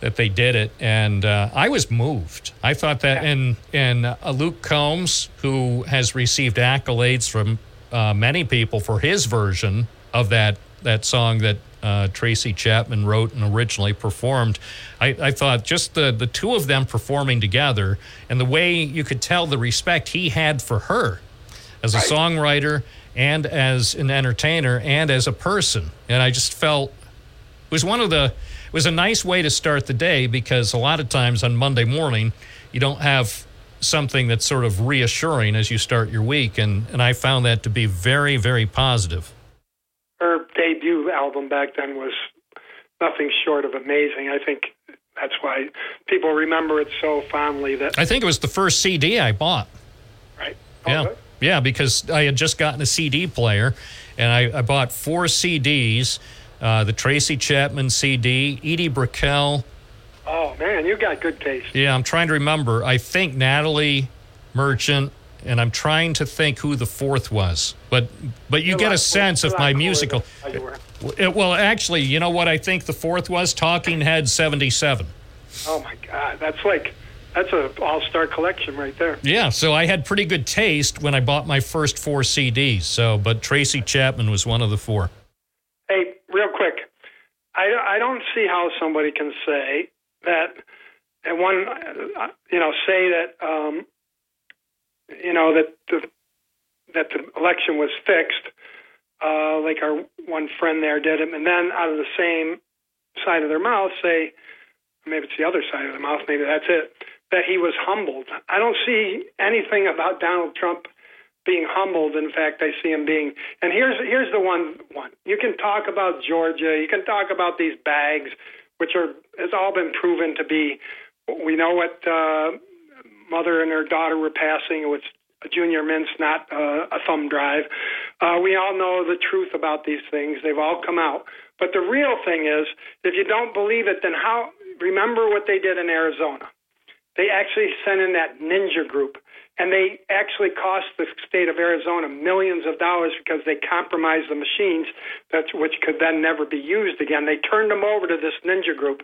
that they did it, and uh, I was moved. I thought that, and and uh, Luke Combs, who has received accolades from uh, many people for his version of that that song that uh, Tracy Chapman wrote and originally performed. I, I thought just the the two of them performing together, and the way you could tell the respect he had for her as a songwriter and as an entertainer and as a person, and I just felt it was one of the it was a nice way to start the day because a lot of times on Monday morning you don't have something that's sort of reassuring as you start your week and and I found that to be very very positive. Her debut album back then was nothing short of amazing. I think that's why people remember it so fondly. That I think it was the first CD I bought. right. Yeah. Oh, Yeah, because I had just gotten a CD player and I, I bought four CDs uh, the Tracy Chapman CD, Edie Brickell. Oh man, you got good taste. Yeah, I'm trying to remember. I think Natalie Merchant, and I'm trying to think who the fourth was. But but you You're get like- a sense of my musical. than you were. It- well, actually, you know what I think the fourth was? Talking Head 77. Oh my God, that's like that's a all-star collection right there. Yeah, so I had pretty good taste when I bought my first four CDs. So, but Tracy Chapman was one of the four. Hey, real quick, I, I don't see how somebody can say that, and one, you know, say that, um, you know, that the that the election was fixed, uh, like our one friend there did, it, and then out of the same side of their mouth say, maybe it's the other side of the mouth, maybe that's it, that he was humbled. I don't see anything about Donald Trump being humbled. In fact, I see him being. And here's here's the one one. You can talk about Georgia. You can talk about these bags, which are has all been proven to be. We know what uh, mother and her daughter were passing. It was a junior mints, not uh, a thumb drive. Uh, we all know the truth about these things. They've all come out. But the real thing is, if you don't believe it, then how? Remember what they did in Arizona. They actually sent in that ninja group, and they actually cost the state of Arizona millions of dollars because they compromised the machines, that which could then never be used again. They turned them over to this ninja group,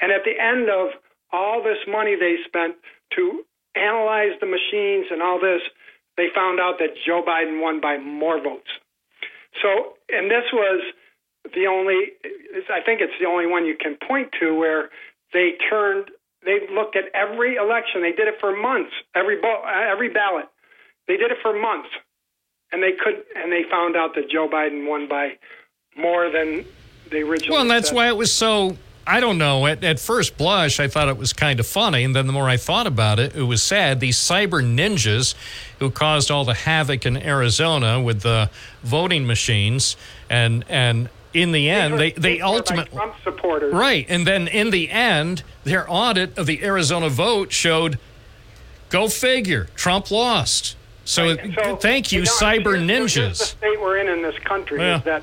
and at the end of all this money they spent to analyze the machines and all this, they found out that Joe Biden won by more votes. So, and this was the only, I think it's the only one you can point to where they turned, they looked at every election. They did it for months, every, bo- every ballot. They did it for months. and they could, and they found out that Joe Biden won by more than the original. Well, and that's why it was so. I don't know. At, at first blush, I thought it was kind of funny. And then the more I thought about it, it was sad. These cyber ninjas who caused all the havoc in Arizona with the voting machines. And, and in the end, they, they ultimately. Trump supporters. Right. And then in the end, their audit of the Arizona vote showed go figure, Trump lost. So, So, thank you, know, cyber here's the state we're in in this country Yeah. is that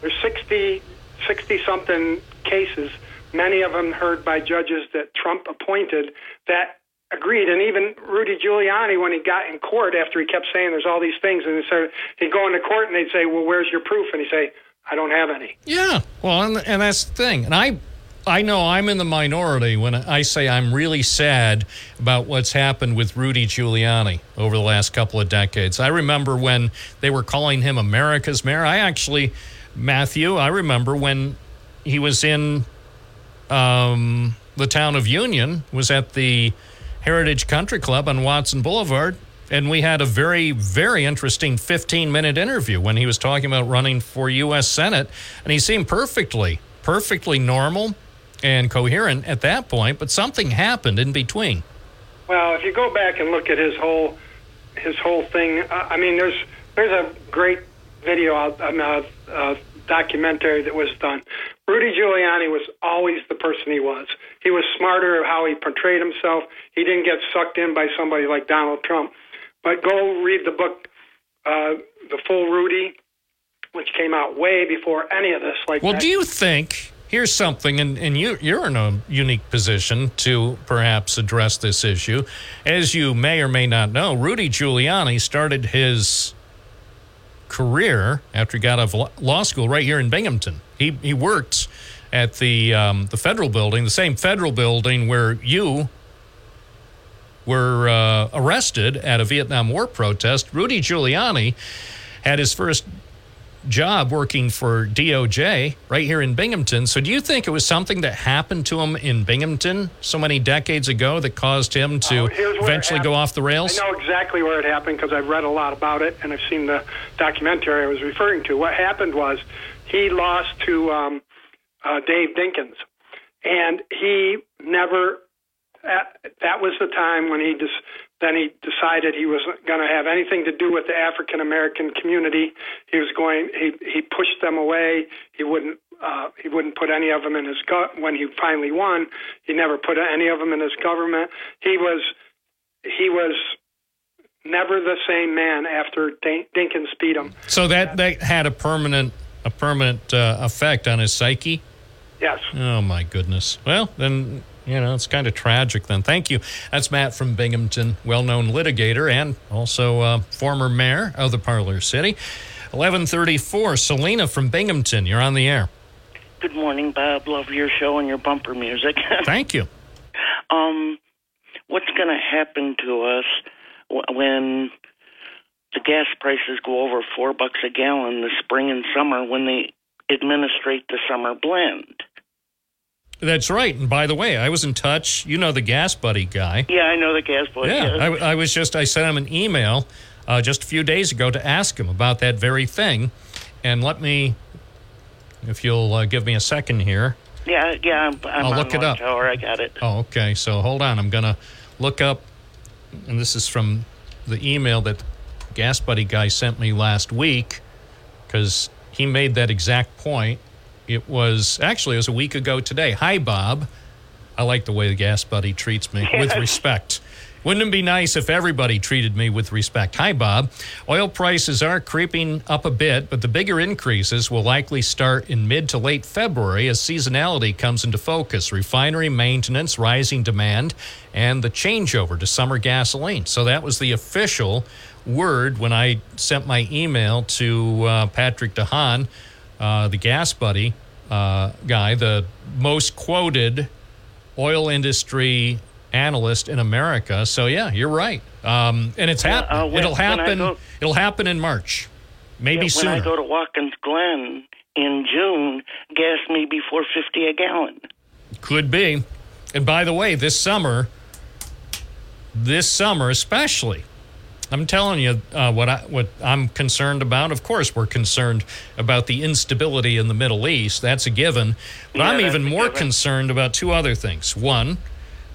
there's 60, 60 something cases, many of them heard by judges that Trump appointed that agreed. And even Rudy Giuliani, when he got in court after he kept saying there's all these things, and he said he'd go into court and they'd say, "Well, where's your proof?" And he'd say, "I don't have any." Yeah, well, and, and that's the thing. And I, I know I'm in the minority when I say I'm really sad about what's happened with Rudy Giuliani over the last couple of decades. I remember when they were calling him America's mayor. I actually, Matthew, I remember when he was in um, the town of Union, was at the Heritage Country Club on Watson Boulevard. And we had a very, very interesting 15 minute interview when he was talking about running for U.S. Senate. And he seemed perfectly, perfectly normal and coherent at that point, but something happened in between. Well, if you go back and look at his whole his whole thing, uh, I mean, there's there's a great video, out, um, uh, uh, documentary that was done. Rudy Giuliani was always the person he was. He was smarter of how he portrayed himself. He didn't get sucked in by somebody like Donald Trump. But go read the book, uh, The Full Rudy, which came out way before any of this. Like, Well, that. do you think here's something, and, and you you're in a unique position to perhaps address this issue. As you may or may not know, Rudy Giuliani started his career after he got out of law- law school right here in Binghamton. He he worked at the um, the federal building, the same federal building where you were uh, arrested at a Vietnam War protest. Rudy Giuliani had his first job working for DOJ right here in Binghamton. So, do you think it was something that happened to him in Binghamton so many decades ago that caused him to Oh, where it eventually go off the rails? I know exactly where it happened because I've read a lot about it and I've seen the documentary I was referring to. What happened was he lost to um, uh, Dave Dinkins, and he never. That, that was the time when he just then he decided he wasn't going to have anything to do with the African American community. He was going. He he pushed them away. He wouldn't. Uh, he wouldn't put any of them in his gut. When he finally won, he never put any of them in his government. He was he was never the same man after Din- Dinkins beat him. So that that had a permanent a permanent uh, effect on his psyche. Yes. Oh my goodness. Well, then you know it's kind of tragic. Then thank you. That's Matt from Binghamton, well-known litigator and also uh, former mayor of the Parlor City. Eleven thirty-four. Selena from Binghamton. You're on the air. Good morning, Bob. Love your show and your bumper music. [LAUGHS] Thank you. um, what's going to happen to us when the gas prices go over four bucks a gallon this spring and summer when they administrate the summer blend? That's right. And by the way, I was in touch. You know the Gas Buddy guy. Yeah, I know the gas Buddy. Yeah, I, I was just I sent him an email uh, just a few days ago to ask him about that very thing, and let me, if you'll uh, give me a second here. yeah, yeah. I'm, I'm I'll on look it up. Tower. I got it. Oh, okay. So hold on. I'm gonna look up, and this is from the email that Gas Buddy guy sent me last week, because he made that exact point. It was actually it was a week ago today. Hi, Bob. I like the way the Gas Buddy treats me with [LAUGHS] respect. Wouldn't it be nice if everybody treated me with respect? Hi, Bob. Oil prices are creeping up a bit, but the bigger increases will likely start in mid to late February as seasonality comes into focus, refinery maintenance, rising demand, and the changeover to summer gasoline. So that was the official word when I sent my email to uh, Patrick DeHaan, uh, the gas buddy uh, guy, the most quoted oil industry analyst in America. So yeah, you're right. Um, and it's happening. uh, when- it'll happen. go- it'll happen in March, maybe Yeah, sooner. When I go to Watkins Glen in June, gas may be four fifty a gallon. Could be. And by the way, this summer, this summer especially, I'm telling you uh, what I what I'm concerned about. Of course, we're concerned about the instability in the Middle East. That's a given. But Yeah, I'm even more given. concerned about two other things. One,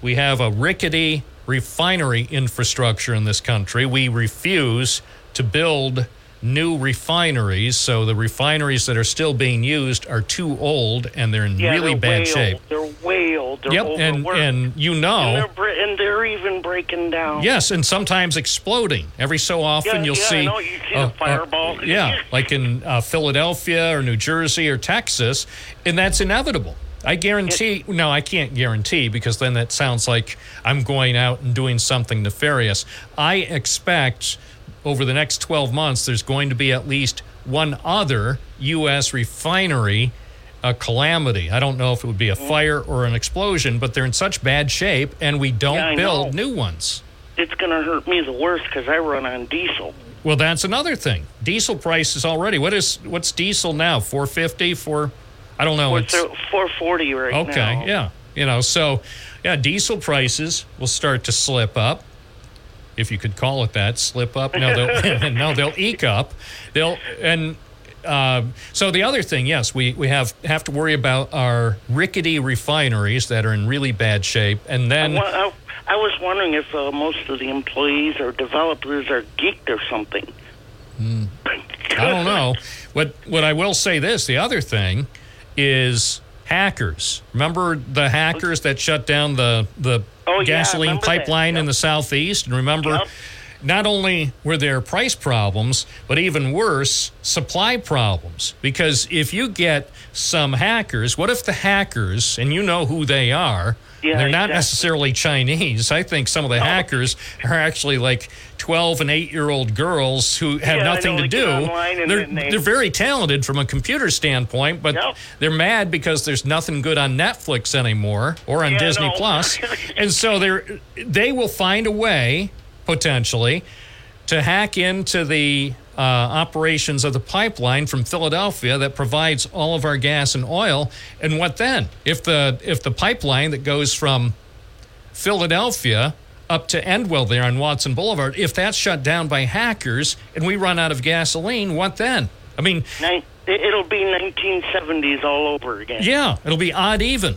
we have a rickety refinery infrastructure in this country. We refuse to build new refineries, so the refineries that are still being used are too old and they're in Yeah, really they're bad shape. Old. They're way old. They're Yep, and overworked. and you And know. they're, bre- and they're even breaking down. Yes, and sometimes exploding. Every so often, Yeah, you'll yeah, see. know. You see uh, fireball. uh, [LAUGHS] yeah, like in uh, Philadelphia or New Jersey or Texas, and that's inevitable. I guarantee. no, I can't guarantee because then that sounds like I'm going out and doing something nefarious. I expect over the next 12 months, there's going to be at least one other U.S. refinery a calamity. I don't know if it would be a fire or an explosion, but they're in such bad shape, and we don't Yeah, build know. new ones. It's going to hurt me the worst because I run on diesel. Well, that's another thing. Diesel prices already. What is what's diesel now? Four fifty for? I don't know. It's, 440 right now? okay, yeah. You know, so yeah, diesel prices will start to slip up, if you could call it that. Slip up? No, they'll [LAUGHS] [LAUGHS] no, they'll eke up. They'll and. Uh, so the other thing, yes, we, we have have to worry about our rickety refineries that are in really bad shape, and then I, I, I was wondering if uh, most of the employees or developers are geeked or something. I don't know. What what I will say this, the other thing is hackers. Remember the hackers that shut down the the Oh, yeah, gasoline that. pipeline in the southeast? And remember not only were there price problems, but even worse, supply problems. Because if you get some hackers, what if the hackers, and you know who they are, Yeah, they're not exactly. necessarily Chinese. I think some of the hackers are actually like 12 and 8 year old girls who have Yeah, nothing to do. get online and They're, they- they're very talented from a computer standpoint, but they're mad because there's nothing good on Netflix anymore or on Yeah, Disney no. Plus. [LAUGHS] and so they're they will find a way potentially to hack into the uh, operations of the pipeline from Philadelphia that provides all of our gas and oil. And what then? If the if the pipeline that goes from Philadelphia up to Endwell there on Watson Boulevard, if that's shut down by hackers and we run out of gasoline, what then? I mean, It'll be 1970s all over again. yeah, it'll be odd even.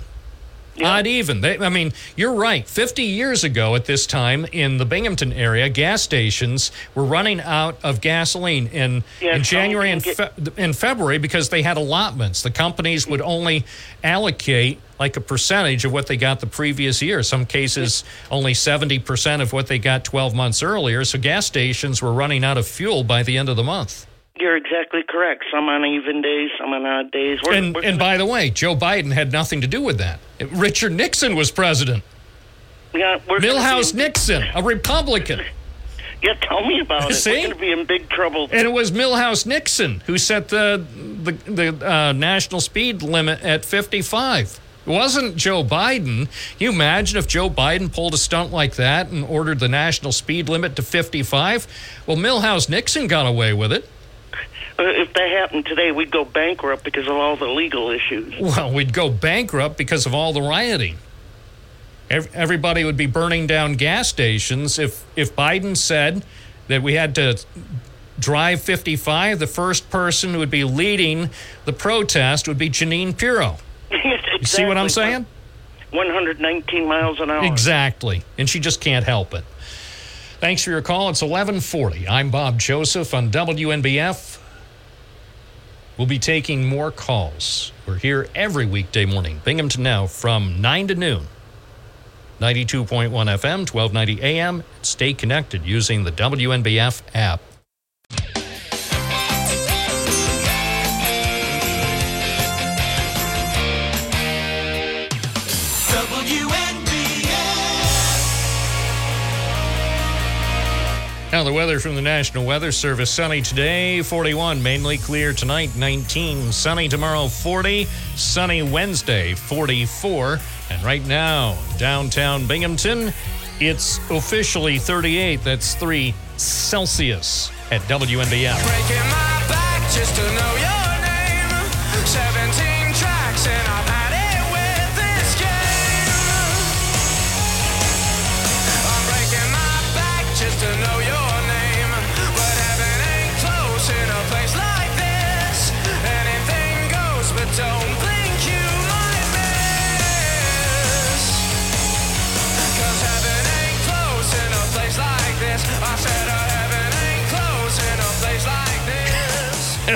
Odd even. They, I mean, you're right. 50 years ago at this time in the Binghamton area, gas stations were running out of gasoline in, Yeah, in January and, can fe- in February because they had allotments. The companies would only allocate like a percentage of what they got the previous year. Some cases, only 70% of what they got 12 months earlier. So gas stations were running out of fuel by the end of the month. You're exactly correct. Some on even days, some on odd days. We're, And, we're and by the way, Joe Biden had nothing to do with that. Richard Nixon was president. yeah, we're Milhous be- Nixon, a Republican. [LAUGHS] Yeah, tell me about it. See? We're going to be in big trouble. And it was Milhous Nixon who set the the, the uh, national speed limit at 55. It wasn't Joe Biden. Can you imagine if Joe Biden pulled a stunt like that and ordered the national speed limit to 55? Well, Milhous Nixon got away with it. Uh, if that happened today, we'd go bankrupt because of all the legal issues. Well, we'd go bankrupt because of all the rioting. Everybody would be burning down gas stations. If if Biden said that we had to drive 55, the first person who would be leading the protest would be Jeanine Pirro. [LAUGHS] You see what I'm saying? 119 miles an hour. Exactly. And she just can't help it. Thanks for your call. It's 1140. I'm Bob Joseph on WNBF. We'll be taking more calls. We're here every weekday morning, Binghamton Now, from 9 to noon. 92.1 FM, 1290 AM. Stay connected using the WNBF app. Now, the weather from the National Weather Service sunny today, 41, mainly clear tonight, 19, sunny tomorrow, 40, sunny Wednesday, 44. And right now, downtown Binghamton, it's officially 38. That's 3 Celsius at WNBF.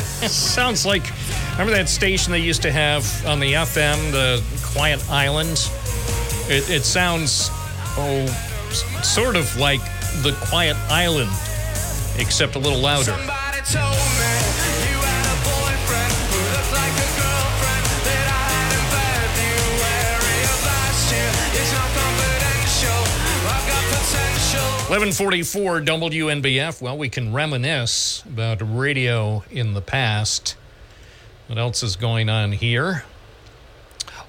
[LAUGHS] Sounds like remember that station they used to have on the FM, the Quiet Island. It, it sounds oh, sort of like the Quiet Island, except a little louder. 1144 WNBF. Well, we can reminisce about radio in the past. What else is going on here?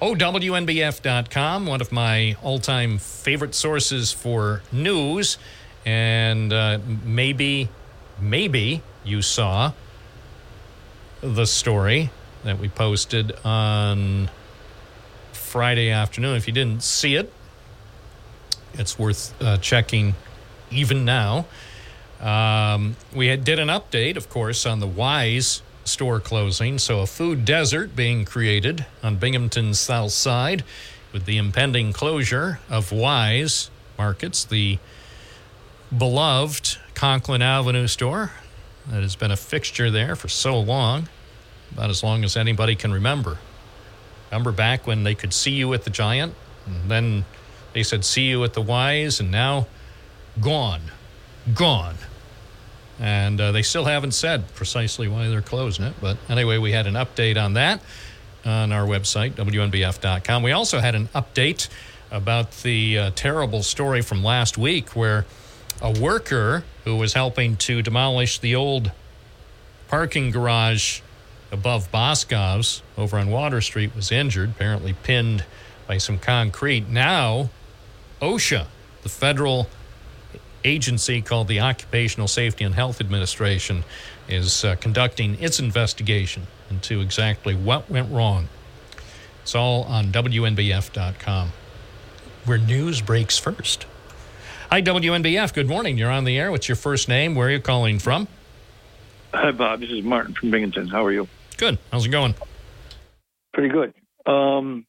Oh, WNBF.com, one of my all time favorite sources for news. And uh, maybe, maybe you saw the story that we posted on Friday afternoon. If you didn't see it, it's worth uh, checking even now. Um, we had, did an update, of course, on the Weis store closing. So, a food desert being created on Binghamton's south side with the impending closure of Weis Markets, the beloved Conklin Avenue store that has been a fixture there for so long, about as long as anybody can remember. Remember back when they could see you at the Giant, and then they said see you at the Weis, and now gone, gone. And uh, they still haven't said precisely why they're closing it. But anyway, we had an update on that on our website, WNBF.com. We also had an update about the uh, terrible story from last week where a worker who was helping to demolish the old parking garage above Boscov's over on Water Street was injured, apparently pinned by some concrete. Now, OSHA, the federal agency called the Occupational Safety and Health Administration, is uh, conducting its investigation into exactly what went wrong. It's all on WNBF.com, where news breaks first. Hi, WNBF. Good morning. You're on the air. What's your first name? Where are you calling from? Hi, Bob. This is Martin from Binghamton. How are you? Good. How's it going? Pretty good. Um,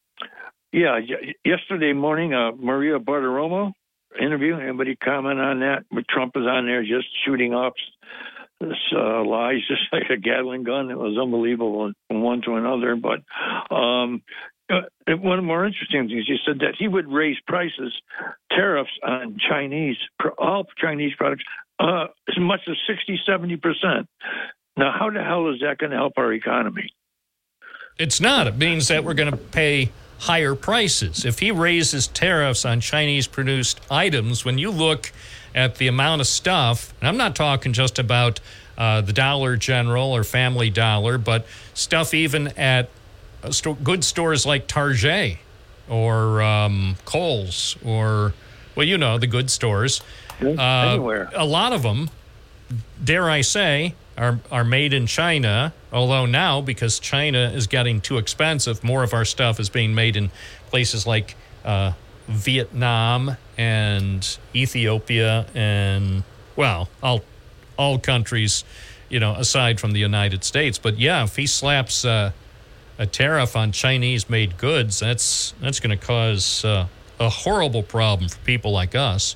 yeah, y- yesterday morning, uh, Maria Bartiromo interview. Anybody comment on that? But Trump is on there just shooting off this uh, lies, [LAUGHS] just like a Gatling gun. It was unbelievable from one to another. But um, uh, one of the more interesting things, he said that he would raise prices, tariffs on Chinese, all Chinese products, uh, as much as 60, 70%. Now, how the hell is that going to help our economy? It's not. It means that we're going to pay higher prices. If he raises tariffs on Chinese produced items, when you look at the amount of stuff, and I'm not talking just about uh, the Dollar General or Family Dollar, but stuff even at uh, sto- good stores like Target or um, Kohl's or, well, you know, the good stores. Uh, anywhere. A lot of them, dare I say, are, are made in China. Although now, because China is getting too expensive, more of our stuff is being made in places like uh, Vietnam and Ethiopia and, well, all, all countries, you know, aside from the United States. But yeah, if he slaps uh, a tariff on Chinese made goods, that's, that's going to cause uh, a horrible problem for people like us.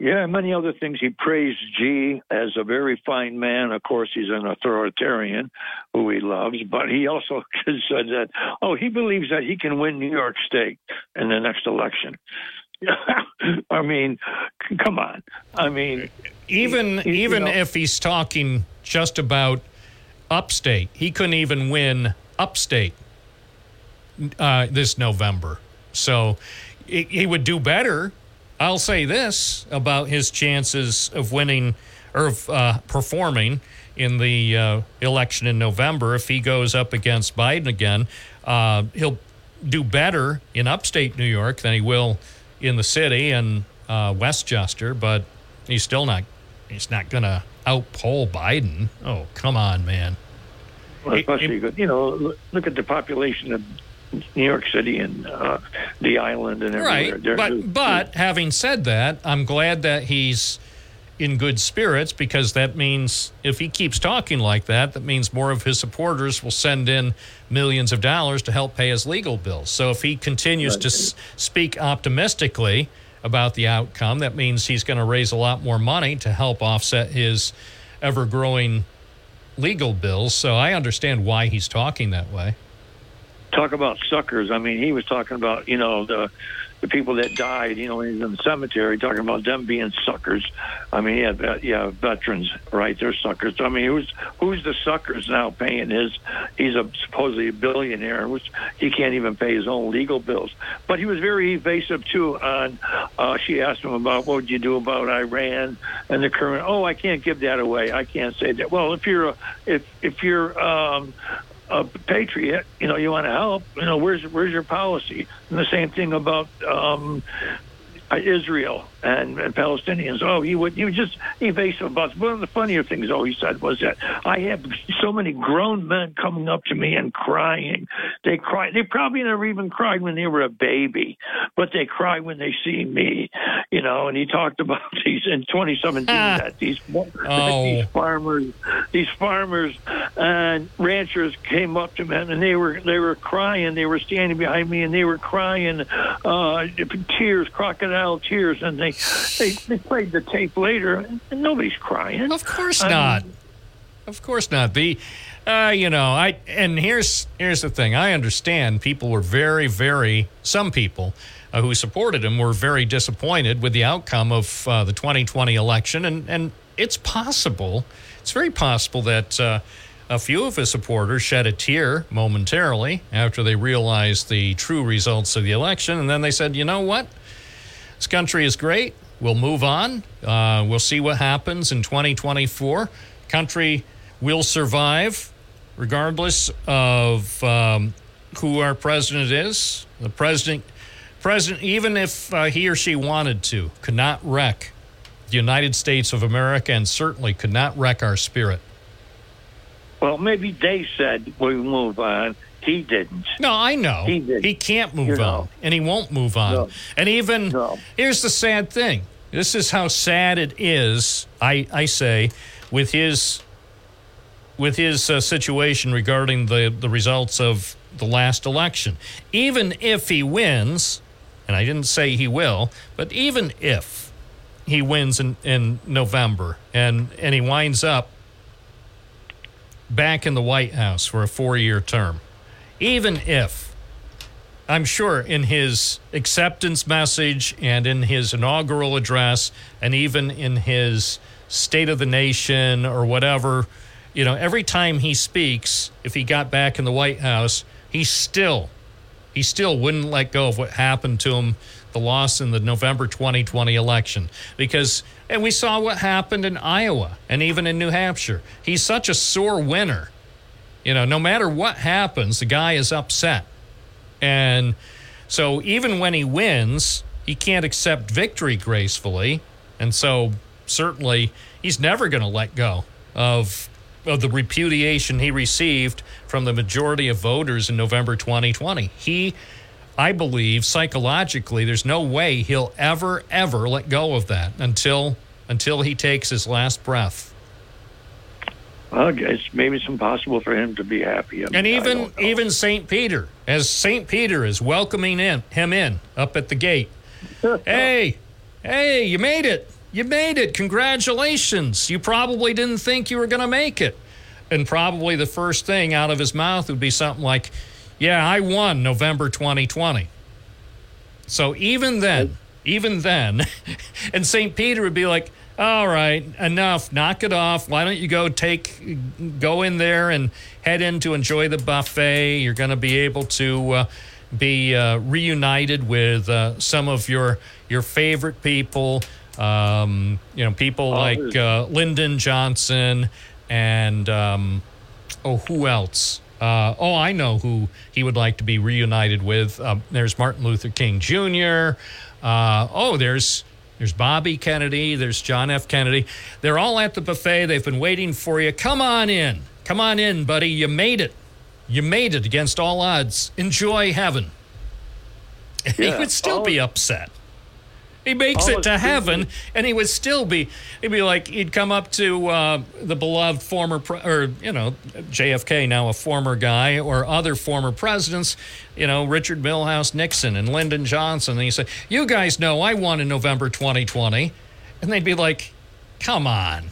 Yeah, and many other things. He praised Xi as a very fine man. Of course, he's an authoritarian who he loves, but he also [LAUGHS] said that, oh, he believes that he can win New York State in the next election. [LAUGHS] I mean, come on. I mean, even you even know- if he's talking just about upstate, he couldn't even win upstate uh, this November. So he, he would do better. I'll say this about his chances of winning or of uh, performing in the uh, election in November. If he goes up against Biden again, uh, he'll do better in upstate New York than he will in the city and uh, Westchester, but he's still not. He's not going to outpoll Biden. Oh, come on, man. Well, especially, you know, look at the population of New York City and uh, the island and everywhere. Right. There- But but having said that, I'm glad that he's in good spirits because that means if he keeps talking like that, that means more of his supporters will send in millions of dollars to help pay his legal bills. So if he continues to s- speak optimistically about the outcome, that means he's going to raise a lot more money to help offset his ever growing legal bills. So I understand why he's talking that way. Talk about suckers. I mean, he was talking about you know the the people that died. You know, when he was in the cemetery, talking about them being suckers. I mean, yeah, vet- yeah, veterans, right? They're suckers. I mean, who's who's the suckers now paying his? He's a supposedly a billionaire, which he can't even pay his own legal bills. But he was very evasive too. On uh, she asked him about what would you do about Iran and the current. Oh, I can't give that away. I can't say that. Well, if you're a, if if you're um, a patriot, you know, you want to help, you know, where's where's your policy? And the same thing about um, Israel and, and Palestinians. Oh, he would he was just evasive about. One of the funnier things, though, he said was that I have so many grown men coming up to me and crying. They cry. They probably never even cried when they were a baby, but they cry when they see me. You know, and he talked [LAUGHS] about these in 2017 that these Oh. [LAUGHS] these farmers, these farmers and ranchers came up to me and they were they were crying. They were standing behind me and they were crying, uh, tears, crocodile tears, and they they, they played the tape later and nobody's crying. Of course mean, not. Of course not. The, uh, you know, I and here's here's the thing. I understand people were very, very some people uh, who supported him were very disappointed with the outcome of uh, the 2020 election, and and it's possible, it's very possible that. Uh, a few of his supporters shed a tear momentarily after they realized the true results of the election, and then they said, "You know what? This country is great. We'll move on. Uh, we'll see what happens in 2024. Country will survive regardless of um, who our president is. The president, president, even if uh, he or she wanted to, could not wreck the United States of America, and certainly could not wreck our spirit. Well, maybe they said we move on. He didn't. No, I know. He. He can't move You on, and he won't move on. No. And even here's the sad thing. This is how sad it is. I I say, with his with his uh, situation regarding the the results of the last election. Even if he wins, and I didn't say he will, but even if he wins in, in November and and he winds up back in the White House for a four year term, even if I'm sure in his acceptance message and in his inaugural address and even in his State of the Nation or whatever, you know, every time he speaks, if he got back in the White House, he still he still wouldn't let go of what happened to him the loss in the November 2020 election because and we saw what happened in Iowa and even in New Hampshire. He's such a sore winner. You know, no matter what happens, the guy is upset. And so even when he wins, he can't accept victory gracefully. And so certainly he's never going to let go of of the repudiation he received from the majority of voters in November 2020. He I believe psychologically there's no way he'll ever ever let go of that until until he takes his last breath. Well, it's maybe it's impossible for him to be happy. I mean, And even even St. Peter, as St. Peter is welcoming in him in up at the gate. [LAUGHS] hey, hey, you made it. You made it. Congratulations. You probably didn't think you were going to make it. And probably the first thing out of his mouth would be something like, "Yeah, I won November 2020." So even then, even then, [LAUGHS] and St. Peter would be like, all right, enough, knock it off. Why don't you go take, go in there and head in to enjoy the buffet? You're going to be able to uh, be uh, reunited with uh, some of your your favorite people. Um, you know, people like uh, Lyndon Johnson and um, oh, who else? Uh, oh, I know who he would like to be reunited with. Um, there's Martin Luther King Jr. Uh, oh, there's there's Bobby Kennedy. There's John F. Kennedy. They're all at the buffet. They've been waiting for you. Come on in. Come on in, buddy. You made it. You made it against all odds. Enjoy heaven. [LAUGHS] he Yeah. would still Oh. be upset. He makes it to beat heaven, and he would still be. He'd be like he'd come up to uh, the beloved former, pre- or you know, JFK now a former guy, or other former presidents, you know, Richard Milhous Nixon and Lyndon Johnson, and he said, "You guys know I won in November 2020," and they'd be like, "Come on."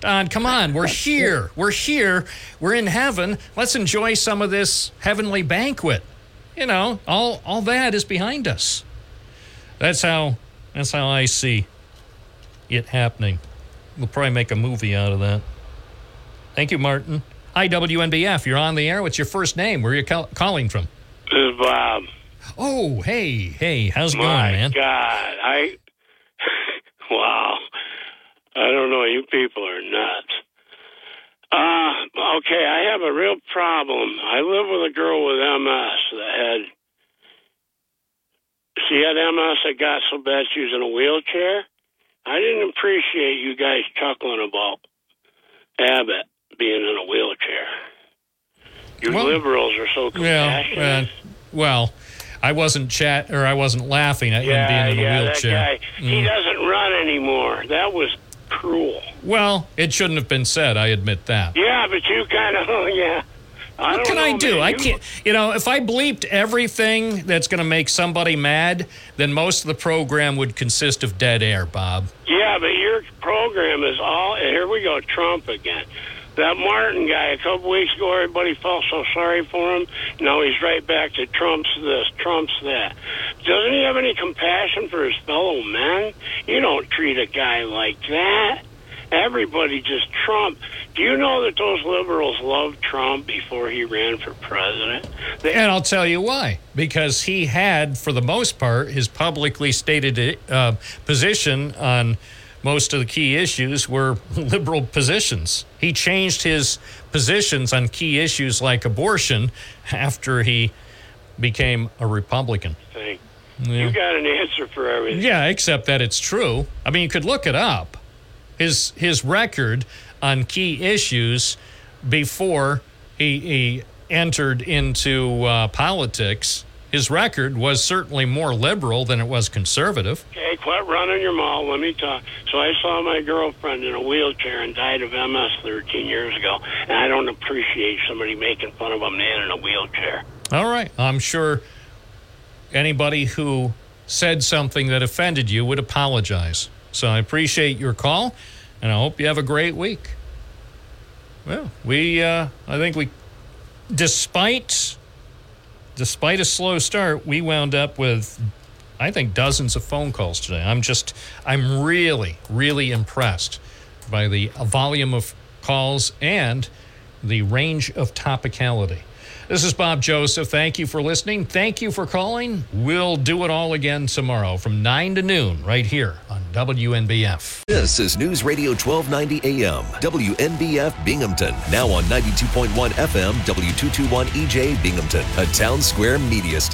Don, come on. We're [LAUGHS] here. We're here. We're in heaven. Let's enjoy some of this heavenly banquet. You know, all all that is behind us. That's how that's how I see it happening. We'll probably make a movie out of that. Thank you, Martin. Hi, WNBF. You're on the air. What's your first name? Where are you call- calling from? This is Bob. Oh, hey, hey. How's it My going, man? My god, I [LAUGHS] wow. I don't know. You people are nuts. Uh, okay, I have a real problem. I live with a girl with MS that had. She had MS that got so bad she was in a wheelchair. I didn't appreciate you guys chuckling about Abbott being in a wheelchair. You Well, liberals are so Yeah. Uh, well, I wasn't chat or I wasn't laughing at yeah, him being in a yeah, wheelchair. that guy. He Mm. doesn't run anymore. That was cruel. Well, it shouldn't have been said. I admit that. Yeah, but you kind of, oh, yeah. What can I do? man. I can't. You know, if I bleeped everything that's going to make somebody mad, then most of the program would consist of dead air, Bob. Yeah, but your program is all. Here we go, Trump again. That Martin guy, a couple weeks ago, everybody felt so sorry for him. Now he's right back to Trump's this, Trump's that. Doesn't he have any compassion for his fellow men? You don't treat a guy like that. Everybody just Trump. Do you know that those liberals loved Trump before he ran for president? They, And I'll tell you why. Because he had, for the most part, his publicly stated uh, position on most of the key issues were [LAUGHS] liberal positions. He changed his positions on key issues like abortion after he became a Republican. Yeah. You got an answer for everything. Yeah, except that it's true. I mean, you could look it up. His his record on key issues before he, he entered into uh, politics, his record was certainly more liberal than it was conservative. Okay, quit running your mouth. Let me talk. So I saw my girlfriend in a wheelchair and died of MS 13 years ago, and I don't appreciate somebody making fun of a man in a wheelchair. All right, I'm sure anybody who said something that offended you would apologize. So I appreciate your call, and I hope you have a great week. Well, we, uh, I think we, despite, despite a slow start, we wound up with, I think, dozens of phone calls today. I'm just, I'm really, really impressed by the volume of calls and the range of topicality. This is Bob Joseph. Thank you for listening. Thank you for calling. We'll do it all again tomorrow from 9 to noon right here on WNBF. This is News Radio 1290 AM, WNBF Binghamton. Now on 92.1 FM, W221 EJ Binghamton, a Townsquare Media station.